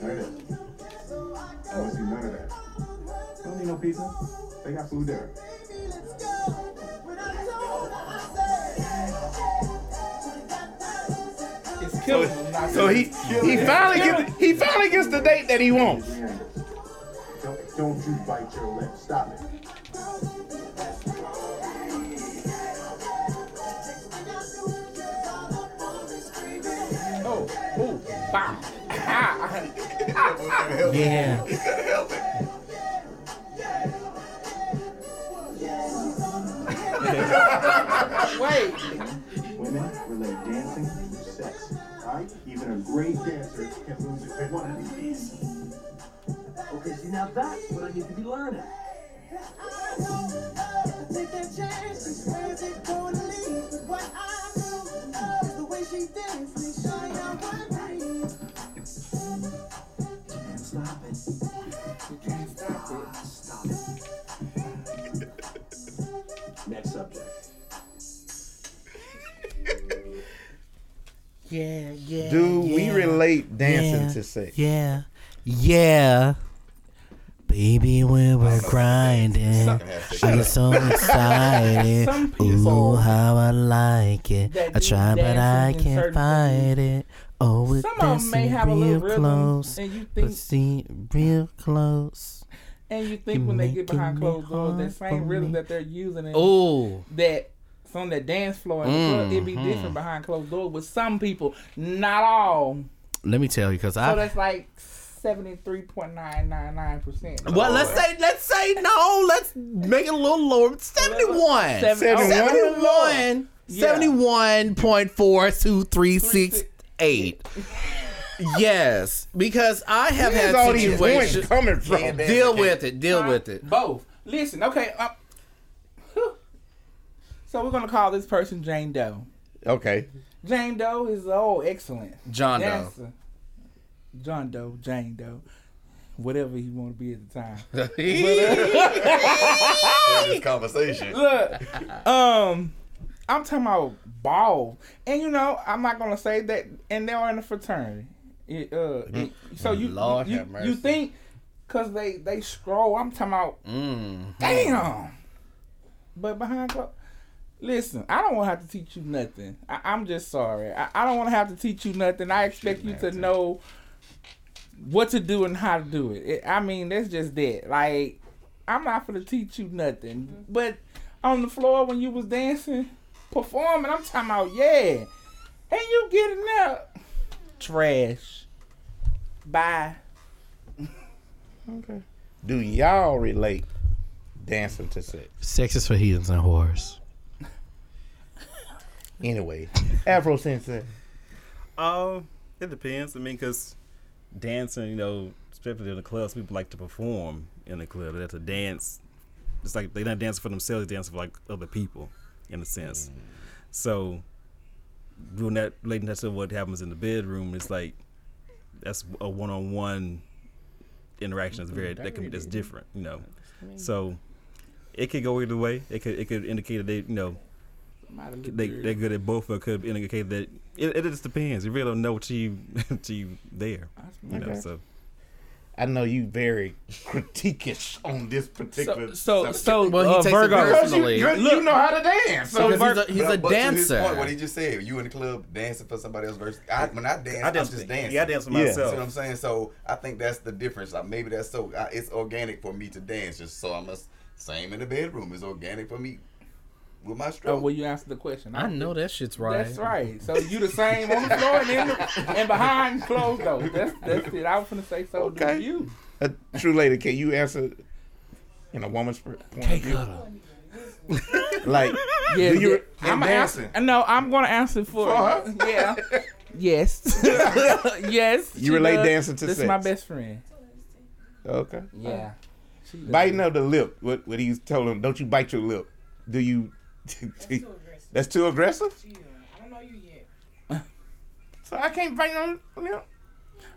There it is. I want to see none of that. Don't need no pizza. They got food there. It's So, so he he finally gets he finally gets the date that he wants. Don't, don't you bite your lip. Stop it. Bam. Ah, Yeah. Wait. Women relate dancing to sex. Right? Even a great dancer can lose it with one of these. Okay, see now that's what I need to be learning. Can't stop it. You can't stop it. Stop it. Next subject. [laughs] Yeah, yeah. Do we relate dancing yeah, to sex? Yeah. Yeah. Baby, when we're grinding, I get so [laughs] excited. Some Ooh, how I like it. I try, but I can't certain fight it. Oh, we're Some of 'em may have a little real rhythm, close. and you but see, real close. And you think when they get making behind me closed doors, that same rhythm me. that they're using in Ooh. that on that dance floor in the club, it'd be different mm-hmm. behind closed doors with some people, not all. Let me tell you, because So I. that's like seventy three point nine nine nine percent. Well, let's say let's say no. Let's make it a little lower. Seventy-one. Seven- Seventy-one. Yeah. Seventy-one point four two three six eight. Yes, because I have Where's had all these points situations. coming from? Deal with it. Deal with it. Both. Listen, okay. Uh, so we're gonna call this person Jane Doe. Okay. Jane Doe is oh excellent. John Doe. dancer. John Doe, Jane Doe, whatever he want to be at the time. [laughs] But, [laughs] this conversation. Look, um, I'm talking about ball, and you know, I'm not gonna say that, and they are in a fraternity. It, uh, it- so you Lord you, have you think because they they scroll? I'm talking about Mm. damn. But behind closed, listen, I don't want to have to teach you nothing. I, I'm just sorry. I, I don't want to have to teach you nothing. I expect you to know what to do and how to do it. it. I mean, that's just that. Like, I'm not gonna teach you nothing. But on the floor when you was dancing, performing, I'm talking about yeah, and you getting up, trash. Bye. Okay. Do y'all relate dancing to sex? Sex is for heathens and whores. Anyway, Afro Sensei. Um, it depends. I mean, because dancing, you know, especially in the clubs, people like to perform in the club. They have to dance. It's like they're not dancing for themselves; they're dancing for like other people, in a sense. So, doing that, relating that to what happens in the bedroom, it's like that's a one-on-one interaction. That's very that can be that's different, you know. So, it could go either way. It could it could indicate that they, you know, they they're good at both, or could indicate that it, it just depends. You really don't know till you [laughs] till you there. You know, so I know you very critiquish on this particular. So- subject. so, Well, he uh, takes it Virgo- Because you, personally. you, you know how to dance. So Because he's a- he's a But- but to his dancer. point, what he just said, you in the club dancing for somebody else versus I, when I dance, I I dance am just for- dancing. yeah, I dance for You myself. see what I'm saying? So I think that's the difference. Like maybe that's so I, it's organic for me to dance. Just so I must same in the bedroom. It's organic for me with my Oh, well, you answered the question. I know that shit's right. That's right. So you the same on the floor and, in the, and behind closed doors. That's that's it. I was gonna say so. Okay. Do you? A true lady, can you answer in a woman's per- point of view? [laughs] Like, Yeah, do you yeah. I'm dancing? answer, uh, no, I'm gonna answer for, For her? Yeah. [laughs] yes. [laughs] yes. You relate does. dancing to This is my best friend. Okay. Yeah. She. Biting of the lip. What what he's told him, don't you bite your lip. Do you That's too aggressive? I don't know you yet. [laughs] So I can't bite on lip.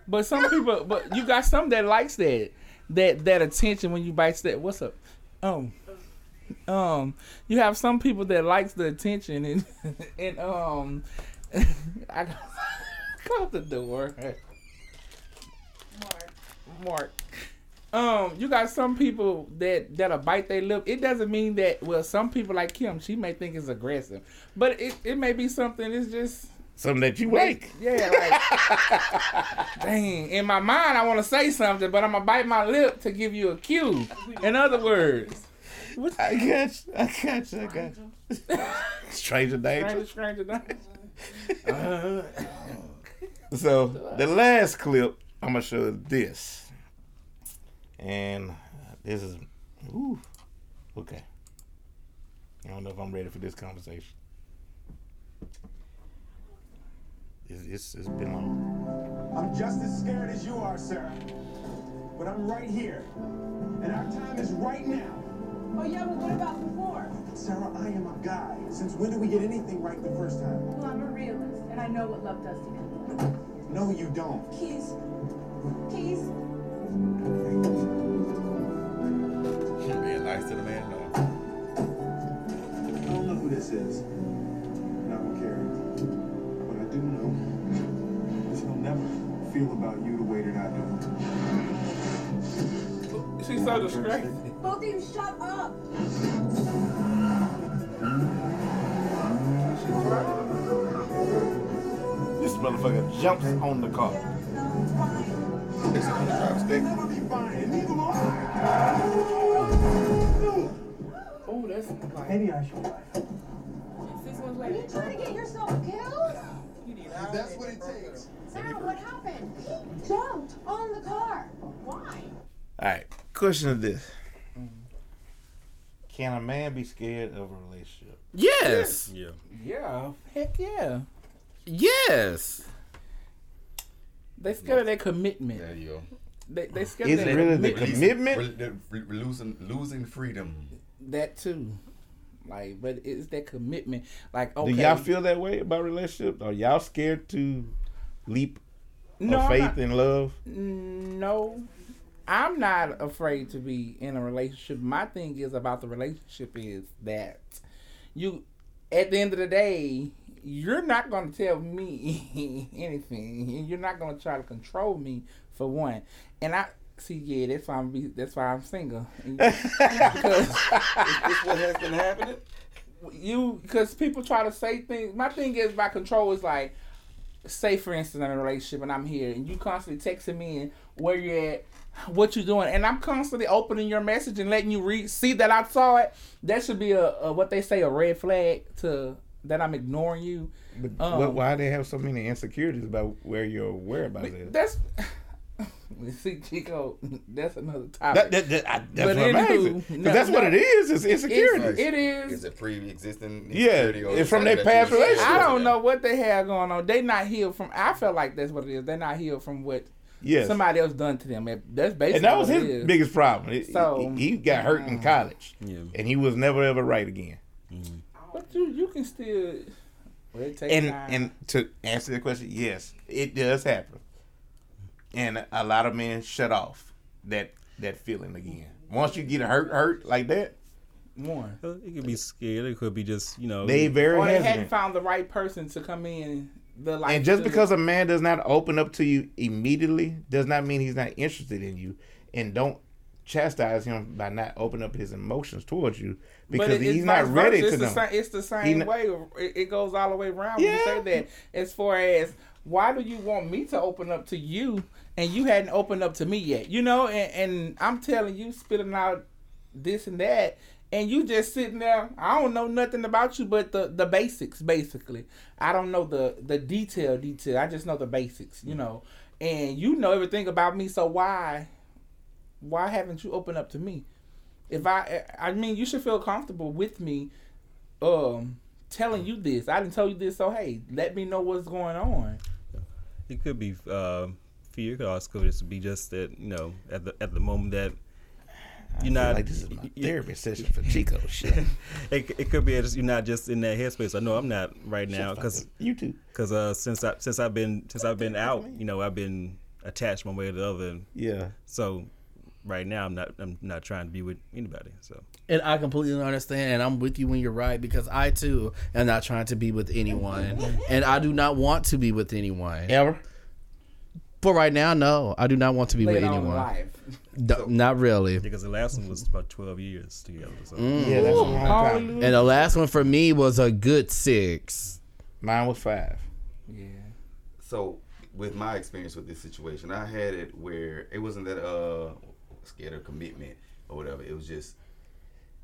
But some people, but you got some that likes that, that that attention when you bite that. What's up? Um, um, you have some people that likes the attention and [laughs] and um, [laughs] I got close the door. Mark. Mark. Um, you got some people that that'll bite their lip. It doesn't mean that. Well, some people like Kim, she may think it's aggressive, but it, it may be something. It's just Something that you like. yeah, like [laughs] dang. In my mind, I want to say something, but I'm gonna bite my lip to give you a cue. In other words, I got you. I got you. I got you. Stranger danger. stranger, stranger. Uh, so the last clip I'm gonna show is this, and this is, ooh, okay. I don't know if I'm ready for this conversation. It's, it's, it's been long. I'm just as scared as you are, Sarah. But I'm right here. And our time is right now. Oh, yeah, but what about before? Sarah, I am a guy. Since when did we get anything right the first time? Well, I'm a realist, and I know what love does to people. No, you don't. Keys. Keys. Being nice to the man, no. I don't know who this is. And I don't care. What I do know is he'll never feel about you the way that I do. She's so distracted. Both of you, shut up. This motherfucker jumps on the car this on the chopstick. Oh, that's like, maybe I should. Six months later. Are you trying to get yourself killed? That's what it takes. Sarah, what happened? He jumped on the car. Why? All right. Question of this. Can a man be scared of a relationship? Yes. Yeah. Yeah. Heck yeah. Yes. They scared of their commitment. There you go. They they scared Is of it their really the commitment. commitment? Re- the- re- losing losing freedom. That too. Like, but it's that commitment. Like, okay. Do y'all feel that way about relationships? Are y'all scared to leap No, of faith not. and love? No, I'm not afraid to be in a relationship. My thing is about the relationship is that you, at the end of the day, you're not going to tell me [laughs] anything, and you're not going to try to control me for one. And I see, yeah, that's why I'm be, that's why I'm single. Because Is this what has been happening? [laughs] you because people try to say things. My thing is my control is like, say for instance, I'm in a relationship and I'm here and you constantly texting me and where you're at, what you're doing, and I'm constantly opening your message and letting you read, see that I saw it. That should be a, a what they say a red flag to that I'm ignoring you. But Um, what, why they have so many insecurities about where your whereabouts is? That's. [laughs] See, Chico, that's another topic. That, that, that, I, that's But what I'm anywho, asking. 'Cause no, that's what it is. It's insecurities. It is. Is it pre-existing? Yeah, insecurity or it's from their past was- relationship. I don't know what they have going on. They not healed from. I feel like that's what it is. They're not healed from what Yes. somebody else done to them. That's basically and that was his is. biggest problem. It- So, he, he got hurt in college, Yeah. and he was never ever right again. But you you can still. Well, it takes And time. and to answer the question, yes, it does happen, and a lot of men shut off that that feeling again. Once you get hurt, hurt like that, one. It could be scared. It could be just you know. they very or they hadn't found the right person to come in. The like and just because a man does not open up to you immediately does not mean he's not interested in you. And don't chastise him by not opening up his emotions towards you because it- he's not ready versa. to it's know. The same, it's the same not- way. It, it goes all the way around when you say that. As far as why do you want me to open up to you and you hadn't opened up to me yet? You know, and, and I'm telling you, spitting out this and that, and you just sitting there. I don't know nothing about you but the the basics, basically. I don't know the the detail detail. I just know the basics. You know, and you know everything about me. So why? Why haven't you opened up to me? if I, I mean, you should feel comfortable with me, um, telling you this. I didn't tell you this, so hey, let me know what's going on. It could be uh, fear. It could also just be just that you know at the at the moment that you're feel not like this is my therapy session for Chico. [laughs] Shit. it, it could be just you're not just in that headspace. I know I'm not right now because. You too. Because uh, since I since I've been since I've been out, you know, I've been attached one way or the other. Yeah. So right now I'm not I'm not trying to be with anybody. So And I completely understand, and I'm with you when you're right because I too am not trying to be with anyone, and I do not want to be with anyone ever. For right now, no, I do not want to be with Later on anyone. life. D- not really. because the last one was about 12 years together. So Mm. Yeah, that's a long time. And the last one for me was a good six. Mine was five. Yeah. So with my experience with this situation, I had it where it wasn't that uh scared of commitment or whatever. It was just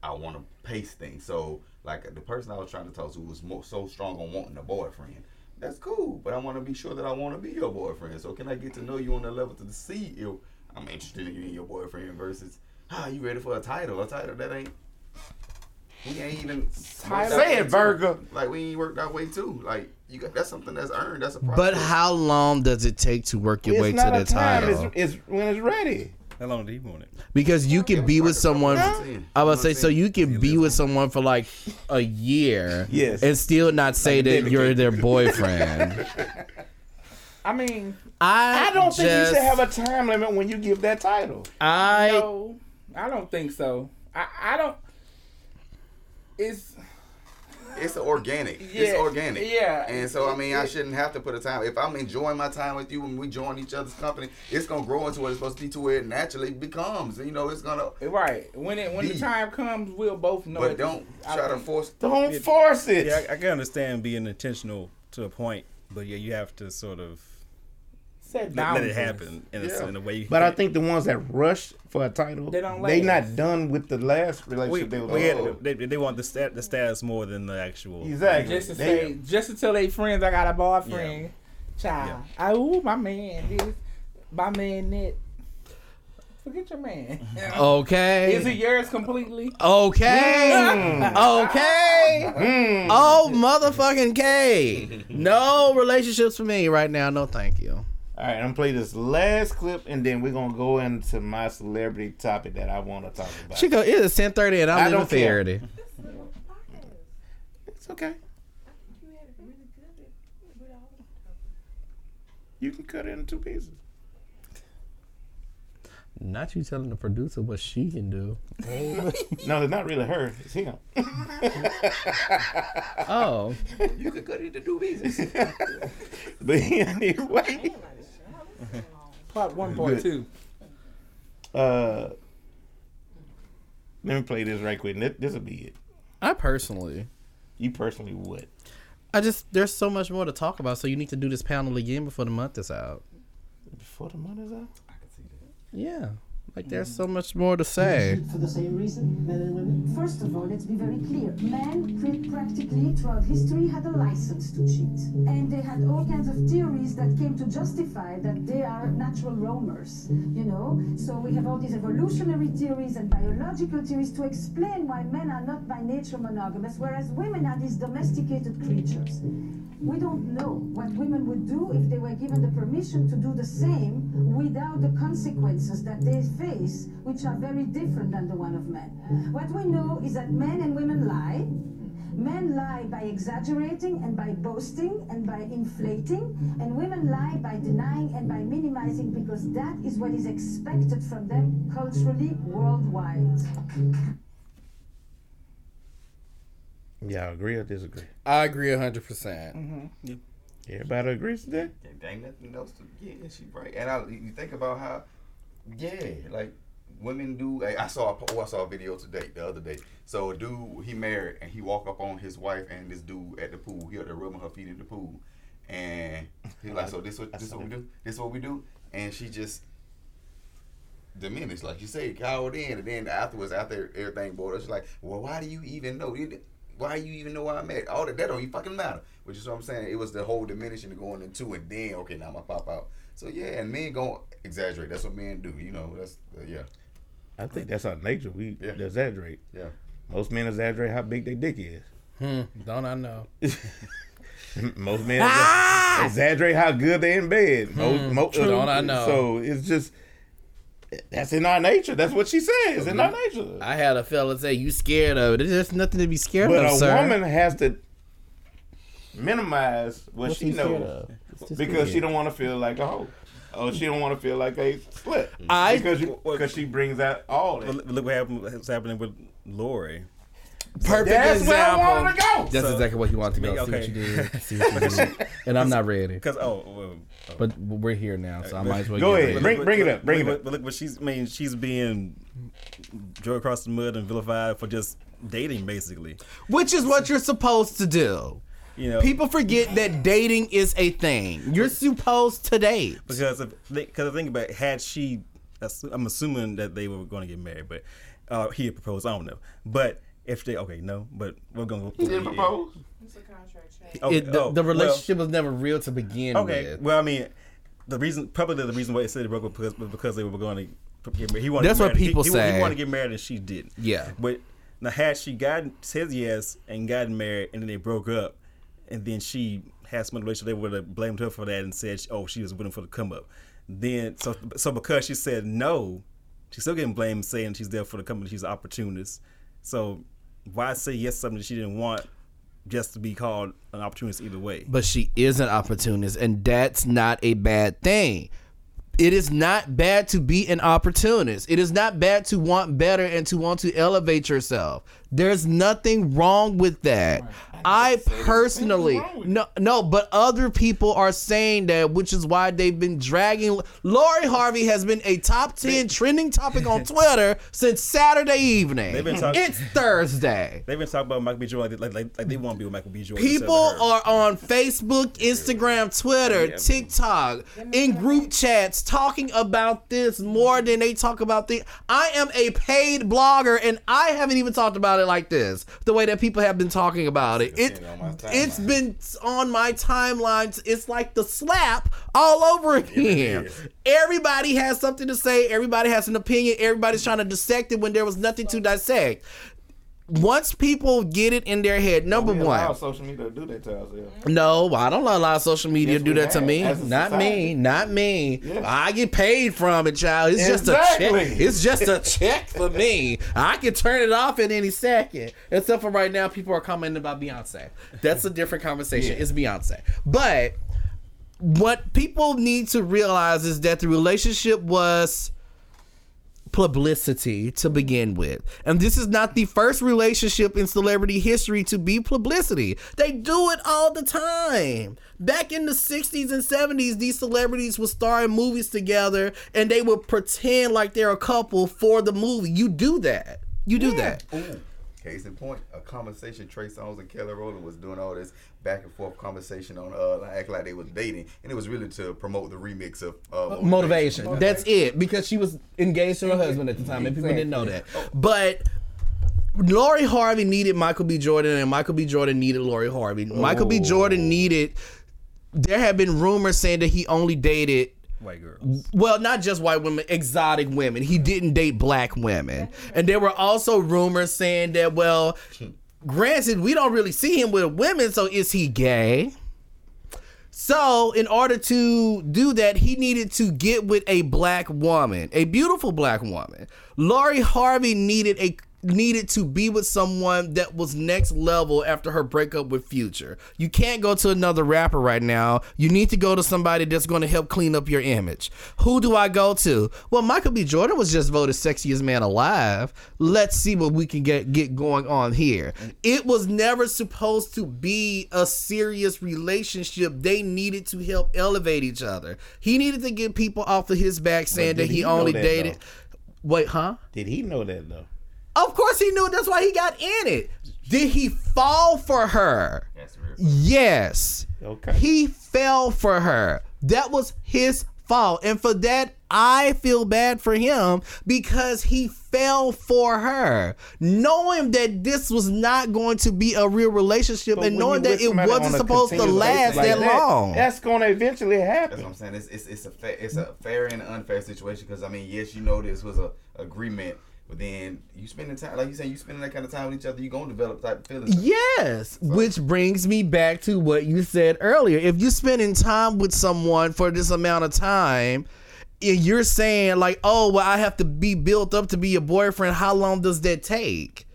I want to pace things. So like the person I was trying to talk to was more, so strong on wanting a boyfriend. That's cool, but I want to be sure that I want to be your boyfriend. So can I get to know you on that level to see if I'm interested in you and your boyfriend versus ah you ready for a title? A title that ain't we ain't even Title- Say it, Virgo. Like we ain't worked that way too. Like you got that's something that's earned. That's a process. But how long does it take to work your way to the title? It's, it's when it's ready. How long did he want it? Because you can be with someone. I would say so. You can be with someone for like a year, Yes. and still not say that you're their boyfriend. [laughs] I mean, I I don't think you should have a time limit when you give that title. I no, I don't think so. I, I don't. It's It's organic. Yeah, it's organic. yeah. And so I mean, I shouldn't have to put a time. If I'm enjoying my time with you and we join each other's company, it's gonna grow into what it's supposed to be to where it naturally becomes. You know, it's gonna. right when it when the time comes, we'll both know. But it. don't I try to think- force. Don't force it. Yeah, I, I can understand being intentional to a point, but yeah, you have to sort of Set let, let it boundaries. happen in, a, Yeah. in a way. But I think the ones that rush for a title, They don't they last. not done with the last we, relationship. they we on. had, they, they want the, stat, the status more than the actual. Exactly. Just to They- say, just to tell they friends I got a boyfriend. Child. I Oh, my man this, my man that. Forget your man. [laughs] Okay. Is it yours completely? Okay. Mm. okay. Oh, motherfucking K. No relationships for me right now. No, thank you. All right, I'm gonna play this last clip, and then we're gonna go into my celebrity topic that I want to talk about. Chico, it is 1030 and I I'm leaving don't care. It's okay. You can cut it in two pieces. Not you telling the producer what she can do. [laughs] no, it's not really her. It's him. Oh. [laughs] You could cut it into two pieces. [laughs] but anyway, [laughs] Part one, part two. uh, let me play this right quick. and This will be it. I personally, You personally would. I just there's so much more to talk about. So you need to do this panel again before the month is out. Before the month is out. I can see that. Yeah, like there's so much more to say. For the same reason, men and women? First of all, let's be very clear. Men practically throughout history had a license to cheat. And they had all kinds of theories that came to justify that they are natural roamers, you know? So we have all these evolutionary theories and biological theories to explain why men are not by nature monogamous, whereas women are these domesticated creatures. We don't know what women would do if they were given the permission to do the same without the consequences that they face, which are very different than the one of men. What we know is that men and women lie. Men lie by exaggerating and by boasting and by inflating, and women lie by denying and by minimizing because that is what is expected from them culturally worldwide. Y'all agree or disagree? I agree hundred percent. Mm-hmm. Everybody agrees to that? There ain't nothing else to get. yeah, she right. And I you think about how yeah, like women do I I saw a, oh, I saw a video today, the other day. So a dude he married and he walked up on his wife and this dude at the pool. He had to rubbing her feet in the pool. And he's like, So this what this what we do? This what we do? And she just diminished, like you say, cowered in, and then afterwards, after everything boiled up, she's like, "Well, why do you even know? Why you even know why I'm married? All that that don't even fucking matter." Which is what I'm saying. It was the whole diminishing going into, and then okay, now I'm gonna pop out. So yeah, and men gonna exaggerate. That's what men do. You know, that's uh, yeah, I think that's our nature. We Yeah. exaggerate. yeah. Most men exaggerate how big their dick is. Hmm, don't I know? [laughs] Most men exa- exaggerate how good they're in bed. Most, Hmm, most, don't I know. So it's just that's in our nature. That's what she said. It's in our nature. I had a fella say you scared of it. There's nothing to be scared But of, But a sir. woman has to minimize what What's she knows of? Because she don't want to feel like a hoe. Oh, she don't want to feel like a slut. I- because you, because she brings out all that. Look, look what happened, what's happening with Lori. Perfect That's where I example. wanted to go. That's So- exactly what you want to go. Me- See what okay. you did. [laughs] See what you did. And I'm not ready. Because oh, well, oh. But we're here now, so I might as well Go get ahead. ready. Bring- bring it up, bring it up. But look, but she's. I mean, she's being drug across the mud and vilified for just dating, basically. Which is what you're supposed to do. You know, People forget that dating is a thing. You're supposed to date. because if because I think about it, had she, I'm assuming that they were going to get married, but uh, he had proposed. I don't know, but if they okay, no, but we're gonna. He didn't propose. It's a contract change. Okay, It, the, oh, the well- relationship was never real to begin Okay, with. well, I mean, the reason probably the reason why they said they broke up because was because they were going to get married. He wanted That's to what married. people he, say. He, he wanted to get married and she didn't. Yeah. But now, had she gotten said yes and gotten married and then they broke up, and then she had some relationship, they would have blamed her for that and said, "Oh, she was waiting for the come up." Then, so so because she said no, she's still getting blamed, saying she's there for the company. She's an opportunist. So why say yes to something that she didn't want? Just to be called an opportunist either way. But she is an opportunist, and that's not a bad thing. It is not bad to be an opportunist. It is not bad to want better and to want to elevate yourself. There's nothing wrong with that. I personally no no, but other people are saying that, which is why they've been dragging. Lori Harvey has been a top ten trending topic on [laughs] Twitter since Saturday evening. They've been talking- it's Thursday. They've been talking about Michael B. Jordan like, like, like they want to be with Michael B. Jordan. People are on Facebook, Instagram, Twitter, TikTok, in group chats talking about this more than they talk about the. I am a paid blogger and I haven't even talked about it like this. The way that people have been talking about it. It it's been on my timelines. It's like the slap all over again. Everybody has something to say. Everybody has an opinion. Everybody's trying to dissect it when there was nothing to dissect. Once people get it in their head, number We one. allow social media to do that to ourselves. No, I don't allow social media Yes, to do that to me. Not me. Not me. Yes. I get paid from it, child. It's just a check. It's just a [laughs] check for me. I can turn it off at any second. Except for right now, people are commenting about Beyonce. That's a different conversation. It's Beyonce. But what people need to realize is that the relationship was publicity to begin with. And this is not the first relationship in celebrity history to be publicity. They do it all the time. Back in the 60s and 70s, these celebrities would star in movies together and they would pretend like they're a couple for the movie. You do that. You do that. Ooh. Case in point, a conversation Trey Songz and Kelly Rowland was doing all this back and forth conversation on uh act like they was dating, and it was really to promote the remix of uh, motivation. That's it. Because she was engaged to her husband at the time, and people didn't know that. But Lori Harvey needed Michael B. Jordan, and Michael B. Jordan needed Lori Harvey. Michael B. Jordan needed. There have been rumors saying that he only dated white girls. well, not just white women, exotic women. He didn't date black women. And there were also rumors saying that, well, granted, we don't really see him with women, so is he gay? So, in order to do that, he needed to get with a black woman, a beautiful black woman. Lori Harvey needed a needed to be with someone that was next level after her breakup with Future. You can't go to another rapper right now. You need to go to somebody that's going to help clean up your image. Who do I go to? Well, Michael B. Jordan was just voted sexiest man alive. Let's see what we can get get going on here. It was never supposed to be a serious relationship. They needed to help elevate each other. He needed to get people off of his back saying that he, he only that, dated. Wait, huh? Did he know that though? Of course he knew. That's why he got in it. Did he fall for her? Yes. Okay. He fell for her. That was his fault. And for that, I feel bad for him because he fell for her. Knowing that this was not going to be a real relationship But and knowing that it wasn't supposed to last basis that like long. That's gonna eventually happen. That's what I'm saying. It's it's, it's a fa- it's a fair and unfair situation because I mean, yes, you know this was a agreement, but then you spending time, like you saying, you spending that kind of time with each other, you gonna develop type of feelings. Yes, which brings me back to what you said earlier. If you're spending time with someone for this amount of time, and you're saying like, "Oh, well, I have to be built up to be your boyfriend," how long does that take?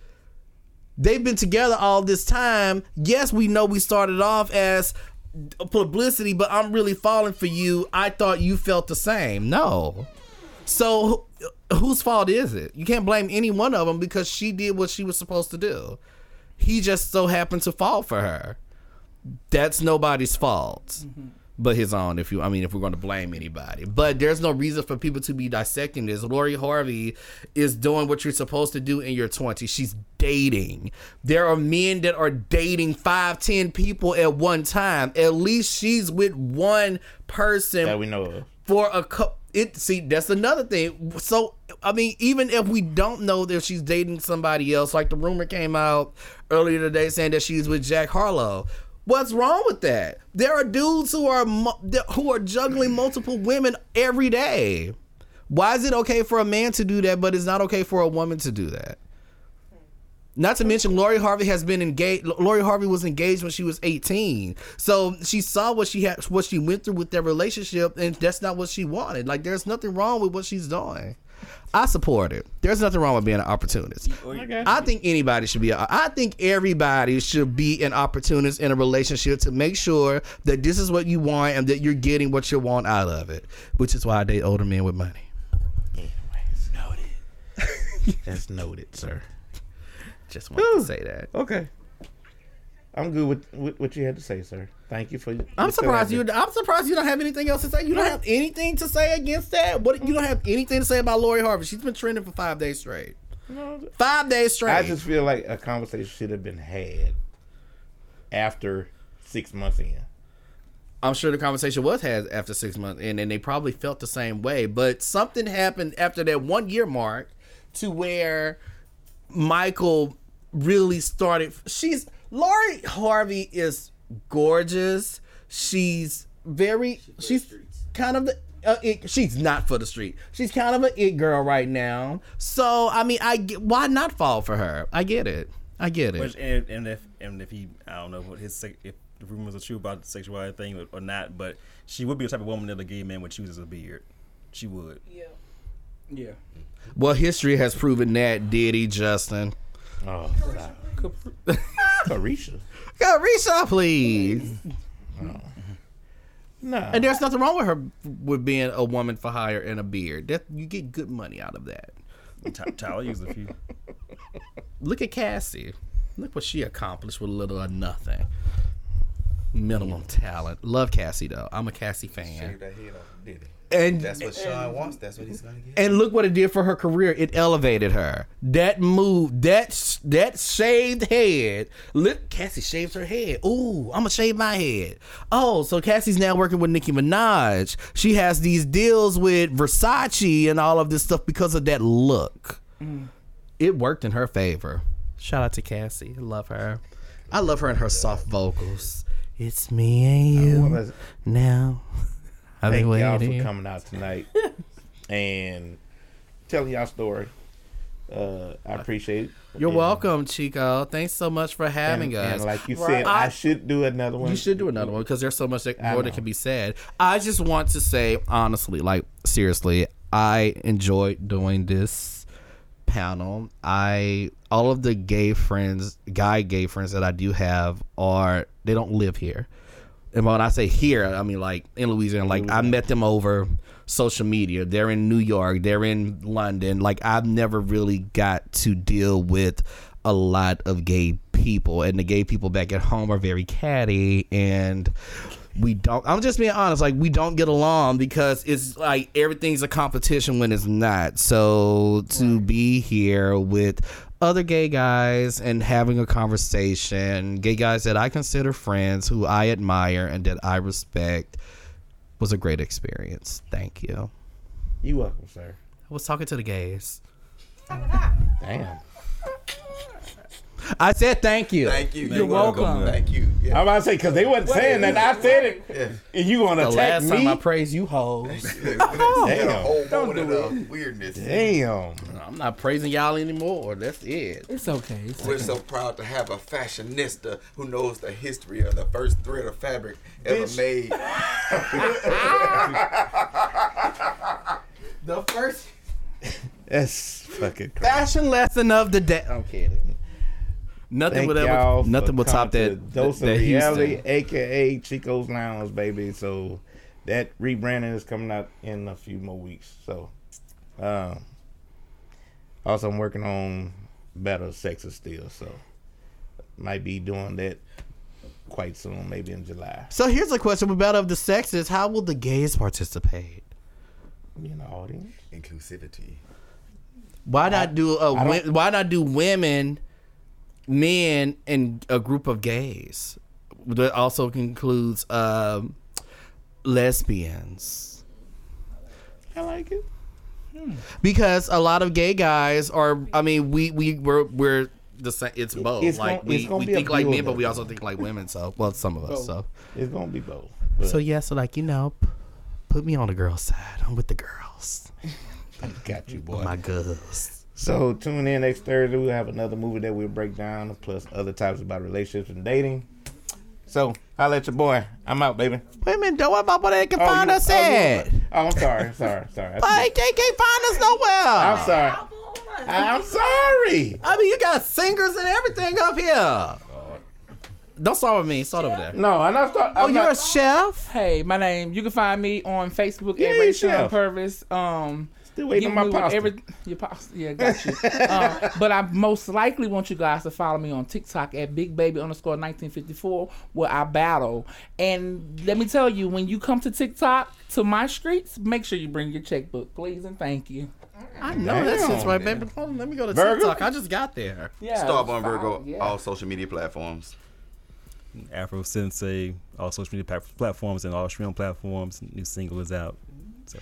They've been together all this time. Yes, we know we started off as publicity, but I'm really falling for you. I thought you felt the same. No. So wh- whose fault is it? You can't blame any one of them because she did what she was supposed to do. He just so happened to fall for her. That's nobody's fault. Mm-hmm. But his own, if you, I mean, if we're going to blame anybody, but there's no reason for people to be dissecting this. Lori Harvey is doing what you're supposed to do in your 20s. She's dating. There are men that are dating five, ten people at one time. At least she's with one person That we know of. for a couple. It see that's another thing. So I mean, even if we don't know that she's dating somebody else, like the rumor came out earlier today saying that she's with Jack Harlow. What's wrong with that? There are dudes who are who are juggling multiple women every day. Why is it okay for a man to do that, but it's not okay for a woman to do that? Not to mention, Lori Harvey has been engaged. Lori Harvey was engaged when she was 18, so she saw what she had, what she went through with their relationship, and that's not what she wanted. Like, there's nothing wrong with what she's doing. I support it. There's nothing wrong with being an opportunist. Okay. I think anybody should be. A, I think everybody should be an opportunist in a relationship to make sure that this is what you want and that you're getting what you want out of it. Which is why I date older men with money. That's noted, sir. Just wanted to say that. Okay. I'm good with, with what you had to say, sir. Thank you for. I'm surprised you. I'm surprised you don't have anything else to say. You don't have anything to say against that. What you don't have anything to say about Lori Harvey? She's been trending for five days straight. Five days straight. I just feel like a conversation should have been had after six months in. I'm sure the conversation was had after six months, and and they probably felt the same way. But something happened after that one year mark, to where Michael really started. She's Lori Harvey is gorgeous. She's very. She's kind of the. Uh, it, she's not for the street. She's kind of an it girl right now. So I mean, I why not fall for her? I get it. I get it. Which, and, and if and if he, I don't know what his if the rumors are true about the sexuality thing or, or not, but she would be the type of woman that a gay man would choose as a beard. She would. Yeah. Yeah. Well, history has proven that. Did he, Justin? Oh, Carisha. [laughs] Carisha, please. No. And there's nothing wrong with her with being a woman for hire and a beard. That you get good money out of that. Ty- Tyler used a few. Look at Cassie. Look what she accomplished with little or nothing. Minimum talent. Love Cassie though. I'm a Cassie fan. Shaved that head off, did he? And that's what Sean wants. That's what he's gonna get. And look what it did for her career. It elevated her. That move, that that shaved head. Look, Cassie shaves her head. Ooh, I'm gonna shave my head. Oh, so Cassie's now working with Nicki Minaj. She has these deals with Versace and all of this stuff because of that look. Mm. It worked in her favor. Shout out to Cassie. Love her. I love her and her soft vocals. It's me and you wanna- now. I've Thank y'all waiting. for coming out tonight [laughs] and telling y'all story. Uh, I appreciate it. You're Yeah. welcome, Chico. Thanks so much for having And- us. and like you said, I, should do another one. You should do another one because there's so much that, more that can be said. I just want to say honestly, like seriously, I enjoyed doing this panel. I all of the gay friends, guy gay friends that I do have are they don't live here. And when I say here, I mean like in Louisiana. Like I met them over social media. They're in New York. They're in London. Like I've never really got to deal with a lot of gay people, and the gay people back at home are very catty and. We don't. I'm just being honest. Like we don't get along because it's like everything's a competition when it's not. So to be here with other gay guys and having a conversation, gay guys that I consider friends, who I admire and that I respect, was a great experience. Thank you. You welcome, sir. I was talking to the gays. Damn. I said thank you. Thank you. You're welcome. Thank you. Yeah. I'm about to say because they wasn't saying that. I said it, and you want to The attack last me? time I praised you hoes. Damn. [laughs] Don't do it. Weirdness. Damn. I'm not praising y'all anymore. That's it. It's okay. It's We're okay. so proud to have a fashionista who knows the history of the first thread of fabric ever Bitch. made. [laughs] The first That's fucking crazy. fashion lesson of the day. I'm kidding. Nothing Thank would ever, nothing will top that. Dose that of Reality, Houston. aka Chico's Lounge, baby. So that rebranding is coming out in a few more weeks. So, um, also I'm working on Better Sexes still. So might be doing that quite soon, maybe in July. So here's a question about of the sexes. How will the gays participate? You know, audience. Inclusivity. Why not do a, I why not do women, men, and a group of gays? That also includes um, lesbians. I like it. because a lot of gay guys are. I mean, we we we're we're the same. It's both. it's like we, gonna we a think like men, but we also think like women. So well, some of us. So It's gonna be both. so yeah. So like you know, put me on the girls' side. I'm with the girls. [laughs] I got you, boy. My girls. So tune in next Thursday. We'll have another movie that we'll break down, plus other topics about relationships and dating. So I'll let your boy. I'm out, baby. Wait a minute. Don't worry about where they can Oh, find you- us oh, you- at. Oh, I'm sorry. Sorry. Sorry. [laughs] Like they can't find us nowhere. I'm sorry. I'm sorry. I mean, you got singers and everything up here. Don't start with me. Start over there. No, I'm not. Start, Oh, I'm you're not, a chef. Hey, my name. You can find me on Facebook Yeah, at you Ray Sean. Purvis. Um, Still waiting Give on my pasta. every- your pasta. Yeah, got you. [laughs] uh, but I most likely want you guys to follow me on TikTok at Big Baby underscore 1954, where I battle. And let me tell you, when you come to TikTok to my streets, make sure you bring your checkbook, please and thank you. I know that shit's right, baby. Hold on, let me go to Virgo? TikTok. I just got there. Yeah, Starborn it's Virgo, yeah. all social media platforms. Afro Sensei, all social media platforms and all streaming platforms. New single is out. So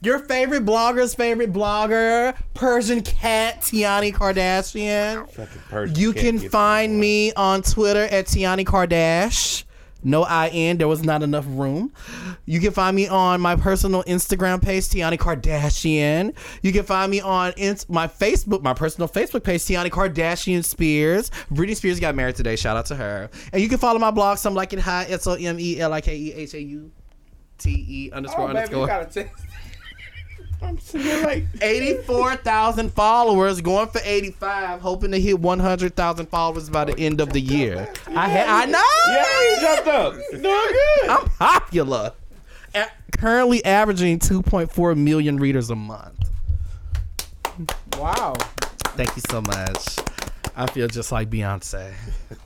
Your favorite blogger's favorite blogger, Persian cat Tiani Kardashian. Persian You cat can find me on Twitter at Tiani Kardashian. No I N. There was not enough room. You can find me on my personal Instagram page, Tiani Kardashian. You can find me on ins- my Facebook, my personal Facebook page, Tiani Kardashian Spears. Britney Spears got married today. Shout out to her. And you can follow my blog, Some Like It High, S O M E L I K E H A U T E underscore Oh, baby, underscore. Gotta text. I'm sitting like [laughs] 84,000 followers, going for 85, hoping to hit 100,000 followers by the end of the year. I ha- I know. Yeah, you jumped up. Doing good. I'm popular. A- currently averaging 2.4 million readers a month. Wow. Thank you so much. I feel just like Beyonce.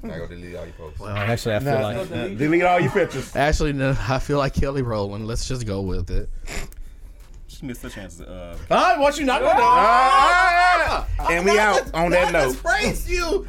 I go delete all your posts. Well, actually, I feel Nah, like nah, delete all your pictures. actually, no, I feel like Kelly Rowland. Let's just go with it. She missed her chance. Uh, Ah, what you not gonna do? Ah! and we out on that I note. just praised you.